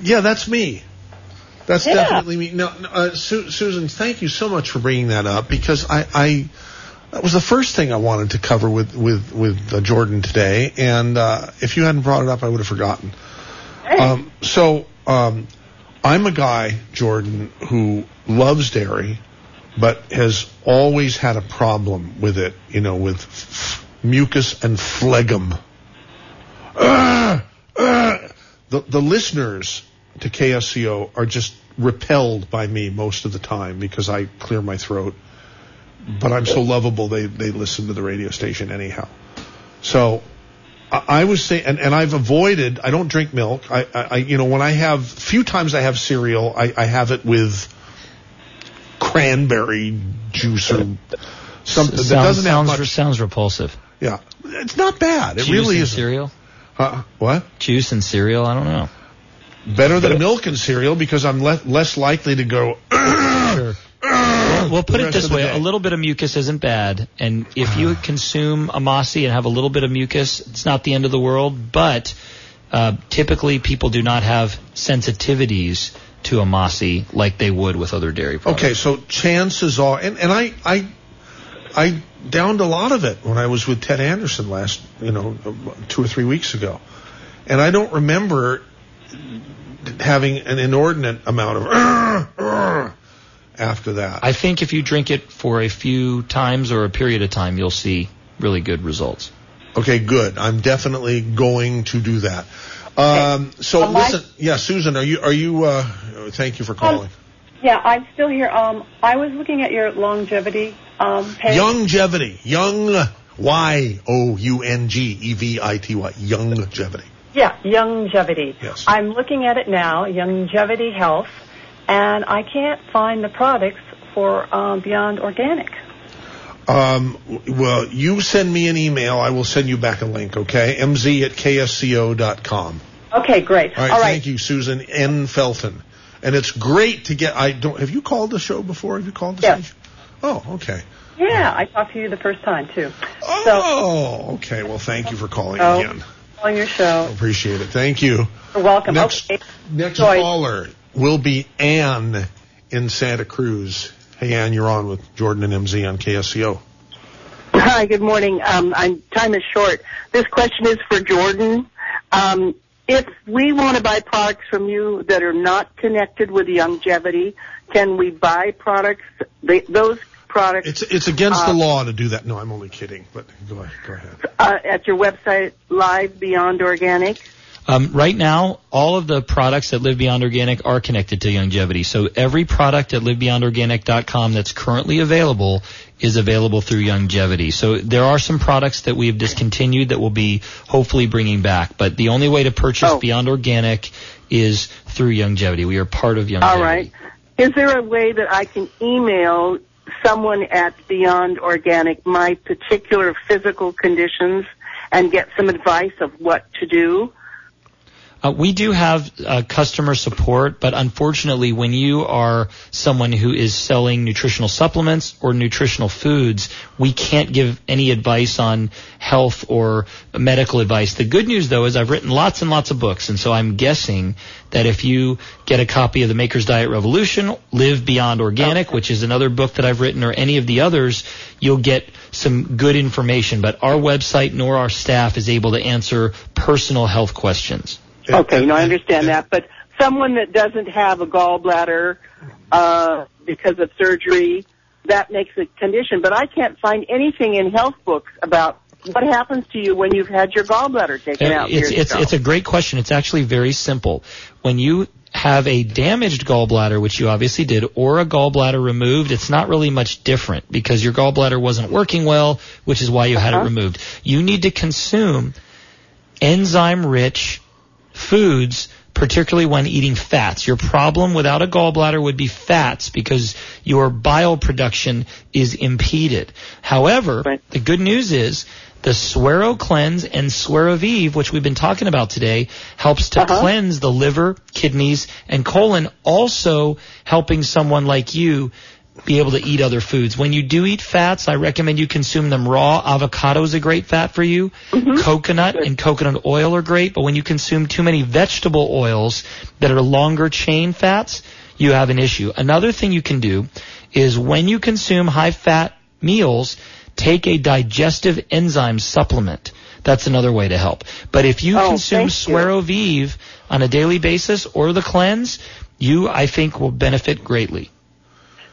Yeah, that's me. That's
Yeah.
definitely me. No, no, uh, Su- Susan, thank you so much for bringing that up because I, I that was the first thing I wanted to cover with with with uh, Jordan today, and uh, if you hadn't brought it up, I would have forgotten. Um, so um, I'm a guy, Jordan, who loves dairy, but has always had a problem with it. You know, with f- mucus and phlegm. Ugh, ugh. The the listeners to KSCO are just repelled by me most of the time because I clear my throat. But I'm so lovable they they listen to the radio station anyhow. So I, I was saying, and, and I've avoided. I don't drink milk. I, I, I you know when I have few times I have cereal, I, I have it with cranberry juice or something that doesn't have
sounds,
much.
sounds repulsive.
Yeah, it's not bad. It
Juice
really is.
cereal.
Uh, what?
Juice and cereal. I don't know.
Better than milk and cereal because I'm le- less likely to go.
Sure. Well, we'll put it this way: a little bit of mucus isn't bad, and if you consume amasi and have a little bit of mucus, it's not the end of the world. But uh, typically, people do not have sensitivities to amasi like they would with other dairy products.
Okay, so chances are, and, and I, I, I downed a lot of it when I was with Ted Anderson last, you know, two or three weeks ago, and I don't remember having an inordinate amount of after that.
I think if you drink it for a few times or a period of time, you'll see really good results.
Okay, good. I'm definitely going to do that. Um, so
my-
listen, yeah, Susan, are you are you? Uh, thank you for calling.
Yeah, I'm still here. Um, I was looking at your longevity um, page.
Longevity. Young. Y O U N G E V I T Y. longevity.
Yeah, longevity.
Yes.
I'm looking at it now, Longevity Health, and I can't find the products for um, Beyond Organic.
Um, well, you send me an email. I will send you back a link, okay? mz at ksco.com.
Okay, great.
All right,
All right.
thank you, Susan N. Felton. And it's great to get, I don't, have you called the show before? Have you called the
Yes.
station? Oh, okay.
Yeah, I talked to you the first time too.
Oh, okay. Well, thank you for calling
So,
again.
On your show.
Appreciate it. Thank you.
You're welcome.
Next,
okay.
next
Joy.
caller will be Ann in Santa Cruz. Hey, Ann, you're on with Jordan and MZ on KSCO.
Hi, good morning. Um, I'm time is short. This question is for Jordan. Um, if we want to buy products from you that are not connected with Youngevity, can we buy products? They, those products
It's it's against
Uh,
the law to do that. No, I'm only kidding. But go ahead. Go ahead.
uh, at your website, Live Beyond Organic.
Um, right now, all of the products that Live Beyond Organic are connected to Youngevity. So every product at livebeyondorganic.com that's currently available is available through Youngevity. So there are some products that we have discontinued that we'll be hopefully bringing back. But the only way to purchase
Oh.
Beyond Organic is through Youngevity. We are part of Youngevity.
All right. Is there a way that I can email someone at Beyond Organic my particular physical conditions and get some advice of what to do?
Uh, we do have uh, customer support, but unfortunately, when you are someone who is selling nutritional supplements or nutritional foods, we can't give any advice on health or medical advice. The good news, though, is I've written lots and lots of books, and so I'm guessing that if you get a copy of The Maker's Diet Revolution, Live Beyond Organic, which is another book that I've written, or any of the others, you'll get some good information. But our website nor our staff is able to answer personal health questions.
Okay, no, I understand that. But someone that doesn't have a gallbladder uh, because of surgery, that makes a condition. But I can't find anything in health books about what happens to you when you've had your gallbladder taken
Uh,
out.
It's it's it's a great question. It's actually very simple. When you have a damaged gallbladder, which you obviously did, or a gallbladder removed, it's not really much different because your gallbladder wasn't working well, which is why you had it
Uh-huh.
removed. You need to consume enzyme-rich foods, particularly when eating fats. Your problem without a gallbladder would be fats because your bile production is impeded. However, the good news is the Suero Cleanse and Suero Vive, which we've been talking about today, helps to uh-huh. cleanse the liver, kidneys, and colon, also helping someone like you be able to eat other foods. When you do eat fats, I recommend you consume them raw. Avocado is a great fat for you. Coconut and coconut oil are great, but when you consume too many vegetable oils that are longer chain fats, you have an issue. Another thing you can do is when you consume high fat meals, take a digestive enzyme supplement. That's another way to help. But if you
Oh,
consume.
Suero
Vive on a daily basis or the cleanse, you, I think, will benefit greatly.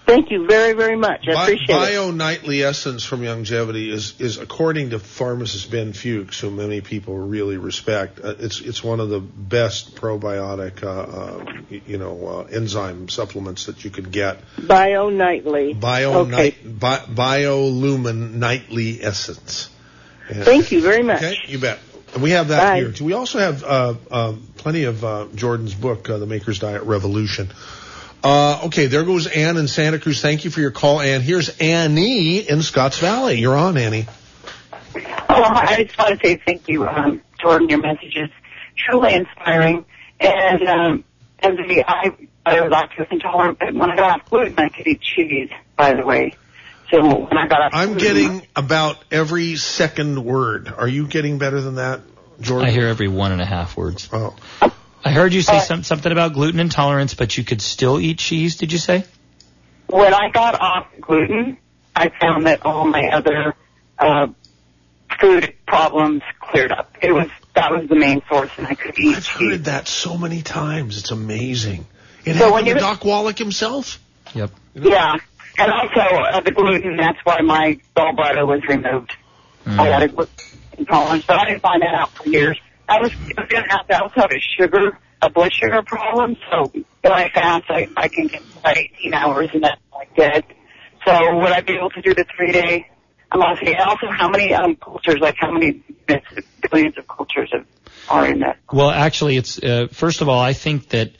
Thank you very, very much. I
Bi-
appreciate it.
Bio Nightly Essence from Youngevity is, is according to pharmacist Ben Fuchs, who many people really respect. Uh, it's it's one of the best probiotic, uh, uh, you know, uh, enzyme supplements that you could get.
Bio Nightly.
Bio
Okay.
Night, Bi- Biolumin Nightly Essence. And-
Thank you very much.
Okay, you bet. And we have that
Bye.
here. We also have uh, uh, plenty of uh, Jordan's book, uh, The Maker's Diet Revolution. Uh, okay, there goes Ann in Santa Cruz. Thank you for your call, Ann. Here's Annie in Scotts Valley. You're on, Annie.
Oh, I just want to say thank you, um, Jordan. Your message is truly inspiring. And um, as the, I, I was lactose intolerant, but when I got off gluten, I could eat cheese. By the way, so when I got off,
I'm
gluten,
getting about every second word. Are you getting better than that, Jordan?
I hear every one and a half words.
Oh.
I heard you say some, something about gluten intolerance, but you could still eat cheese, did you say?
when I got off gluten, I found that all my other uh, food problems cleared up. It was that was the main source, and I could eat
I've heard that so many times. It's amazing. It
So
happened
when
to Doc Wallach himself.
Yep.
Yeah, and also uh, the gluten. That's why my gallbladder was removed. I had a gluten intolerance, but I didn't find that out for years. I was, gonna have to also have a sugar a blood sugar problem, so when I fast, I, I can get about 18 hours and I'm like dead. So would I be able to do the three day Amasi? And also, how many um, cultures, like how many billions of cultures of, are in that?
Well, actually, it's uh, first of all, I think that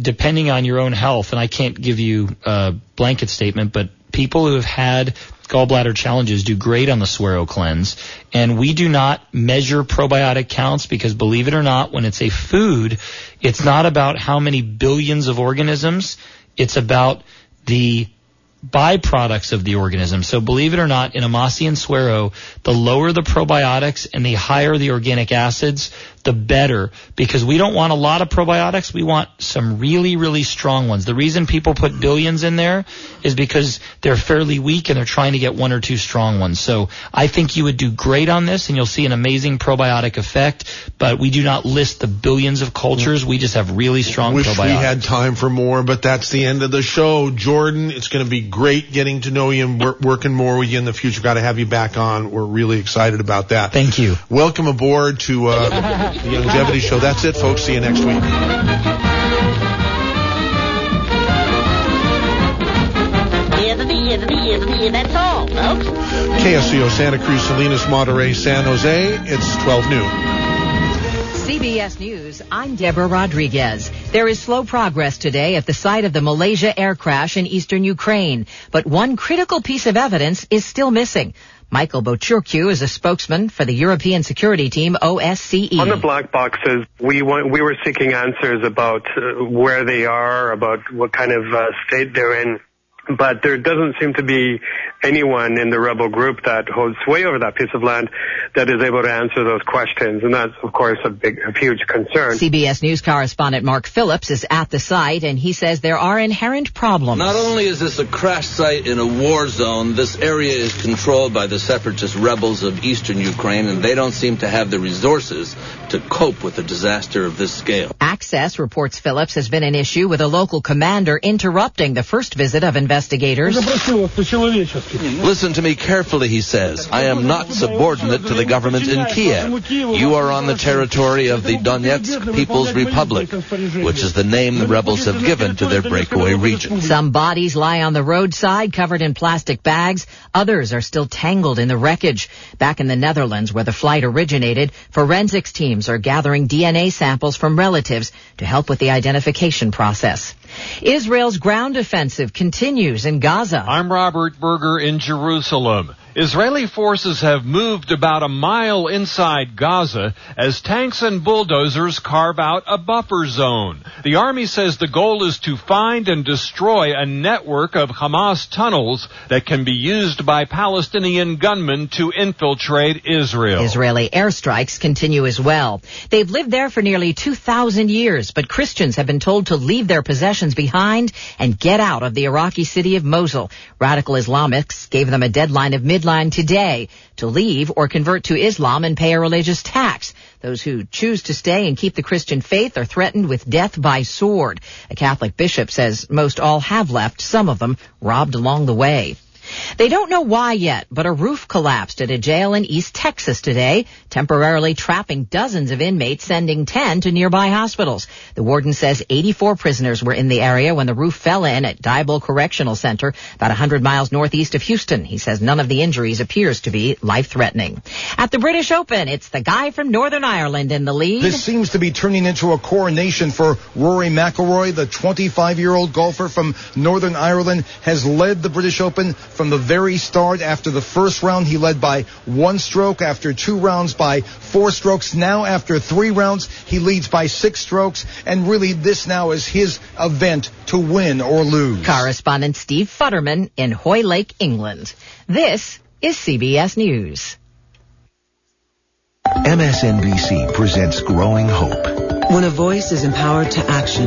depending on your own health, and I can't give you a blanket statement, but people who have had gallbladder challenges do great on the Suero cleanse. And we do not measure probiotic counts because believe it or not, when it's a food, it's not about how many billions of organisms. It's about the byproducts of the organism. So believe it or not, in Amasi and Suero, the lower the probiotics and the higher the organic acids, the better. Because we don't want a lot of probiotics, we want some really, really strong ones. The reason people put billions in there is because they're fairly weak and they're trying to get one or two strong ones. So I think you would do great on this and you'll see an amazing probiotic effect, but we do not list the billions of cultures. We just have really strong
Wish
probiotics.
we had time for more, but that's the end of the show. Jordan, it's going to be great getting to know you and wor- working more with you in the future. Got to have you back on. We're really excited about that.
Thank you.
Welcome aboard to uh, the Youngevity Show. That's it, folks. See you next week.
That's all, folks.
KSCO Santa Cruz, Salinas, Monterey, San Jose. It's 12 noon.
CBS News, I'm Deborah Rodriguez. There is slow progress today at the site of the Malaysia air crash in eastern Ukraine, but one critical piece of evidence is still missing. Michael Bociurkiw is a spokesman for the European security team OSCE.
On the black boxes, we we were seeking answers about uh, where they are, about what kind of uh, state they're in. But there doesn't seem to be anyone in the rebel group that holds sway over that piece of land that is able to answer those questions. And that's, of course, a big, a huge concern.
CBS News correspondent Mark Phillips is at the site and he says there are inherent problems.
Not only is this a crash site in a war zone, this area is controlled by the separatist rebels of eastern Ukraine, and they don't seem to have the resources to cope with a disaster of this scale.
Access, reports Phillips, has been an issue with a local commander interrupting the first visit of investigators.
Listen to me carefully, he says. I am not subordinate to the government in Kiev. You are on the territory of the Donetsk People's Republic, which is the name the rebels have given to their breakaway region.
Some bodies lie on the roadside covered in plastic bags. Others are still tangled in the wreckage. Back in the Netherlands, where the flight originated, forensics teams are gathering DNA samples from relatives to help with the identification process. Israel's ground offensive continues in Gaza.
I'm Robert Berger in Jerusalem. Israeli forces have moved about a mile inside Gaza as tanks and bulldozers carve out a buffer zone. The army says the goal is to find and destroy a network of Hamas tunnels that can be used by Palestinian gunmen to infiltrate Israel.
Israeli airstrikes continue as well. They've lived there for nearly 2,000 years, but Christians have been told to leave their possessions behind and get out of the Iraqi city of Mosul. Radical Islamists gave them a deadline of midline today to leave or convert to Islam and pay a religious tax. Those who choose to stay and keep the Christian faith are threatened with death by sword. A Catholic bishop says most all have left, some of them robbed along the way. They don't know why yet, but a roof collapsed at a jail in East Texas today, temporarily trapping dozens of inmates, sending 10 to nearby hospitals. The warden says 84 prisoners were in the area when the roof fell in at Diboll Correctional Center, about 100 miles northeast of Houston. He says none of the injuries appears to be life-threatening. At the British Open, it's the guy from Northern Ireland in the lead.
This seems to be turning into a coronation for Rory McIlroy. The 25-year-old golfer from Northern Ireland has led the British Open from the very start. After the first round, he led by one stroke. After two rounds, by four strokes. Now, after three rounds, he leads by six strokes. And really, this now is his event to win or lose.
Correspondent Steve Futterman in Hoylake, England. This is CBS News.
MSNBC presents Growing Hope.
When a voice is empowered to action,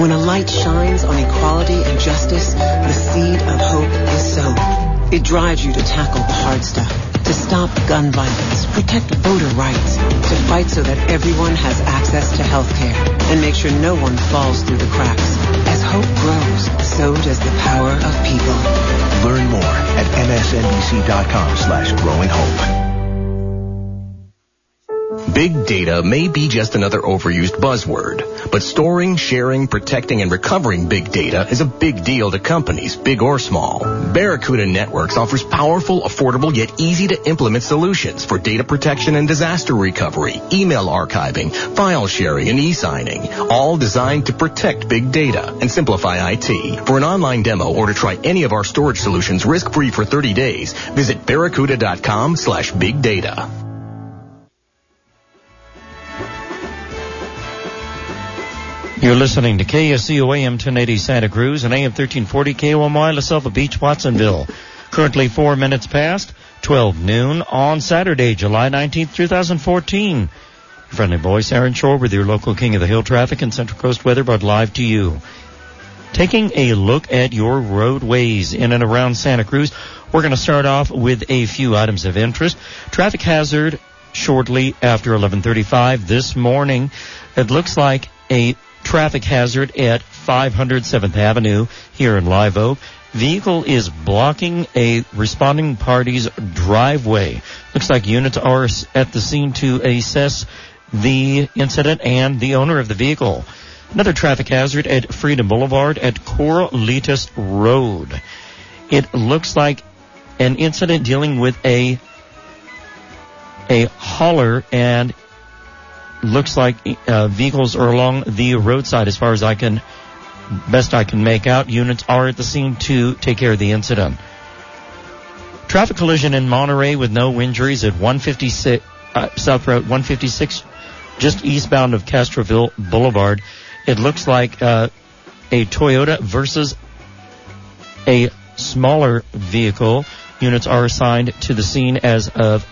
when a light shines on equality and justice, the seed of hope is sown. It drives you to tackle the hard stuff, to stop gun violence, protect voter rights, to fight so that everyone has access to health care, and make sure no one falls through the cracks. As hope grows, so does the power of people.
Learn more at msnbc.com slash growing hope.
Big data may be just another overused buzzword, but storing, sharing, protecting, and recovering big data is a big deal to companies, big or small. Barracuda Networks offers powerful, affordable, yet easy to implement solutions for data protection and disaster recovery, email archiving, file sharing, and e-signing, all designed to protect big data and simplify IT. For an online demo or to try any of our storage solutions risk-free for 30 days, visit barracuda.com slash big data.
You're listening to KSCO AM 1080 Santa Cruz and AM 1340 KOMY La Selva Beach, Watsonville. Currently four minutes past 12 noon on Saturday, July 19th, 2014. Your friendly voice, Aaron Shore, with your local king of the hill traffic and Central Coast weather brought live to you. Taking a look at your roadways in and around Santa Cruz, we're going to start off with a few items of interest. Traffic hazard shortly after 11:35 this morning. It looks like a traffic hazard at 500 7th Avenue here in Live Oak. Vehicle is blocking a responding party's driveway. Looks like units are at the scene to assess the incident and the owner of the vehicle. Another traffic hazard at Freedom Boulevard at Corralitos Road. It looks like an incident dealing with a a hauler and looks like uh, vehicles are along the roadside as far as I can best I can make out. Units are at the scene to take care of the incident. Traffic collision in Monterey with no injuries at 156 uh, South Road 156 just eastbound of Castroville Boulevard. It looks like uh, a Toyota versus a smaller vehicle. Units are assigned to the scene as of